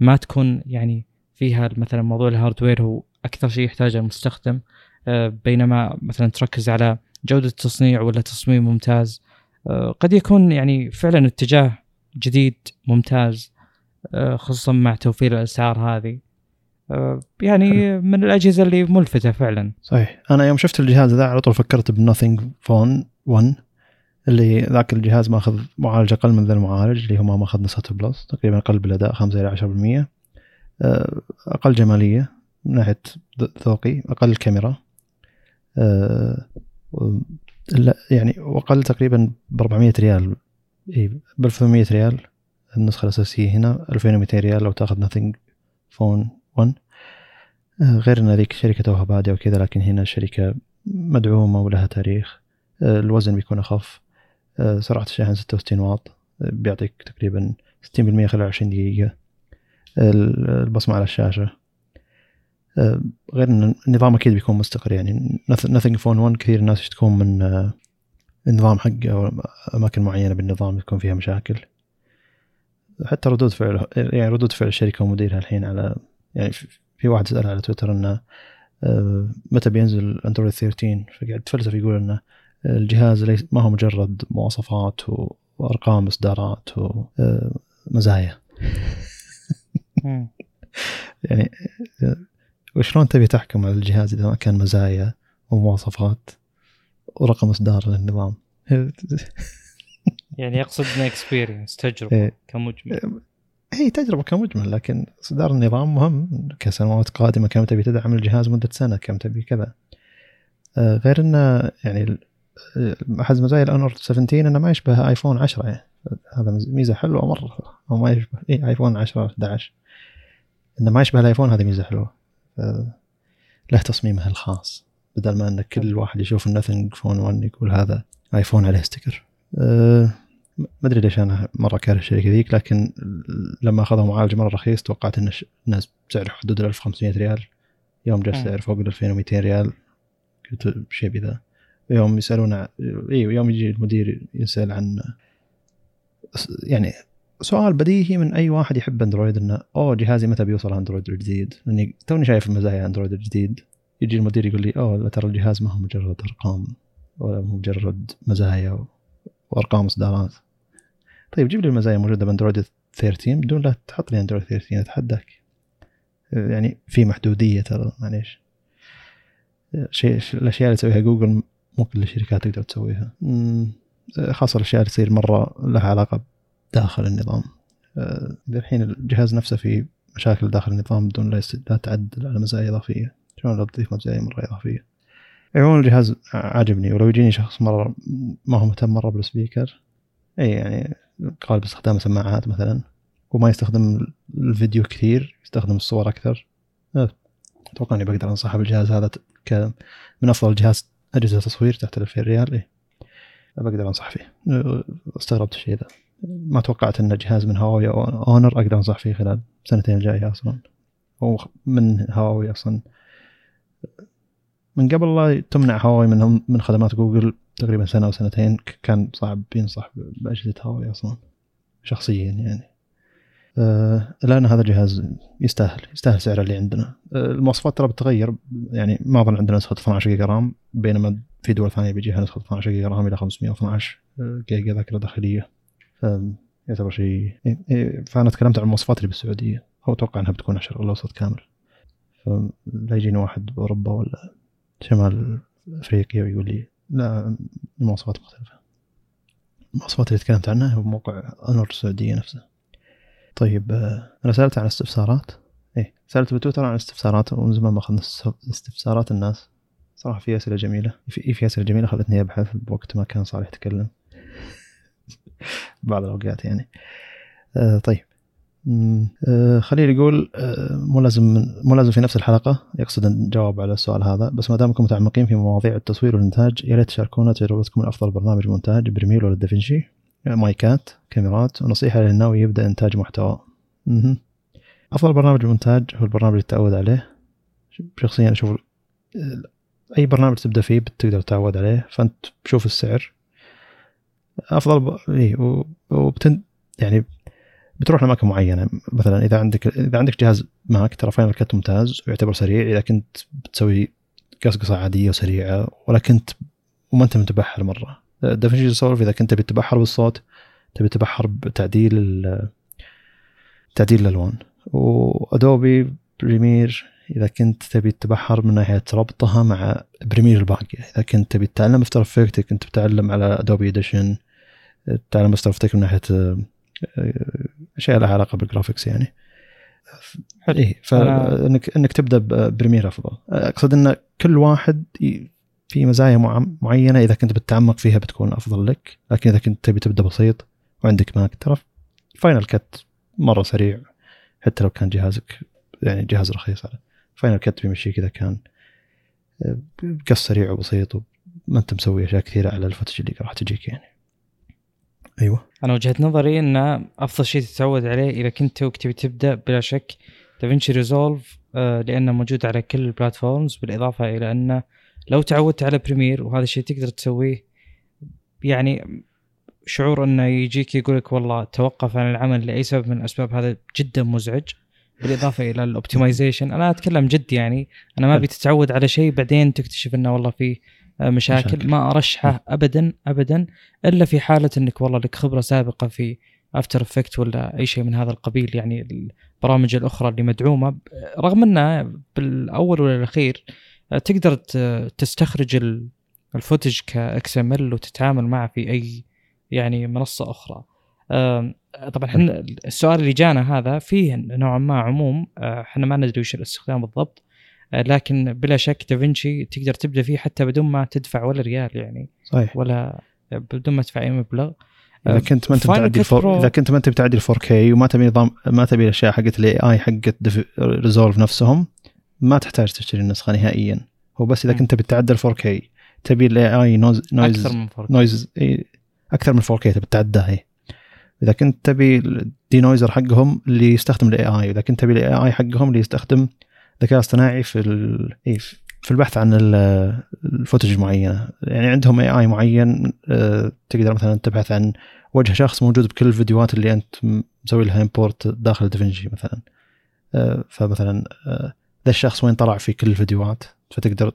ما تكون يعني فيها مثلا موضوع ال hardware هو أكثر شيء يحتاجه المستخدم آه، بينما مثلا تركز على جودة التصنيع ولا تصميم ممتاز آه، قد يكون يعني فعلا اتجاه جديد ممتاز آه، خصوصا مع توفير الأسعار هذه. يعني من الأجهزة اللي ملفتة فعلا. صحيح. أنا يوم شفت الجهاز ذا على طول فكرت ب Nothing Phone 1 اللي ذاك الجهاز ماخذ معالج أقل من ذا المعالج اللي هو ما ماخذ نسخة Plus تقريبا أقل بالأداء 5 إلى 10% أقل جمالية من ناحية ذوقي أقل كاميرا. أه لا يعني وأقل تقريبا ب 400 ريال. اي ب 1800 ريال. النسخة الأساسية هنا 2200 ريال لو تأخذ Nothing Phone 1 أه غير إن ذيك شركه توها بادية وكذا لكن هنا شركه مدعومة ولها تاريخ. أه الوزن بيكون أخف. أه سرعة الشاحن 66 واط بيعطيك تقريبا 60% خلال 20 دقيقة البصمة على الشاشة. آه، غير إن النظام أكيد بيكون مستقر يعني Nothing Phone 1 كثير الناس يشتكون من آه، النظام حقه أو أماكن معينة بالنظام يكون فيها مشاكل. حتى ردود فعل يعني ردود فعل الشركة ومديرها الحين على يعني في واحد سال على تويتر إنه آه، متى بينزل اندرويد 13 فقاعد يتفلسف يقول إنه الجهاز ليس ما هو مجرد مواصفات وارقام إصدارات ومزايا يعني وشلون تبي تحكم على الجهاز إذا ما كان مزايا ومواصفات ورقم إصدار للنظام؟ يعني يقصد ان اكسبيرينس تجربة إيه. كمجمل. هي تجربة كمجمل لكن إصدار النظام مهم. كسنوات قادمة كم تبي تدعم الجهاز مدة سنة كم تبي كذا. آه، غير إنه يعني أحد مزايا الأونر 70 إنه ما يشبه ايفون 10 يعني. هذا ميزه حلوة مرة أو ما يشبه. اي ايفون 10 11 إنه ما يشبه الآيفون هذه ميزة حلوة. له تصميمه الخاص. بدل ما إن كل واحد يشوف ال Nothing Phone 1 يقول هذا ايفون عليه sticker أه ما أدري ليش أنا مرة كاره الشركة ذيك لكن لما أخذوا معالج مرة رخيص توقعت إن الناس بسعر حدود ال 1500 ريال. يوم جاء السعر فوق ال 2200 ريال. قلت شيء بذا. يوم يسالون اي يوم يجي المدير يسأل عن يعني سؤال بديهي من أي واحد يحب أندرويد إنه أوه جهازي متى بيوصل أندرويد الجديد؟ لأني توني شايف مزايا أندرويد الجديد. يجي المدير يقول لي أوه ترى الجهاز ما هو مجرد أرقام ولا مجرد مزايا وأرقام اصدارات طيب جيب لي المزايا موجودة بأندرويد 13 بدون لا تحط لي أندرويد 13 أتحداك. يعني في محدودية ترى معليش. شيء الأشياء اللي تسويها جوجل مو كل الشركات تقدر تسويها. خاصة الأشياء اللي تصير مرة لها علاقة داخل النظام. آه، الحين الجهاز نفسه في مشاكل داخل النظام بدون لا, تعدل على مزايا إضافية. شلون لو تضيف مزايا مرة إضافية؟ عموما الجهاز عاجبني ولو يجيني شخص مرة ما هو مهتم مرة بالسبيكر أي يعني قال باستخدام سماعات مثلا وما يستخدم الفيديو كثير يستخدم الصور أكثر. آه، أتوقع إني بقدر أنصحه بالجهاز هذا من أفضل جهاز أجهزة تصوير تحت 2000 ريال إيه. بقدر أنصح فيه. آه، استغربت الشيء ذا ما توقعت إن جهاز من هواوي أو أونر أقدر أنصح فيه خلال سنتين الجاية أصلا. هو من هواوي أصلا. من قبل لا تمنع هواوي من من خدمات جوجل تقريبا سنة أو سنتين كان صعب ينصح بأجهزة هواوي أصلا. شخصيا يعني. أه لأن هذا الجهاز يستاهل يستاهل سعره اللي عندنا. أه المواصفات ترى بتتغير يعني ما أظن عندنا نسخة 12 جيجا رام بينما في دول ثانية بيجيها نسخة 12 جيجا رام إلى 512 جيجا ذاكرة داخلية. فيعتبر شيء إيه، إيه، فأنا تكلمت عن المواصفات اللي بالسعودية هو أتوقع إنها بتكون على الشرق الأوسط كامل. فلا يجيني واحد بأوروبا ولا شمال أفريقيا ويقول لي لا المواصفات مختلفة. المواصفات اللي تكلمت عنها هو موقع أونر السعودية نفسه. طيب آه، أنا سألت عن استفسارات. إيه سألت بتويتر عن استفسارات ومن زمان ما أخذنا استفسارات الناس. صراحة في أسئلة جميلة. في, في أسئلة جميلة خلتني أبحث بوقت ما كان صالح يتكلم. بعض الأوقات يعني. آه طيب. آه خليل يقول آه مو لازم مو لازم في نفس الحلقة. يقصد الجواب على السؤال هذا. بس ما دامكم متعمقين في مواضيع التصوير والإنتاج يا ريت تشاركونا تجربتكم من افضل برنامج مونتاج بريمير ولا دافنشي مايكات كاميرات. ونصيحة للناوي يبدأ إنتاج محتوى. أفضل برنامج مونتاج هو البرنامج اللي تتعود عليه. شخصيا أشوف أي برنامج تبدأ فيه بتقدر تتعود عليه فأنت بشوف السعر. أفضل ب... إي وبتن يعني بتروح لأماكن معينة. مثلا إذا عندك إذا عندك جهاز ماك ترى فاينل كات ممتاز ويعتبر سريع. إذا كنت بتسوي قصقصة عادية وسريعة ولا كنت وما أنت متبحر مره دافنشي ريزولف إذا كنت بتبحر بالصوت تبي تبحر بتعديل تعديل الألوان. وأدوبي بريمير إذا كنت تبي تبحر من ناحية ربطها مع البرامج الباقيه إذا كنت تبي تتعلم افتر افكت كنت بتعلم على ادوبي اديشن تتعلم افتر افكت من ناحية آه، أشياء لها علاقة بال graphics يعني. إيه فإنك إنك تبدأ ببريمير أفضل. أقصد إن كل واحد في مزايا معينة إذا كنت بتتعمق فيها بتكون أفضل لك لكن إذا كنت تبي تبدأ بسيط وعندك ماك ترى فاينل كات مرة سريع حتى لو كان جهازك يعني جهاز رخيص على فاينل كات بيمشيك إذا كان آه، قص سريع وبسيط وما أنت مسوي أشياء كثيرة على ال footage اللي راح تجيك يعني. أيوه. أنا وجهة نظري إن أفضل شيء تتعود عليه إذا كنت توك تبي تبدأ بلا شك دافنشي ريزولف آه لأنه موجود على كل ال platforms بالإضافة إلى أنه لو تعودت على بريمير وهذا الشيء تقدر تسويه يعني شعور إنه يجيك يقول لك والله توقف عن العمل لأي سبب من الأسباب هذا جدا مزعج. بالإضافة إلى ال optimization أنا أتكلم جد يعني أنا ما أبي تتعود على شيء بعدين تكتشف إنه والله في مشاكل, مشاكل. ما أرشحه ابدا ابدا إلا في حالة إنك والله لك خبرة سابقة في افتر افكت ولا أي شيء من هذا القبيل يعني البرامج الأخرى اللي مدعومة. رغم إنه بالأول والاخير تقدر تستخرج ال footage ك XML وتتعامل معه في أي يعني منصة أخرى. طبعا إحنا السؤال اللي جانا هذا فيه نوعا ما عموم. آه، إحنا ما ندري وش الاستخدام بالضبط آه، لكن بلا شك دافنشي تقدر تبدأ فيه حتى بدون ما تدفع ولا ريال يعني صحيح. ولا بدون ما تدفع أي مبلغ. إذا آه، كنت ما أنت بتعدي ال four إذا كنت ما أنت بتعدي 4K وما تبي نظام ما تبي الأشياء حقت ال AI حقت ريزولف نفسهم ما تحتاج تشتري النسخة نهائيا. هو بس إذا كنت بتعدل 4K تبي ال AI noise noise أكثر من 4 noise أكثر من 4K تبي تعداه إذا كنت تبي ال denoiser حقهم اللي يستخدم ال AI إذا كنت تبي ال AI حقهم اللي يستخدم ذكاء اصطناعي في إيه، في البحث عن ال footage معينة. يعني عندهم AI معين آه، تقدر مثلا تبحث عن وجه شخص موجود بكل الفيديوهات اللي أنت مسوي لها import داخل دافنشي مثلا. آه، فمثلا آه، ذا الشخص وين طلع في كل الفيديوهات. فتقدر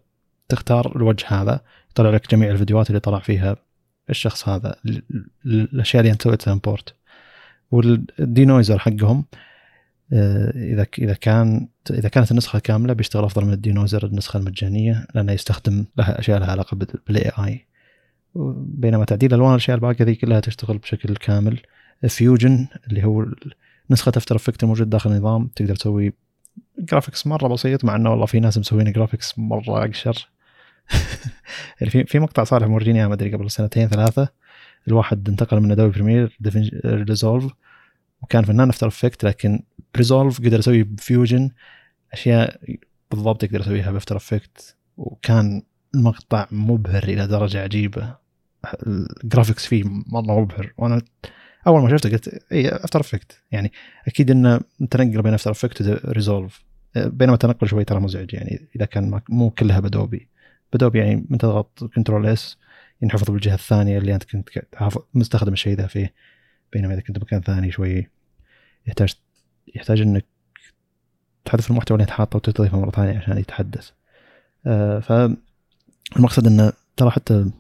تختار الوجه هذا يطلع لك جميع الفيديوهات اللي طلع فيها الشخص هذا الأشياء اللي أنت سويتها import وال denoiser حقهم آه، إذا إذا كان إذا كانت النسخة كاملة بيشتغل أفضل من ال denoiser النسخة المجانية لأنه يستخدم لها أشياء لها علاقة بال AI بينما تعديل ألوان الأشياء الباقية ذي كلها تشتغل بشكل كامل. فيوجن اللي هو نسخة افتر افكت الموجود داخل النظام تقدر تسوي graphics مرة بسيط مع إنه والله في ناس مسوين graphics مرة أقشر. يعني في في مقطع صالح موريني اياه ما أدري قبل سنتين ثلاثة الواحد انتقل من ادوبي بريمير ريزولف وكان فنان افتر افكت لكن ريزولف قدر يسوي بفيوجن أشياء بالضبط يقدر يسويها بافتر افكت وكان المقطع مبهر إلى درجة عجيبة. ال graphics فيه مرة مبهر وأنا أول ما شفته قلت اي افتر افكت يعني أكيد إنه تنقل بين افتر افكت وريزولف بينما التنقل شوي ترى مزعج يعني إذا كان مو كلها بأدوبي بأدوبي يعني من تضغط control S ينحفظ بالجهة الثانية اللي أنت كنت مستخدم الشيء ذا فيه. بينما إذا كنت بمكان ثاني شوي يحتاج يحتاج إنك تحذف المحتوى اللي أنت حاطه وتضيفه مرة ثانية عشان يتحدث. آه فالمقصد إنه ترى حتى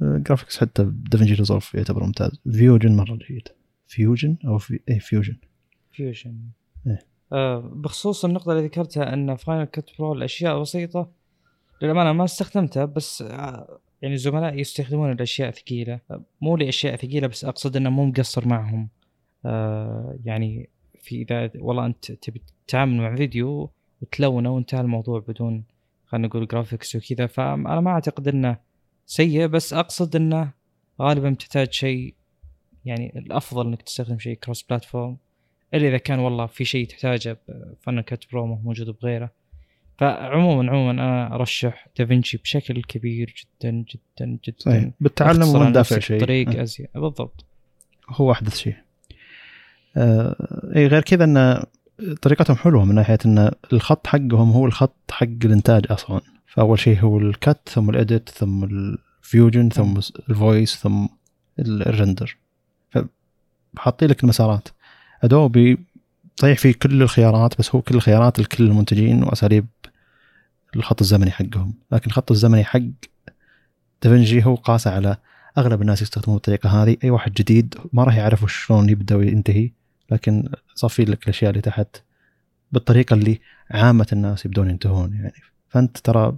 graphics حتى دافنشي ريزولف يعتبر ممتاز. فيوجن مرة جيد. فيوجن أو في اي فيوجن فيوجن إيه. آه بخصوص النقطة اللي ذكرتها إن فاينل كت برو الأشياء بسيطة للأمانة ما استخدمتها بس آه يعني زملائي يستخدمون الأشياء ثقيلة. مو لأشياء ثقيلة بس أقصد إنه مو مقصر معهم. آه يعني في إذا والله أنت تبي تتعامل مع فيديو وتلونه وانتهى الموضوع بدون خلينا نقول graphics وكذا فأنا ما أعتقد إنه سيء بس أقصد إنه غالبا تحتاج شيء يعني الأفضل إنك تستخدم شيء cross platform إلا إذا كان والله في شيء تحتاجه فاينل كات برو موجود بغيره. فعموما عموما أنا أرشح دافنشي بشكل كبير جدا جدا جدا. صحيح. بالتعلم وما تدفع شيء. طريق آه. أزيد. بالضبط. هو احدث شيء. آه إي غير كذا إن طريقتهم حلوة من ناحية إن الخط حقهم هو الخط حق الإنتاج أصلا. فأول شيء هو الكت ثم الاديت ثم الفيوجن ثم الفويس ثم ال- الرندر فحاطين لك المسارات. Adobe صحيح في كل الخيارات بس هو كل الخيارات لكل المنتجين وأساليب الخط الزمني حقهم. لكن الخط الزمني حق دافنجي هو قاسى على أغلب الناس يستخدمون الطريقة هذه. أي واحد جديد ما راح يعرف شلون يبدأ وينتهي. لكن صفي لك الأشياء اللي تحت بالطريقة اللي عامة الناس يبدون ينتهون يعني. فأنت ترى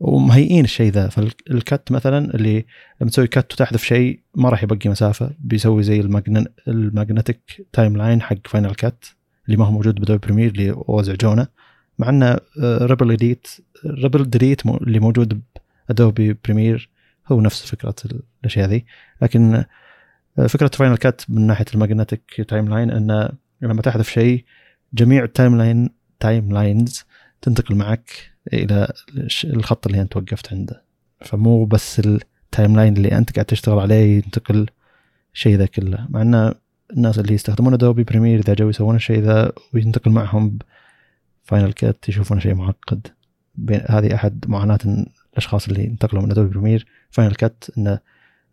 ومهيئين الشيء ذا. فال cut مثلا اللي لما تسوي cut وتحذف شيء ما راح يبقي مسافة. بيسوي زي ال magne- ال magnetic timeline حق Final Cut اللي ما هو موجود ب Adobe Premiere اللي وزعجونه مع إنه ripple edit ripple delete اللي موجود ب Adobe Premiere هو نفس فكرة الأشياء ذي. لكن آه، فكرة Final Cut من ناحية ال magnetic timeline إنه لما تحذف شيء جميع ال timeline timelines تنتقل معك. إلى الخط اللي أنت وقفت عنده. فمو بس ال timeline اللي أنت قاعد تشتغل عليه ينتقل شيء ذا كله. مع إن الناس اللي يستخدمون Adobe Premiere إذا جو يسوون الشيء ذا وينتقل معهم Final Cut يشوفونه شيء معقد. هذه أحد معاناة الأشخاص اللي انتقلوا من Adobe Premiere Final Cut انه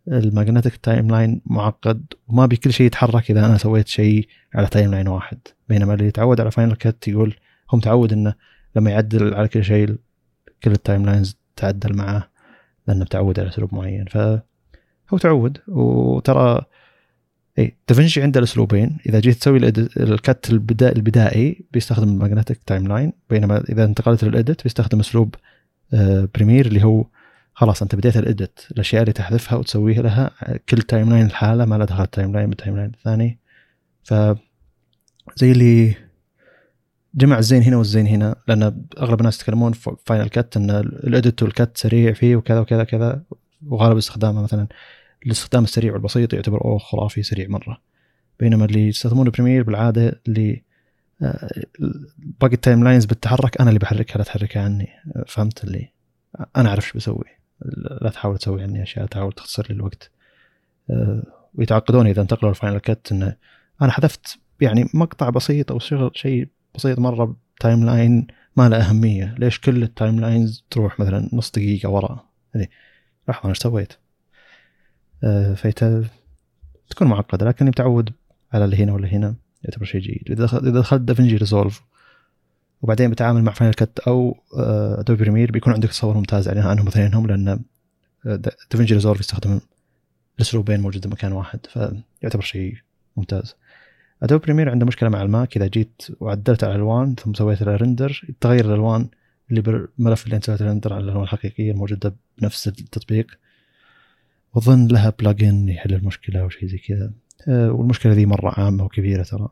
ال magnetic timeline معقد وما بكل شيء يتحرك إذا أنا سويت شيء على timeline واحد. بينما اللي يتعود على Final Cut يقول هو متعود إنه لما يعدل على كل شيء كل ال timelines تعدل معاه لأنه متعود على أسلوب معين. فهو تعود وترى اي دافنشي عنده الأسلوبين. إذا جيت تسوي ال cut البدا البدائي بيستخدم ال magnetic timeline بينما إذا انتقلت لل edit بيستخدم أسلوب آه، Premiere اللي هو خلاص أنت بديت ال edit الأشياء اللي تحذفها وتسويها لها كل timeline لحاله ما له دخل timeline بال timeline الثاني. ف زي اللي جمع الزين هنا والزين هنا لأن أغلب الناس يتكلمون في Final Cut إن ال edit وال cut سريع فيه وكذا وكذا كذا وغالب استخدامه مثلا الاستخدام السريع والبسيط يعتبر أوه خرافي سريع مرة. بينما اللي يستخدمون Premiere بالعادة اللي آه، باقي ال timelines بتتحرك أنا اللي بحركها لا تحركها عني. فهمت اللي؟ أنا أعرف إيش بسوي. لا تحاول تسوي عني أشياء تحاول تختصر لي الوقت. آه، ويتعقدون إذا انتقلوا ال Final Cut انه أنا حذفت يعني مقطع بسيط أو شغل شيء بسيط مرة timeline ما له أهمية. ليش كل ال timelines تروح مثلا نص دقيقة ورا لحظة إيش سويت آه، فيت تكون معقدة لكن متعود على اللي هنا ولا هنا. يعتبر شيء جيد. إذا دخل- إذا دخلت DaVinci Resolve وبعدين بتعامل مع Final Cut أو Adobe Premiere بيكون عندك تصور ممتاز عليها عنهم اثنينهم لأن آه، DaVinci Resolve يستخدم الاسلوبين موجودين بمكان واحد. فيعتبر شيء ممتاز. Adobe Premiere عنده مشكلة مع ال Mac. إذا جيت وعدلت على الألوان ثم سويت له render تغير الألوان اللي بالملف اللي أنت سويت له render على الألوان الحقيقية الموجودة بنفس التطبيق. واظن لها plugin يحل المشكلة أو شيء زي كذا. آه، والمشكلة ذي مرة عامة وكبيرة ترى.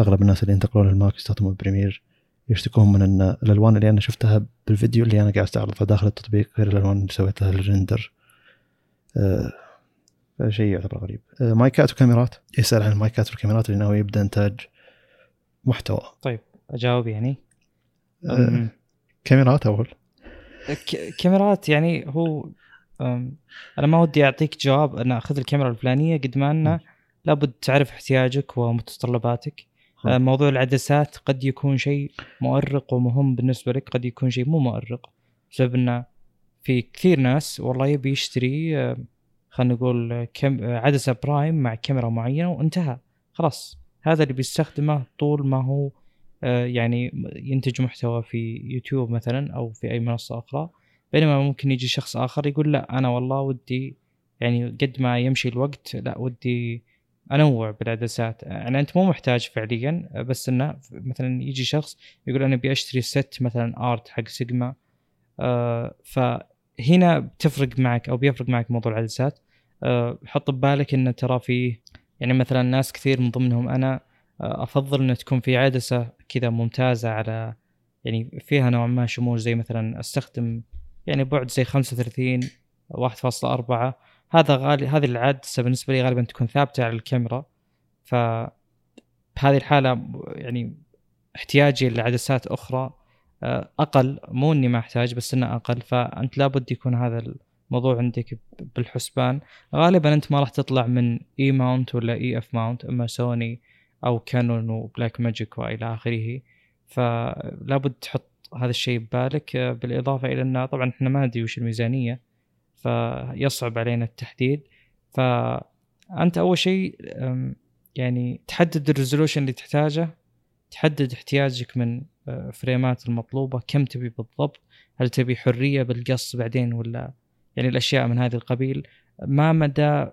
أغلب الناس اللي ينتقلون لل Mac يستخدمون Premiere يشتكون من إن الألوان اللي أنا شفتها بالفيديو اللي أنا قاعد أستعرضها داخل التطبيق غير الألوان اللي سويت لها ال render آه، فشيء يعتبر غريب. آه، مايكات وكاميرات. يسأل عن المايكات والكاميرات اللي ناوي يبدأ إنتاج محتوى. أجاوب يعني. آه، كاميرات أول. ك- كاميرات يعني هو أنا ما ودي أعطيك جواب أنا أخذ الكاميرا الفلانية قد ما انه لابد تعرف احتياجك ومتطلباتك. ها. آه، موضوع العدسات قد يكون شيء مؤرق ومهم بالنسبة لك قد يكون شيء مو مؤرق بسبب انه في كثير ناس والله يبي يشتري آه، خلينا نقول كم عدسة برايم مع كاميرا معينة وانتهى. خلاص. هذا اللي بيستخدمه طول ما هو آه، يعني ينتج محتوى في يوتيوب مثلا أو في أي منصة أخرى. بينما ممكن يجي شخص آخر يقول لا أنا والله ودي يعني قد ما يمشي الوقت لا ودي أنوع بالعدسات. يعني أنت مو محتاج فعليا بس إنه مثلا يجي شخص يقول أنا أبي أشتري ست مثلا ارت حق سيجما آه فهنا بتفرق معك أو بيفرق معك موضوع العدسات. حط ببالك انه ترى في يعني مثلا ناس كثير من ضمنهم أنا آه أفضل انه تكون في عدسة كذا ممتازة على يعني فيها نوع ما شمول زي مثلا أستخدم يعني بعد زي 35 1.4 هذا غالي هذه العدسة بالنسبة لي غالبا تكون ثابتة على الكاميرا. ف بهذه الحالة يعني احتياجي لعدسات أخرى آه، أقل مو إني ما أحتاج بس إنه أقل. فأنت لابد يكون هذا الموضوع عندك بالحسبان غالبا أنت ما راح تطلع من E mount ولا EF mount أما سوني أو Canon و Blackmagic وإلى آخره. فلابد تحط هذا الشيء ببالك. آه، بالإضافة إلى أنه طبعا إحنا ما ندري وش الميزانية فيصعب علينا التحديد. فانت أول شيء يعني تحدد ال resolution اللي تحتاجه تحدد احتياجك من آه، فريمات المطلوبة كم تبي بالضبط هل تبي حرية بالقص بعدين ولا يعني الأشياء من هذا القبيل ما مدى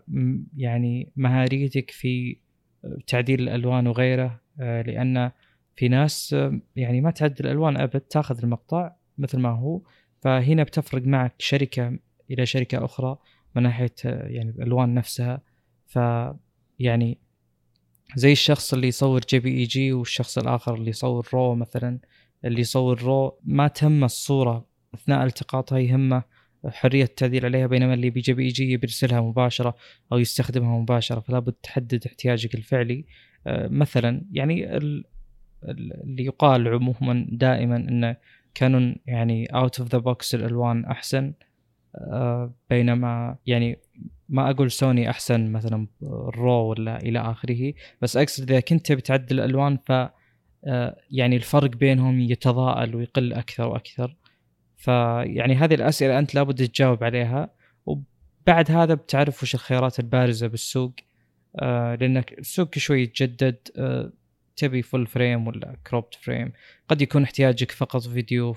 يعني مهارتك في آه، تعديل الألوان وغيره؟ آه، لأن في ناس يعني ما تعدل الألوان أبد تاخذ المقطع مثل ما هو فهنا بتفرق معك شركة إلى شركة أخرى من ناحية يعني الألوان نفسها. ف يعني زي الشخص اللي يصور JPEG والشخص الآخر اللي يصور RAW مثلا اللي يصور RAW ما تهمه الصورة أثناء التقاطها يهمه حرية التعديل عليها بينما اللي ب JPEG بيرسلها مباشرة أو يستخدمها مباشرة فلا بد تحدد احتياجك الفعلي. آه، مثلا يعني اللي يقال عموما دائما إنه Canon يعني out of the box الألوان أحسن. آه، بينما يعني ما أقول سوني أحسن مثلا RAW ولا إلى آخره بس أقصد إذا كنت بتعدل الألوان ف آه، يعني الفرق بينهم يتضاءل ويقل أكثر وأكثر. فيعني هذه الأسئلة أنت لابد تجاوب عليها. وبعد هذا بتعرف وش الخيارات البارزة بالسوق. آه، لأنك السوق شوي يتجدد. تبي full frame ولا cropped frame قد يكون احتياجك فقط فيديو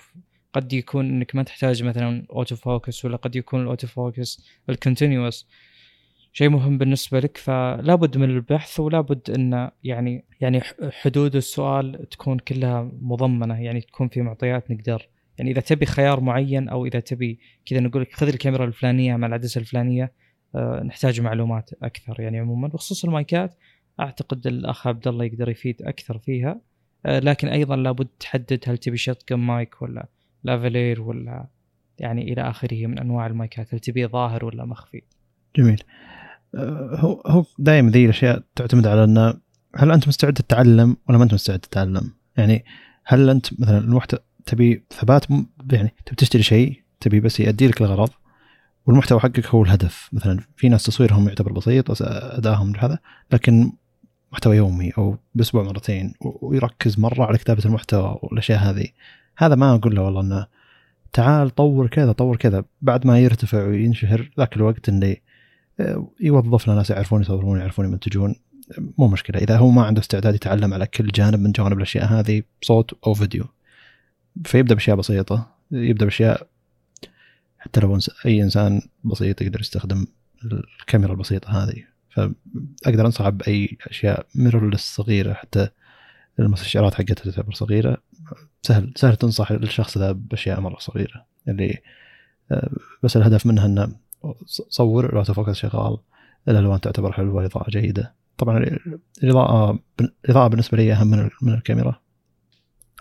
قد يكون إنك ما تحتاج مثلا auto focus ولا قد يكون ال auto focus ال continuous شيء مهم بالنسبة لك فلا بد من البحث ولا بد إن يعني يعني حدود السؤال تكون كلها مضمنة. يعني تكون في معطيات نقدر يعني إذا تبي خيار معين أو إذا تبي كذا نقول لك خذ الكاميرا الفلانية مع العدسة الفلانية آه نحتاج معلومات أكثر يعني عموما بخصوص المايكات أعتقد الأخ عبد الله يقدر يفيد أكثر فيها آه لكن أيضا لابد تحدد هل تبي shotgun mic ولا lavalier ولا يعني إلى آخره من أنواع المايكات هل تبيه ظاهر ولا مخفي. جميل. أه، هو هو دائما ذي الأشياء تعتمد على انه هل أنت مستعد تتعلم ولا ما أنت مستعد تتعلم؟ يعني هل أنت مثلا المحتوى تبي ثبات يعني تبي تشتري شيء تبي بس يؤدي لك الغرض والمحتوى حقك هو الهدف. مثلا في ناس تصويرهم يعتبر بسيط ادائهم هذا لكن محتوى يومي أو بأسبوع مرتين ويركز مرة على كتابة المحتوى والأشياء هذه. هذا ما أقول له والله إنه تعال طور كذا طور كذا. بعد ما يرتفع وينشهر ذاك الوقت اللي آه، يوظف لنا ناس يعرفون يصورون يعرفون يمنتجون مو مشكلة. إذا هو ما عنده استعداد يتعلم على كل جانب من جوانب الأشياء هذه صوت أو فيديو. فيبدأ بأشياء بسيطة يبدأ بأشياء حتى لو أي إنسان بسيط يقدر يستخدم الكاميرا البسيطة هذه. فأقدر انصح بأي أشياء ميرورلس صغيرة حتى المستشعرات حقتها تعتبر صغيرة. سهل سهل تنصح الشخص ذا بأشياء مرة صغيرة. اللي آه، بس الهدف منها إنه صور ال auto شغال الألوان تعتبر حلوة الاضاءه جيدة. طبعا الإضاءة الإضاءة بالنسبة لي أهم من الكاميرا.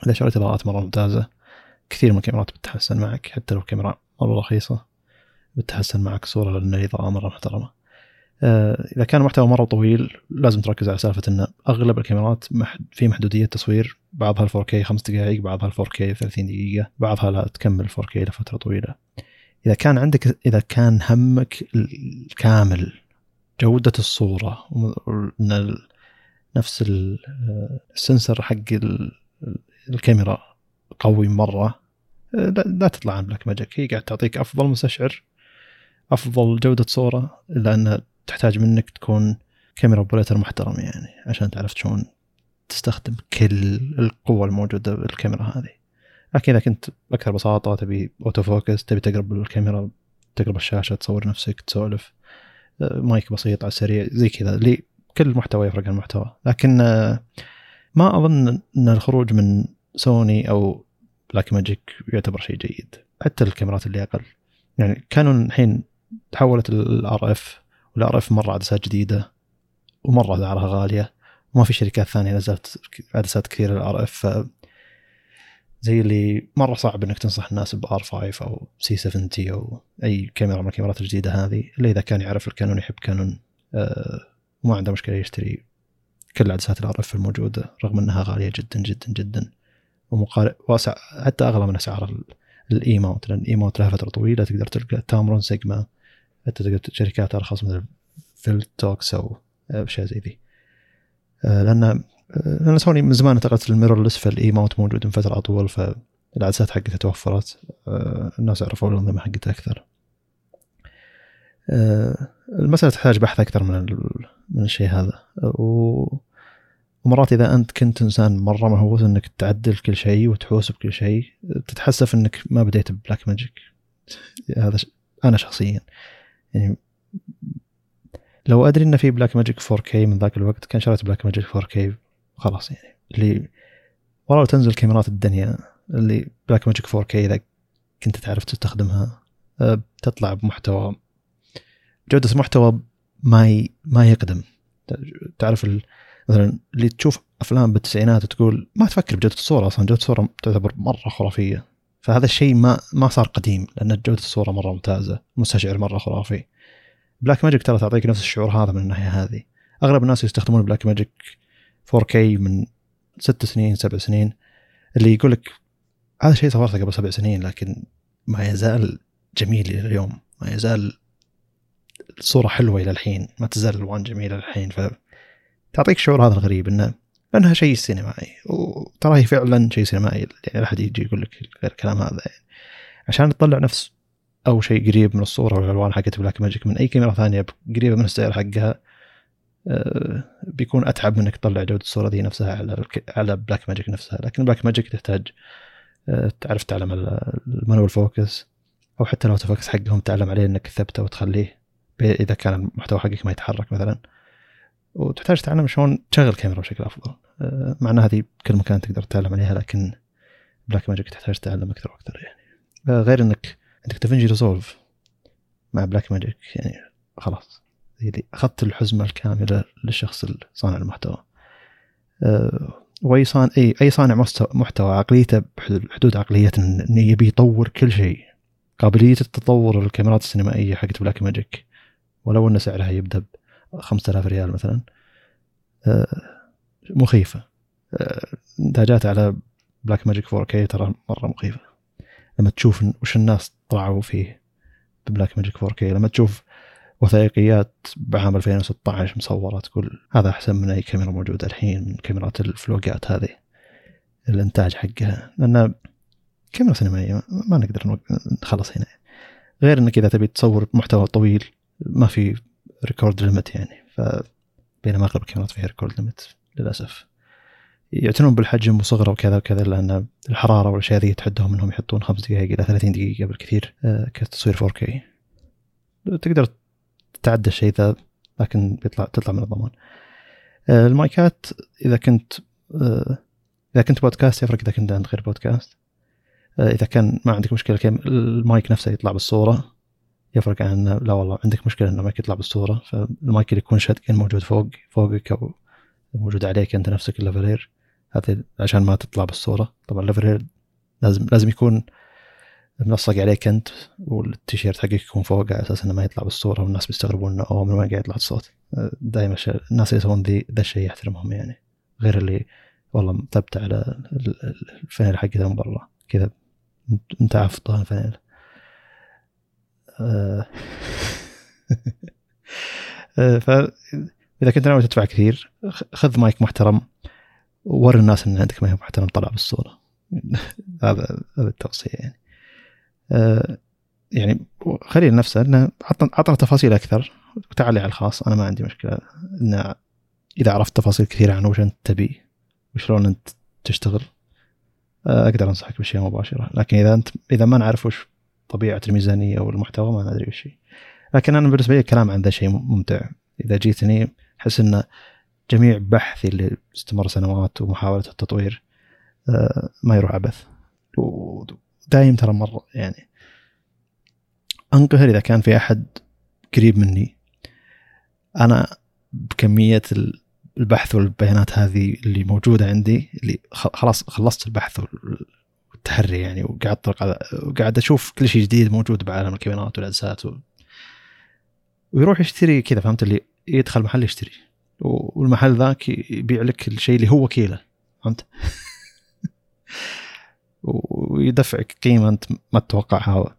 إذا شريت إضاءات مرة ممتازة كثير من الكاميرات بتتحسن معك حتى لو كاميرا مرة رخيصة بتحسن معك صورة لأن الاضاءه مرة محترمة. آه، إذا كان المحتوى مرة طويل لازم تركز على سالفة إن أغلب الكاميرات في محدودية تصوير بعضها 4K 5 دقائق بعضها 4K 30 دقيقة بعضها لا تكمل 4K لفترة طويلة. إذا كان عندك إذا كان همك الكامل جودة الصورة إن نفس ال sensor حق الكاميرا قوي مرة. آه، لا تطلع عن بلاك ماجيك هي قاعد تعطيك أفضل مستشعر أفضل جودة صورة الا تحتاج منك تكون كاميرا operator محترم يعني عشان تعرف شلون تستخدم كل القوة الموجودة بالكاميرا هذه. لكن إذا كنت أكثر بساطة تبي auto focus تبي تقرب الكاميرا تقرب الشاشة تصور نفسك تسولف آه، مايك بسيط على السريع زي كذا اللي كل محتوى يفرق عن المحتوى لكن آه، ما أظن إن الخروج من سوني أو بلاك ماجيك يعتبر شيء جيد. حتى الكاميرات اللي أقل. يعني كانوا الحين تحولت ال RF وال RF مره عدسات جديدة ومرة أسعارها غالية. وما في شركات ثانية نزلت عدسات كثيرة ال RF زي اللي مرة صعب إنك تنصح الناس ب R5 أو C70 أو أي كاميرا من الكاميرات الجديدة هذه. إلا إذا كان يعرف الكانون يحب كانون آه وما عنده مشكلة يشتري كل عدسات ال RF الموجودة رغم إنها غالية جدا جدا جدا. ومقارب واسع حتى أغلى من أسعار ال E mount لأن ال E mount لها فترة طويلة تقدر تلقى تامرون سيجما حتى تقدر شركات أرخص مثل فيلتوكس أو أشياء زي ذي. آه، لأن آه، لأن سوني من زمان انتقلت لل mirrorless فال E mount موجود من فترة أطول فالعدسات حقتها توفرت. آه، الناس عرفوا الأنظمة حقتها أكثر. المسألة تحتاج بحث أكثر من من الشيء هذا. و ومرات إذا أنت كنت إنسان مرة مهووس إنك تعدل كل شيء وتحوس بكل شيء تتحسف إنك ما بديت ببلاك ماجيك. هذا أنا شخصيا. يعني لو أدري ان في بلاك ماجيك 4K من ذاك الوقت كان شريت بلاك ماجيك 4K خلاص يعني. اللي والله تنزل كاميرات الدنيا اللي بلاك ماجيك 4K إذا كنت تعرف تستخدمها أه، تطلع بمحتوى. جودة محتوى ما ي... ما يقدم. تعرف ال... مثلا اللي تشوف أفلام بالتسعينات تقول ما تفكر بجودة الصورة أصلا جودة الصورة تعتبر مرة خرافية. فهذا الشيء ما ما صار قديم لأن جودة الصورة مرة ممتازة مستشعر مرة خرافي. بلاك ماجيك ترى تعطيك نفس الشعور هذا من الناحية هذه. أغلب الناس يستخدمون بلاك ماجيك 4K من ست سنين سبع سنين اللي يقول لك هذا شيء صورته قبل سبع سنين لكن ما يزال جميل إلى اليوم. ما يزال الصورة حلوة إلى الحين ما تزال الالوان جميلة الحين. ف تعطيك الشعور هذا الغريب إنه لانها شيء سينمائي. وترى هي فعلا شيء سينمائي يعني لا أحد يجي يقول لك غير الكلام هذا يعني. عشان تطلع نفس أو شيء قريب من الصورة والألوان حقت بلاك ماجيك من أي كاميرا ثانية قريبة من السعر حقها آه، بيكون أتعب منك تطلع جودة الصورة دي نفسها على على بلاك ماجيك نفسها. لكن بلاك ماجيك تحتاج آه، تعرف تعلم ال manual focus أو حتى الأوتو focus حقهم تعلم عليه إنك تثبته وتخليه إذا كان المحتوى حقك ما يتحرك مثلا. وتحتاج تتعلم شلون تشغل كاميرا بشكل أفضل. آه، مع إن هذه كل مكان تقدر تتعلم عليها لكن بلاك ماجيك تحتاج تتعلم أكثر وأكثر يعني. غير إنك عندك دافنجي ريزولف مع بلاك ماجيك يعني خلاص. أخذت الحزمة الكاملة للشخص صانع المحتوى. أه وأي صان أي أي صانع محتوى عقليته بحدود عقليه انه يبي يطور كل شيء. قابلية التطور الكاميرات السينمائية حقت بلاك ماجيك ولو إن سعرها يبدأ 5000 ريال مثلا أه مخيفة. انتاجات على بلاك ماجيك 4K ترى مرة مخيفة. لما تشوف وش الناس طلعوا فيه ببلاك ماجيك 4K لما تشوف وثائقيات بعام 2016 مصورة تقول هذا أحسن من أي كاميرا موجودة الحين من كاميرات الفلوقات هذه الإنتاج حقها. لأن كاميرا سينمائية ما نقدر نخلص هنا. غير أنك إذا تبي تصور محتوى طويل ما في record limit يعني. ف بينما أغلب الكاميرات فيها record limit للأسف. يعتنون بالحجم وصغره وكذا وكذا لأن الحرارة والأشياء ذي تحدهم إنهم يحطون خمس دقائق إلى 30 دقيقة بالكثير آه، كتصوير 4K تقدر تتعدى الشيء ذا لكن بيطلع تطلع من الضمان. آه، المايكات إذا كنت آه، إذا كنت بودكاست يفرق إذا كنت عند غير بودكاست. إذا كان ما عندك مشكلة المايك نفسه يطلع بالصورة. يفرق عن لا والله عندك مشكلة إنه المايك يطلع بالصورة فالمايك اللي يكون shotgun موجود فوق فوقك أو موجود عليك أنت نفسك اللافلير هذا عشان ما تطلع بالصورة. طبعا اللافلير لازم لازم يكون منصق عليك أنت والتيشيرت حقك يكون فوق على أساس إنه ما يطلع بالصورة والناس بيستغربون إنه أوه من وين قاعد يطلع الصوت؟ دائما الناس اللي يسوون ذي ذا الشيء يحترمهم يعني. غير اللي والله مثبت على الفانيل حقته من برا. كذا متعفطة الفانيل. آه. آه، فاذا كنت ناوي تدفع كثير خذ مايك محترم وري الناس إن عندك ما هي محترم طلع بالصورة. هذا هذا التوصية يعني. آه يعني خليل نفسه إنه عطنا تفاصيل أكثر. وتعالي على الخاص أنا ما عندي مشكلة. إن إذا عرفت تفاصيل كثيرة عن وش أنت تبي وشلون أنت تشتغل آه، أقدر أنصحك بأشياء مباشرة. لكن إذا أنت إذا ما نعرف وش طبيعة الميزانية أو المحتوى ما ندري وش. لكن أنا بالنسبة لي الكلام عن ذا شيء ممتع. إذا جيتني أحس إن جميع بحثي اللي استمر سنوات ومحاولة التطوير آه، ما يروح عبث ودايم ترى مرة يعني أنقهر إذا كان في أحد قريب مني. أنا بكمية البحث والبيانات هذه اللي موجودة عندي اللي خلاص خلصت البحث والتحري يعني وقاعد أطلق على وقاعد أشوف كل شيء جديد موجود بعالم الكاميرات والعدسات و... ويروح يشتري كذا فهمت؟ اللي يدخل محل يشتري. والمحل ذاك يبيع لك الشيء اللي هو كيله فهمت؟ ويدفعك قيمة أنت ما تتوقعها.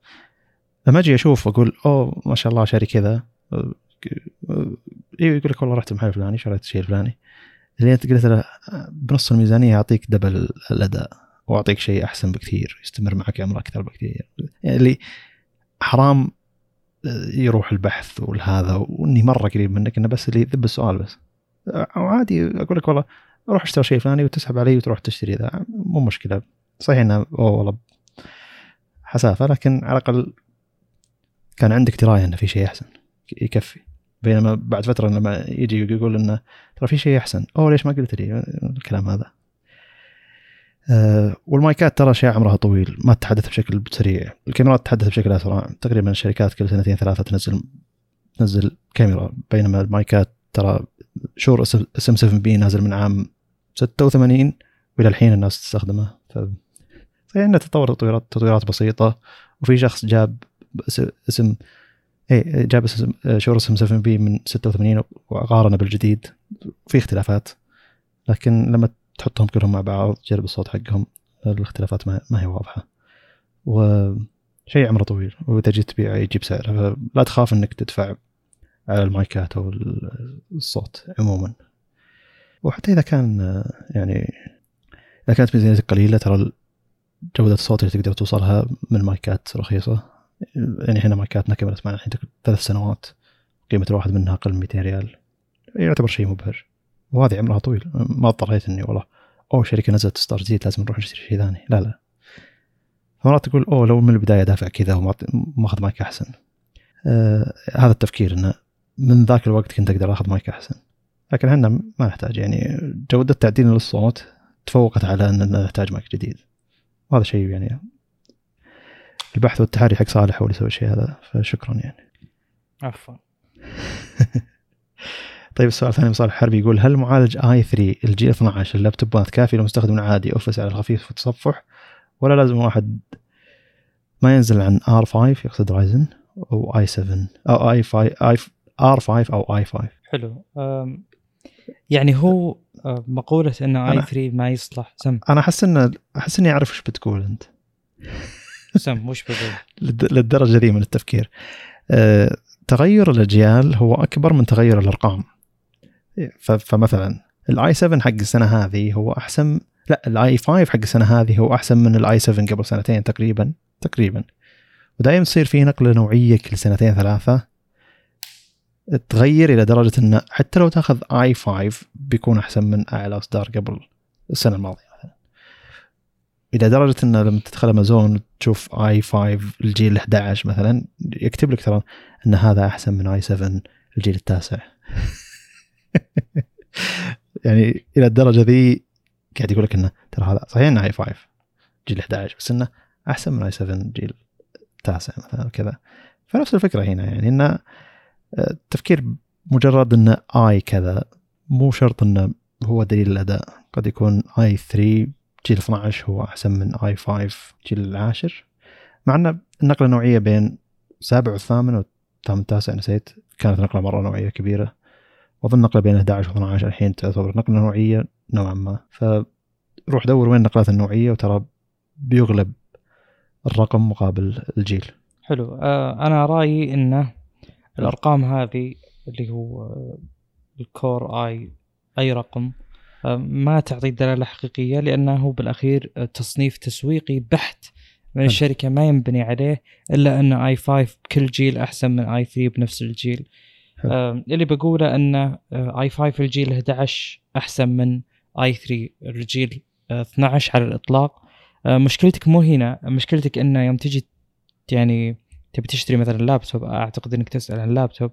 لما أجي أشوف أقول أوه ما شاء الله شاري كذا. أيوه يقول لك والله رحت المحل الفلاني شريت الشيء الفلاني اللي أنت قلت له بنص الميزانية يعطيك دبل الأداء. وأعطيك شيء أحسن بكثير يستمر معك عمر أكثر بكثير. يعني اللي حرام يروح البحث والهذا وإني مرة قريب منك إنه بس اللي ذب السؤال بس. عادي أقول لك والله روح اشتري شيء فلاني وتسحب علي وتروح تشتري ذا. مو مشكلة. صحيح إنه والله حسافة لكن على الأقل كان عندك دراية إنه في شيء أحسن يكفي. بينما بعد فترة لما يجي يقول إنه ترى في شيء أحسن. أوه ليش ما قلت لي الكلام هذا؟ أه والمايكات ترى أشياء عمرها طويل ما تتحدث بشكل سريع. الكاميرات تتحدث بشكل أسرع. تقريبا الشركات كل سنتين ثلاثة تنزل تنزل كاميرا. بينما المايكات ترى شور SM7B نازل من عام 86 وإلى الحين الناس تستخدمه. ف يعني تطور تطويرات تطويرات بسيطة. وفي شخص جاب SM اي جاب SM شور SM7B من 86 وقارنه بالجديد. في اختلافات. لكن لما تحطهم كلهم مع بعض تجرب الصوت حقهم الاختلافات ما, هي واضحة. وشيء عمره طويل وإذا جيت تبيع يجيب سعر لا تخاف إنك تدفع على المايكات أو الصوت عموما. وحتى إذا كان يعني إذا كانت ميزانيتك قليلة ترى جودة الصوت اللي تقدر توصلها من مايكات رخيصة. يعني إحنا مايكاتنا كملت معنا الحين ثلاث سنوات قيمة الواحد منها أقل من 200 ريال. يعتبر شيء مبهر. وهذه عمرها طويل. ما اضطريت اني والله اوه شركة نزلت ستار جديد لازم نروح نشتري شيء ثاني. لا لا. مرات تقول أوه لو من البداية دافع كذا وماخذ مايك أحسن. آه هذا التفكير إنه من ذاك الوقت كنت أقدر أخذ مايك أحسن. لكن إحنا ما نحتاج. يعني جودة تعديل للصوت تفوقت على إن نحتاج مايك جديد. وهذا شيء يعني البحث والتحري حق صالح هو اللي يسوي الشيء هذا. فشكرا يعني. عفوا. طيب السؤال الثاني صالح حربي يقول هل معالج i3 الجيل 12 اللابتوبات كافي لمستخدم عادي Office على الخفيف والتصفح ولا لازم واحد ما ينزل عن R5 يقصد رايزن أو آي 7 أو آي 5 آي آر 5 أو آي 5 حلو. يعني هو مقولة إن i3 ما يصلح. سم. أنا أحس إن أحس إني أعرف وش بتقول أنت. سم وش بقول للدرجة ذي من التفكير. أه تغير الأجيال هو أكبر من تغير الأرقام. فمثلا ال i7 حق السنة هذه هو أحسن لا ال i5 حق السنة هذه هو أحسن من ال i7 قبل سنتين تقريبا تقريبا. ودائما تصير في نقلة نوعية كل سنتين ثلاثة. تغير إلى درجة انه حتى لو تأخذ آي 5 بيكون أحسن من أعلى إصدار قبل السنة الماضية مثلا. إلى درجة انه لما تدخل أمازون تشوف آي 5 الجيل 11 مثلا يكتب لك ترى إن هذا أحسن من آي 7 الجيل التاسع. يعني إلى الدرجة ذي قاعد يقول لك إنه ترى هذا صحيح إنه اي 5 جيل 11 بس إنه أحسن من اي 7 جيل التاسع مثلا كذا فنفس الفكرة هنا يعني إنه التفكير مجرد إنه اي كذا مو شرط إنه هو دليل الأداء. قد يكون اي 3 جيل 12 هو أحسن من اي 5 جيل العاشر. مع ان النقلة النوعية بين السابع والثامن والثامن التاسع نسيت كانت نقلة مرة نوعية كبيرة. وأظن نقلة بين 11 و 12 الحين تعتبر نقلة نوعية نوعا ما. فروح دور وين النقلات النوعية وترى بيغلب الرقم مقابل الجيل. حلو. آه أنا رأيي انه الأرقام هذه اللي هو الكور آي أي رقم آه ما تعطي دلالة حقيقية لأنه بالأخير تصنيف تسويقي بحت من الشركة ما ينبني عليه إلا أن آي 5 كل جيل أحسن من آي 3 بنفس الجيل. آه اللي بقوله إن آي 5 الجيل 11 أحسن من آي 3 الجيل 12 على الإطلاق. آه، مشكلتك مو هنا. مشكلتك انه يوم تجي يعني تبي تشتري مثلا لابتوب أعتقد إنك تسأل عن لابتوب.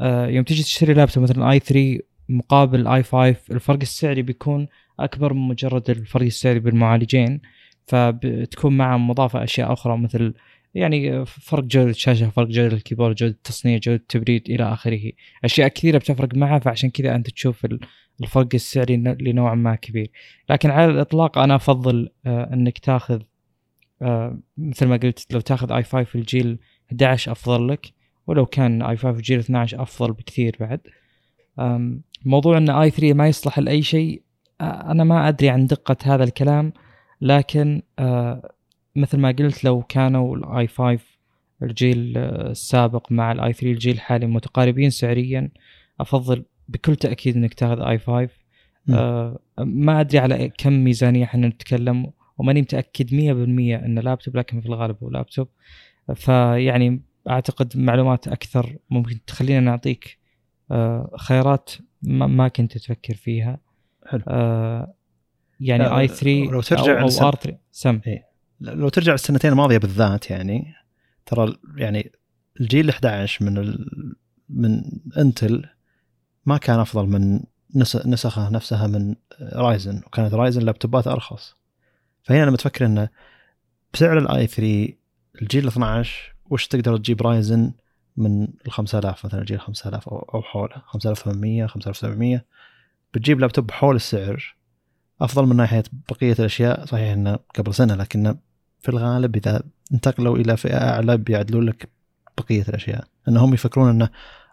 آه، يوم تجي تشتري لابتوب مثلا آي 3 مقابل آي 5 الفرق السعري بيكون أكبر من مجرد الفرق السعري بالمعالجين. فبتكون معه مضافة أشياء أخرى مثل يعني فرق جودة الشاشة فرق جودة الكيبورد جودة التصنيع جودة التبريد إلى آخره. أشياء كثيرة بتفرق معها فعشان كذا أنت تشوف الفرق السعري اللي نوعا ما كبير. لكن على الإطلاق أنا أفضل آه، إنك تاخذ آه، مثل ما قلت لو تاخذ آي 5 الجيل 11 أفضل لك ولو كان آي 5 الجيل 12 أفضل بكثير بعد. موضوع إن آي 3 ما يصلح لأي شيء آه، أنا ما أدري عن دقة هذا الكلام لكن مثل ما قلت لو كانوا ال i5 الجيل السابق مع ال i3 الجيل الحالي متقاربين سعريا أفضل بكل تأكيد إنك تاخذ i5 آه ما أدري على كم ميزانية إحنا نتكلم وماني متأكد 100% انه لابتوب لكن في الغالب هو لابتوب فيعني أعتقد معلومات أكثر ممكن تخلينا نعطيك آه خيارات ما, ما كنت تفكر فيها. حلو. آه يعني i3 لو ترجع أو, R3 سم. إيه. لو ترجع السنتين الماضية بالذات يعني ترى يعني الجيل 11 من ال... من انتل ما كان أفضل من نسخة نفسها من رايزن وكانت رايزن لابتوبات أرخص. فهنا لما تفكر انه بسعر ال i3 الجيل 12 وش تقدر تجيب رايزن من ال 5000 مثلا الجيل 5000 أو حوله 5800 5700 بتجيب لابتوب حول السعر أفضل من ناحية بقية الأشياء صحيح إنه قبل سنة لكنه في الغالب إذا انتقلوا إلى فئة أعلى بيعدلوا لك بقية الأشياء. انهم يفكرون إنه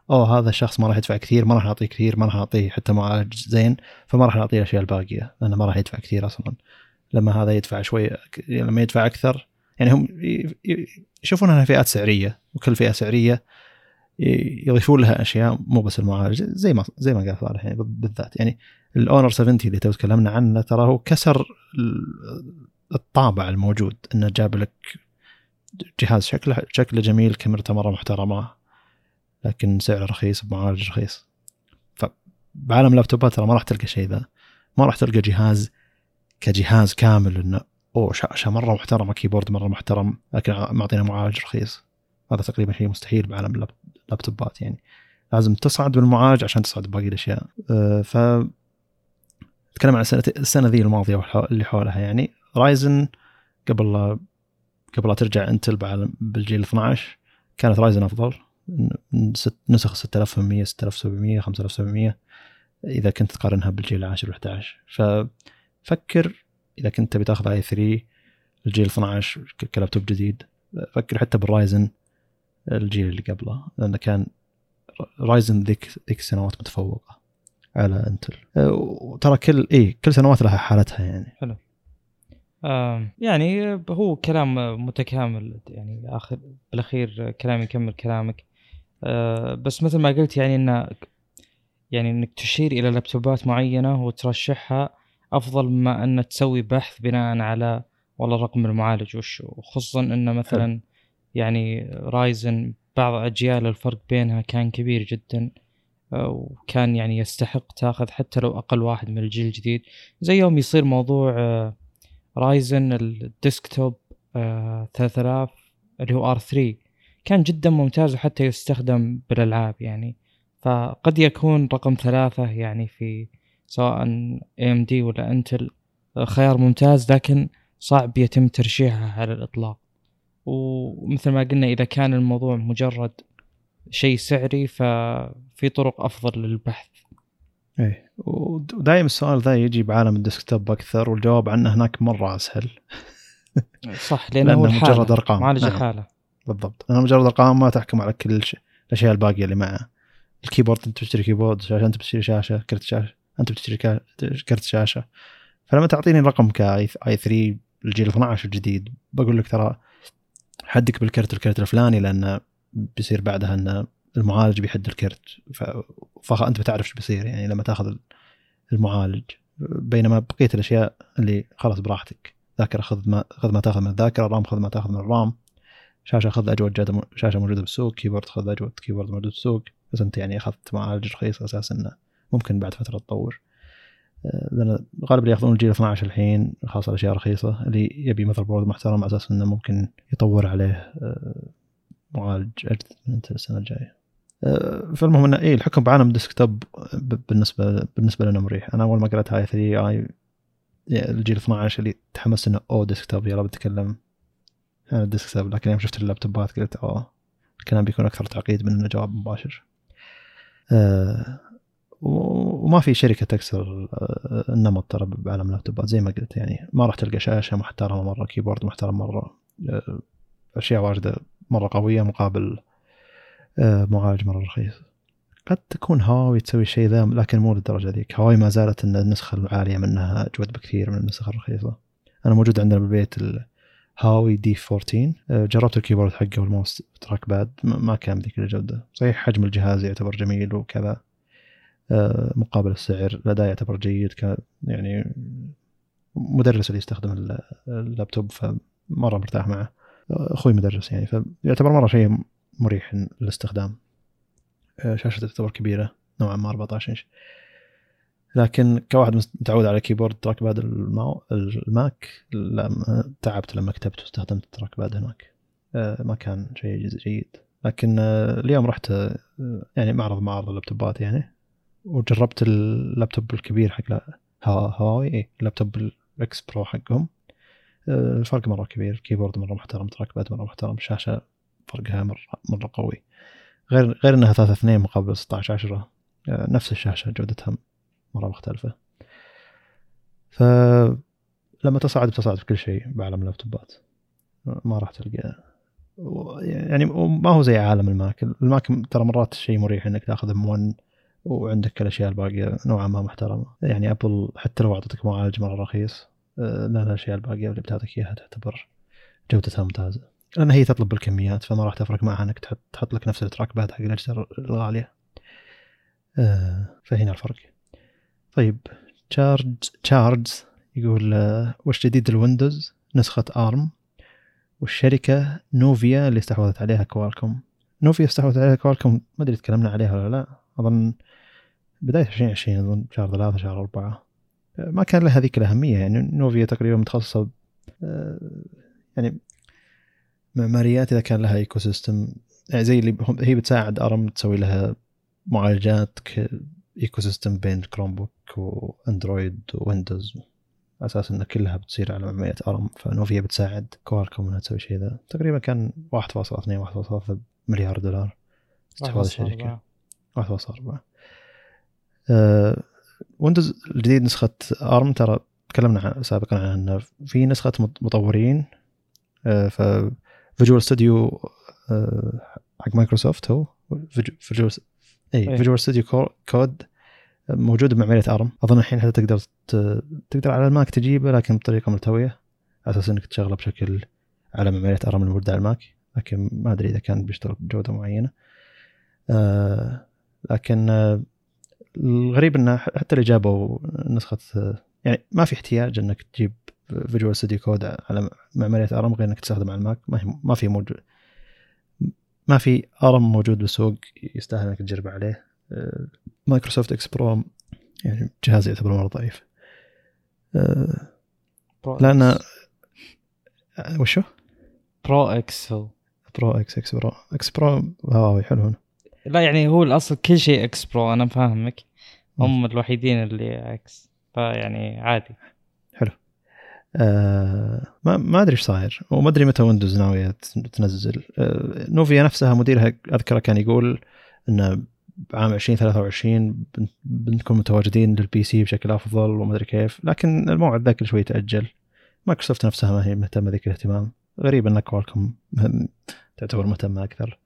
أوه هذا الشخص ما راح يدفع كثير ما راح نعطيه كثير ما راح نعطيه حتى معالج زين فما راح نعطيه الأشياء الباقية لأنه ما راح يدفع كثير أصلا. لما هذا يدفع شوي لما يدفع أكثر يعني هم يشوفون إنها فئات سعرية وكل فئة سعرية يضيفون لها أشياء مو بس المعالج زي ما زي ما قال صالح يعني بالذات. يعني ال Honor 70 اللي تو تكلمنا عنه ترى هو كسر الطابع الموجود إنه جاب لك جهاز شكله شكله جميل كاميرته مرة محترمة لكن سعره رخيص بمعالج رخيص. فبعالم اللابتوبات ترى ما راح تلقى شيء ذا. ما راح تلقى جهاز كجهاز كامل إنه أوه شاشه مرة محترمه كيبورد مرة محترم لكن معطينا معالج رخيص. هذا تقريبا شيء مستحيل بعالم اللابتوبات يعني. لازم تصعد بالمعالج عشان تصعد باقي الأشياء. أه ف نتكلم عن السنة السنة ذي الماضية اللي حولها يعني. رايزن قبل قبل لا ترجع انتل بالجيل 12 كانت رايزن أفضل. نسخ 6800 6700 5700 إذا كنت تقارنها بالجيل العاشر وال 11 ففكر إذا كنت تبي تاخذ i3 الجيل 12 كلابتوب جديد فكر حتى بالرايزن الجيل اللي قبله لأنه كان رايزن ذيك ذيك السنوات متفوقة على انتل وترى كل اي كل سنوات لها حالتها يعني. حلو. يعني هو كلام متكامل يعني آخر بالأخير كلام يكمل كلامك. أه بس مثل ما قلت يعني إن يعني إنك تشير إلى لابتوبات معينة وترشحها أفضل مما أن تسوي بحث بناء على والله رقم المعالج وش وخصوصا إن مثلا يعني رايزن بعض أجيال الفرق بينها كان كبير جدا آه، وكان يعني يستحق تاخذ حتى لو أقل واحد من الجيل الجديد. زي يوم يصير موضوع آه، رايزن ال desktop 3000 اللي هو R3 كان جدا ممتاز وحتى يستخدم بالألعاب يعني. فقد يكون رقم ثلاثة يعني في سواء AMD ولا Intel خيار ممتاز لكن صعب يتم ترشيحه على الإطلاق. ومثل ما قلنا إذا كان الموضوع مجرد شيء سعري ففي طرق أفضل للبحث. إيه. ودايم السؤال ذا يجي بعالم ال desktop أكثر والجواب عنه هناك مرة أسهل. صح لأنه, لأنه مجرد أرقام. معالج نعم. الحاله بالضبط. لأنه مجرد أرقام ما تحكم على كل الأشياء الباقية اللي معه. الكيبورد أنت بتشتري كيبورد شاشة أنت بتشتري شاشة كرت شاشة أنت بتشتري كرت شاشة. فلما تعطيني رقم ك i3 الجيل 12 الجديد بقول لك ترى حدك بالكرت الكرت الفلاني لأنه بيصير بعدها إنه المعالج بيحد الكرت. فانت بتعرف إيش بيصير يعني لما تاخذ المعالج. بينما بقية الأشياء اللي خلاص براحتك. ذاكرة خذ ما خذ ما تاخذ من الذاكرة رام خذ ما تاخذ من الرام. شاشة خذ أجود شاشة موجودة بالسوق كيبورد خذ أجود كيبورد موجود بالسوق. بس أنت يعني أخذت معالج رخيص أساس إنه ممكن بعد فترة تطور. آه، لأن غالبا ياخذون الجيل 12 الحين خاصة الأشياء رخيصه اللي يبي مثل بورد محترم على أساس إنه ممكن يطور عليه آه، معالج اجدد من السنة الجاية. آه، فالمهم انه اي الحكم بعالم desktop ب- بالنسبة بالنسبة لنا مريح. أنا أول ما قرأت i3 الجيل 12 اللي تحمست إنه أو desktop يلا بتكلم عن ال desktop. لكن يوم شفت اللابتوبات قلت أوه الكلام بيكون أكثر تعقيد من إنه جواب مباشر. آه، وما في شركة تكسر آه، النمط ترى بعالم اللابتوبات زي ما قلت. يعني ما راح تلقى شاشة محترمة مرة كيبورد محترم مرة أشياء واجدة مرة قوية مقابل معالج مرة رخيص. قد تكون هواوي تسوي الشيء ذا لكن مو للدرجة ذيك. هواوي ما زالت إن النسخة العالية منها أجود بكثير من النسخ الرخيصة. أنا موجود عندنا بالبيت الهواوي D 14 آه، جربت الكيبورد حقه وال mouse trackpad ما كان بذيك الجودة. صحيح حجم الجهاز يعتبر جميل وكذا. آه، مقابل السعر الأداء يعتبر جيد يعني مدرس اللي يستخدم ال- اللابتوب فمرة مرتاح معه. آه، أخوي مدرس يعني فيعتبر مرة شيء مريح للاستخدام آه، شاشته تعتبر كبيرة نوعا ما 14 إنش. لكن كواحد متعود على كيبورد trackpad الماو الماك لا تعبت لما كتبت واستخدمت ال trackpad هناك. آه، ما كان شيء جيد. لكن آه، اليوم رحت يعني معرض معرض اللابتوبات يعني وجربت اللابتوب الكبير حق هواوي إيه، اللابتوب ال X Pro حقهم. الفرق مرة كبير كيبورد مرة محترم trackpad مرة محترم الشاشه فرقها مره مرة قوي. غير غير إنها 3 2 مقابل 16 10 آه، نفس الشاشة جودتها مرة مختلفة. فلما تصعد بتصعد في كل شيء بعالم اللابتوبات. ما راح تلقى. يعني ما هو زي عالم الماك. الماك ترى مرات شيء مريح إنك تأخذ M1 وعندك الأشياء الباقية نوعا ما محترمة. يعني أبل حتى لو أعطتك معالج مرة رخيص آه، لا الأشياء الباقية اللي بتعطيك إياها تعتبر جودتها ممتازة. لأن هي تطلب بالكميات فما راح تفرق معها إنك تحط تحط لك نفس ال trackpad حق الأجهزة الغالية. آه، فهنا الفرق. طيب Charge Charge يقول آه، وش جديد ال Windows؟ نسخة ARM. والشركة نوفيا اللي استحوذت عليها Qualcomm. نوفيا استحوذت عليها Qualcomm ما أدري تكلمنا عليها ولا لا. أظن بداية 2020 أظن شهر ثلاثة شهر أربعة. آه، ما كان لها ذيك الأهمية يعني نوفيا تقريبا متخصصة يعني معماريات إذا كان لها ecosystem يعني زي اللي هي بتساعد ARM تسوي لها معالجات ecosystem بين Chromebook و Android و Windows على أساس إن كلها بتصير على معمارية ARM. فنوفيا بتساعد Qualcomm إنها تسوي شيء ذا. تقريبا كان 1.2 1.3 مليار دولار. استحواذ الشركة 1.4 آه، Windows الجديد نسخة ARM ترى تكلمنا سابقا عن انه في نسخة مط- مطورين. آه، ف Visual Studio حق مايكروسوفت هو؟ Visual اي. Visual Studio Code موجود بمعمارية ARM أظن الحين حتى تقدر تقدر على الماك تجيبه لكن بطريقة ملتوية. على أساس إنك تشغله بشكل على معمارية ARM الموجودة على الماك. لكن ما أدري إذا كان بيشتغل بجودة معينة. آه، لكن آه، الغريب إنه حتى اللي جابوا نسخة يعني ما في احتياج إنك تجيب Visual Studio Code على معمارية ARM غير إنك تستخدم على الماك. ما هي ما في موجود ما في ARM موجود بالسوق يستاهل إنك تجرب عليه. آه، مايكروسوفت X Pro يعني جهاز يعتبر مرة ضعيف. آه، لأن آه، وشو؟ Pro X هو. Pro X X Pro X Pro هواوي حلو هنا لا يعني هو الأصل كل شيء X Pro أنا فاهمك. هم الوحيدين اللي X فيعني عادي. آه ما ما أدري إيش صاير وما أدري متى Windows ناوية تنزل. آه نوفيا نفسها مديرها أذكره كان يقول انه بعام 2023 بن- بنكون متواجدين لل PC بشكل أفضل وما أدري كيف لكن الموعد ذاك شوي تأجل. مايكروسوفت نفسها ما هي مهتمة ذيك الاهتمام. غريب إن كوالكوم تعتبر مهتمة أكثر.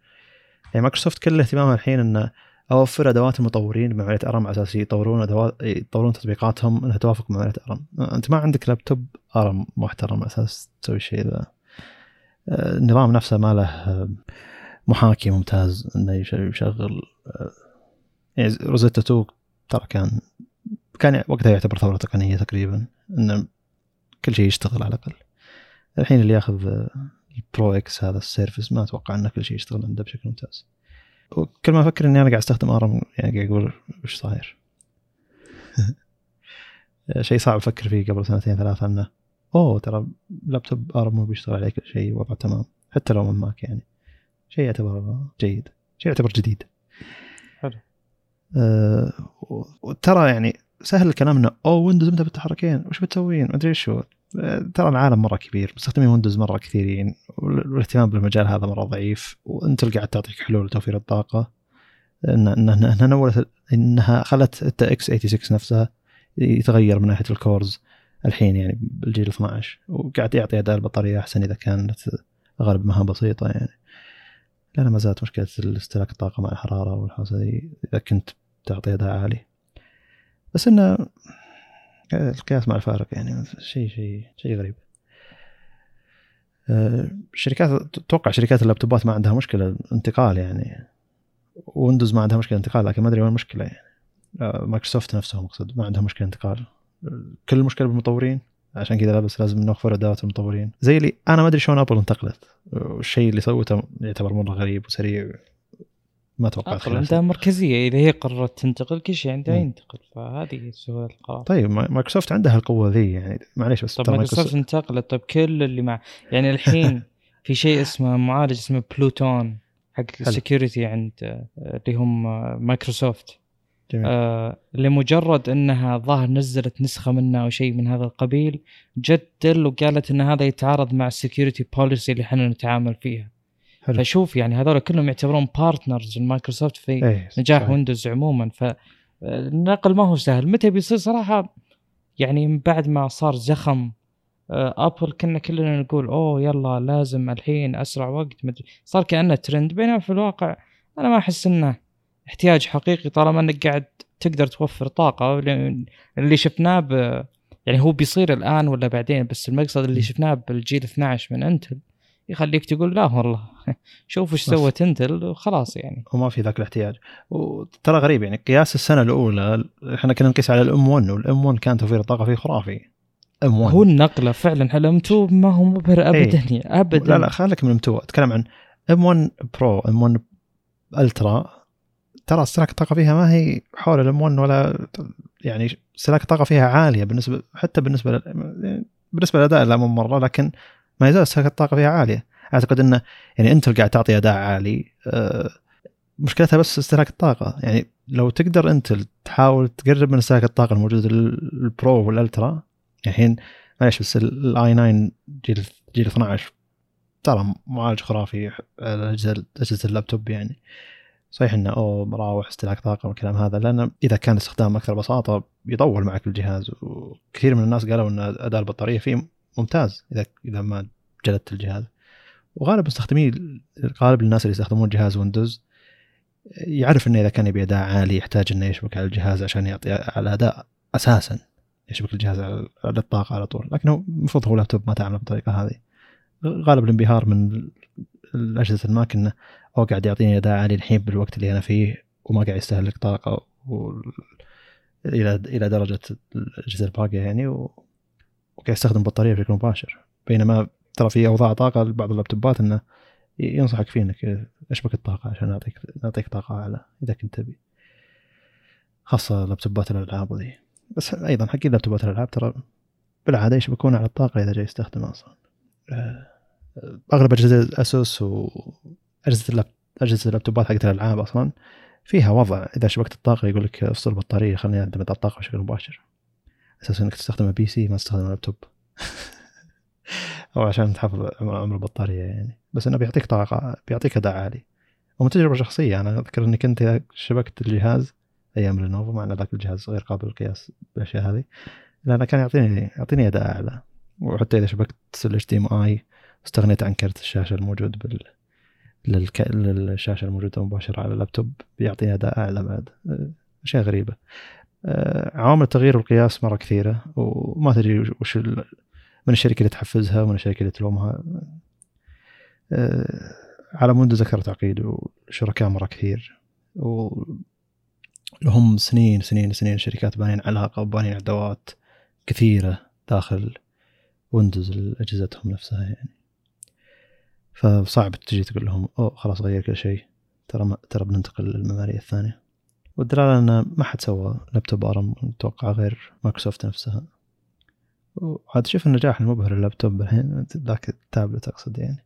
يعني مايكروسوفت كل اهتمامها الحين انه أوفر أدوات المطورين بمعماريه أرم على أساس يطورون ادوات يطورون تطبيقاتهم إنها توافق مع معماريه أرم. أنت ما عندك لابتوب أرم محترم على أساس تسوي الشيء ذا. آه، النظام نفسه ما له محاكي ممتاز إنه يش- يشغل آه، يعني روزيتا 2 ترى كان كان وقتها يعتبر ثورة تقنية تقريبا إنه كل شيء يشتغل على الأقل. الحين اللي ياخذ آه، ال Pro X هذا السيرفس ما أتوقع إنه كل شيء يشتغل عنده بشكل ممتاز. وكل ما أفكر إني أنا قاعد أستخدم أرم يعني قاعد أقول وش صاير؟ شيء صعب أفكر فيه قبل سنتين ثلاثة إنه أوه ترى لابتوب أرم بيشتغل عليه كل شيء وضعه تمام. حتى لو من ماك يعني. شيء يعتبر جيد. شيء يعتبر جديد. حلو. أه وترى يعني سهل الكلام إنه أوه ويندوز متى بتحركين وش بتسوين؟ ما أدري شو. ترى العالم مرة كبير مستخدمين ويندوز مرة كثيرين والاهتمام بالمجال هذا مرة ضعيف وأنت قاعد تعطيك حلول لتوفير الطاقة. إنها نولت إنها خلت الت x86 نفسها يتغير من ناحية ال cores الحين يعني بالجيل 12 وقاعد يعطي أداء البطارية أحسن إذا كانت غالب مهام بسيطة يعني. لأن ما زالت مشكلة استهلاك الطاقة مع الحرارة والحوسة إذا كنت تعطي أداء عالي. بس إنه القياس مع الفارق يعني شيء شيء شيء غريب. آه، أتوقع شركات اللابتوبات ما عندها مشكلة انتقال يعني. ويندوز ما عندها مشكلة انتقال لكن ما أدري وين المشكلة يعني. آه، مايكروسوفت نفسهم أقصد ما عندها مشكلة انتقال. كل المشكلة بالمطورين عشان كذا بس لازم نوفر ادوات المطورين. زي اللي أنا ما أدري شلون أبل انتقلت. والشيء اللي سوته يعتبر مرة غريب وسريع. ما توقعت عندها مركزية. إذا هي قررت تنتقل كل شيء عندها ينتقل. فهذه سهوله القرار. طيب مايكروسوفت عندها القوة ذي يعني. معليش بس طيب مايكروسوفت انتقلت. طيب كل اللي مع يعني الحين في شيء اسمه معالج اسمه بلوتون حق ال security عند اللي هم مايكروسوفت. جميل. آه لمجرد إنها ظاهر نزلت نسخة منه أو شيء من هذا القبيل جدل وقالت إن هذا يتعارض مع ال security policy اللي إحنا نتعامل فيها. حلو. فشوف يعني هذول كلهم يعتبرون partners لمايكروسوفت في إيه نجاح صحيح. ويندوز عموما. فالنقل ما هو سهل. متى بيصير؟ صراحة يعني من بعد ما صار زخم ابل كنا كلنا نقول أوه يلا لازم الحين أسرع وقت. مدري. صار كأنه ترند بينما في الواقع أنا ما أحس إنه احتياج حقيقي طالما إنك قاعد تقدر توفر طاقة. اللي شفناه ب يعني هو بيصير الآن ولا بعدين بس المقصد اللي شفناه بالجيل 12 من انتل يخليك تقول لا والله. شوف إيش سوت انتل وخلاص يعني. وما في ذاك الاحتياج. وترى غريب يعني قياس السنة الأولى إحنا كنا نقيس على الإم 1 والإم 1 كان توفير الطاقه فيه خرافي. إم 1 هو النقلة فعلا الام 2 ما هو مبهر ابدا إيه. ابدا. لا لا خليك من M 2 أتكلم عن M 1 Pro M 1 Ultra ترى استهلاك الطاقة فيها ما هي حول ال M 1 ولا يعني استهلاك الطاقة فيها عالية بالنسبة حتى بالنسبة بالنسبة للاداء لا مو مرة لكن ما يزال استهلاك الطاقة فيها عالية. أعتقد إنه يعني انت قاعد تعطي أداء عالي. أه مشكلتها بس استهلاك الطاقة. يعني لو تقدر انت تحاول تقرب من استهلاك الطاقة الموجود ال Pro وال Ultra الحين معلش بس ال i 9 جيل جيل 12 ترى معالج خرافي أجهزة أجهزة اللابتوب يعني. صحيح إنه اوه مراوح استهلاك طاقة والكلام هذا لأن إذا كان استخدام أكثر بساطة بيطول معك الجهاز وكثير من الناس قالوا إن أداء البطارية فيه ممتاز إذا إذا ما جلدت الجهاز. وغالب مستخدمي غالب الناس اللي يستخدمون جهاز ويندوز يعرف إنه إذا كان يبي اداء عالي يحتاج إنه يشبك على الجهاز عشان يعطي على الاداء أساسا يشبك الجهاز على الطاقة على طول. لكن المفروض هو لابتوب ما تعمل بالطريقة هذه. غالب الانبهار من الأجهزة الماك إنه هو قاعد يعطيني اداء عالي الحين بالوقت اللي أنا فيه وما قاعد يستهلك طاقة و... إلى إلى درجة الأجهزة الباقية يعني. وقاعد يستخدم بطارية بشكل مباشر. بينما ترى في أوضاع طاقة لبعض اللابتوبات إنه ينصحك فيه إنك اشبك الطاقة عشان نعطيك نعطيك طاقة أعلى إذا كنت تبي. خاصة لابتوبات الألعاب وذي. بس أيضا حقين لابتوبات الألعاب ترى بالعادة يشبكون على الطاقة إذا جاي يستخدم أصلا؟ آه، أغلب أجهزة أسوس واجهزه أجهزة اللابتوبات حقت الألعاب أصلا فيها وضع. إذا شبكت الطاقة يقول لك افصل البطاريه خليني أعتمد على الطاقة بشكل مباشر. أساس إنك تستخدم بي سي ما تستخدم لابتوب. أو عشان تحافظ عمر البطارية يعني. بس إنه بيعطيك طاقة بيعطيك أداء عالي. ومن تجربة شخصية أنا أذكر إني كنت شبكت الجهاز أيام لينوفو مع إن ذاك الجهاز غير قابل للقياس بالأشياء هذه. لأنه كان يعطيني يعطيني أداء أعلى. وحتى إذا شبكت ال HDMI استغنيت عن كرت الشاشة الموجود بال للك... للشاشة الموجودة مباشرة على اللابتوب بيعطيني أداء أعلى بعد. أشياء غريبة. عوامل التغيير والقياس مرة كثيرة وما تدري وش. من الشركة اللي تحفزها ومن الشركة اللي تلومها آه، على ويندوز أكثر تعقيد وشركاء مرة كثير و لهم سنين سنين سنين شركات بانين علاقة وبانين ادوات كثيرة داخل ويندوز أجهزتهم نفسها يعني فصعب تجي تقول لهم أوه خلاص غير كل شيء ترى ترى بننتقل للمعمارية الثانية والدلالة إن ما حد سوى لابتوب أرم أتوقع غير مايكروسوفت نفسها. وعاد شوف النجاح المبهر اللابتوب الحين ذاك التابلت أقصد يعني.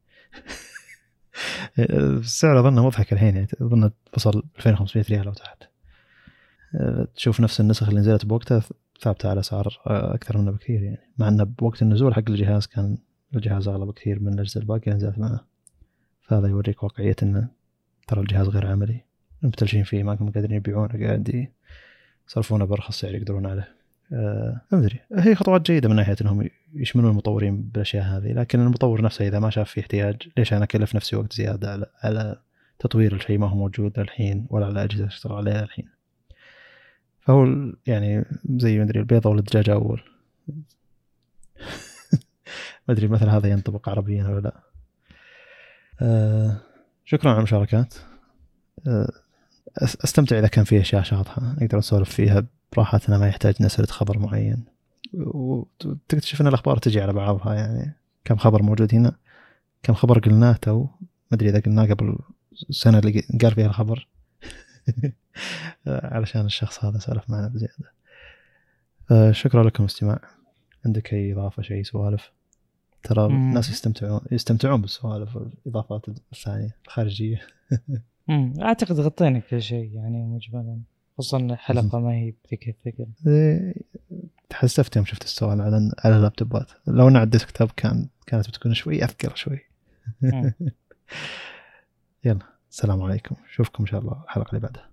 السعر اظنه مضحك الحين يعني أظن وصل 2500 ريال أو تحت. تشوف نفس النسخ اللي نزلت بوقتها ثابتة على اسعار أكثر منه بكثير يعني. مع انه بوقت النزول حق الجهاز كان الجهاز أغلى بكثير من الأجهزة الباقية اللي نزلت معه. فهذا يوريك واقعية انه ترى الجهاز غير عملي. مبتلشين فيه ما هم قادرين يبيعونه قاعد يصرفونه بارخص سعر يقدرون عليه. ما أدري. هي خطوات جيدة من ناحية إنهم يشملون المطورين بالأشياء هذه لكن المطور نفسه إذا ما شاف فيه احتياج ليش أنا أكلف نفسي وقت زيادة على على تطوير الشيء ما هو موجود الحين ولا على اجهزه اشتغل عليها الحين؟ فهو يعني زي ما أدري البيضة ولا الدجاجه أول. ما أدري مثل هذا ينطبق عربيا ولا لا. أه شكرا على المشاركات. أه أستمتع إذا كان في أشياء شاطحة. نقدر نسولف فيها براحتنا ما يحتاج نسرد خبر معين. وتكتشف إن الأخبار تجي على بعضها يعني كم خبر موجود هنا كم خبر قلناه تو ما أدري إذا قلناه قبل السنة اللي قال فيها الخبر. علشان الشخص هذا سولف معنا بزيادة. شكرا لكم استماع. عندك أي إضافة شيء سوالف؟ ترى الناس يستمتعون يستمتعون بالسوالف والإضافات الثانية الخارجية. أعتقد غطينا كل شيء يعني مجملا. خصوصا الحلقة ما هي بذيك الثقل تحسفت يوم شفت السؤال على على اللابتوبات. لو انه على الديسكتوب كان كانت بتكون شوي أذكر شوي. يلا السلام عليكم. أشوفكم إن شاء الله الحلقة اللي بعدها.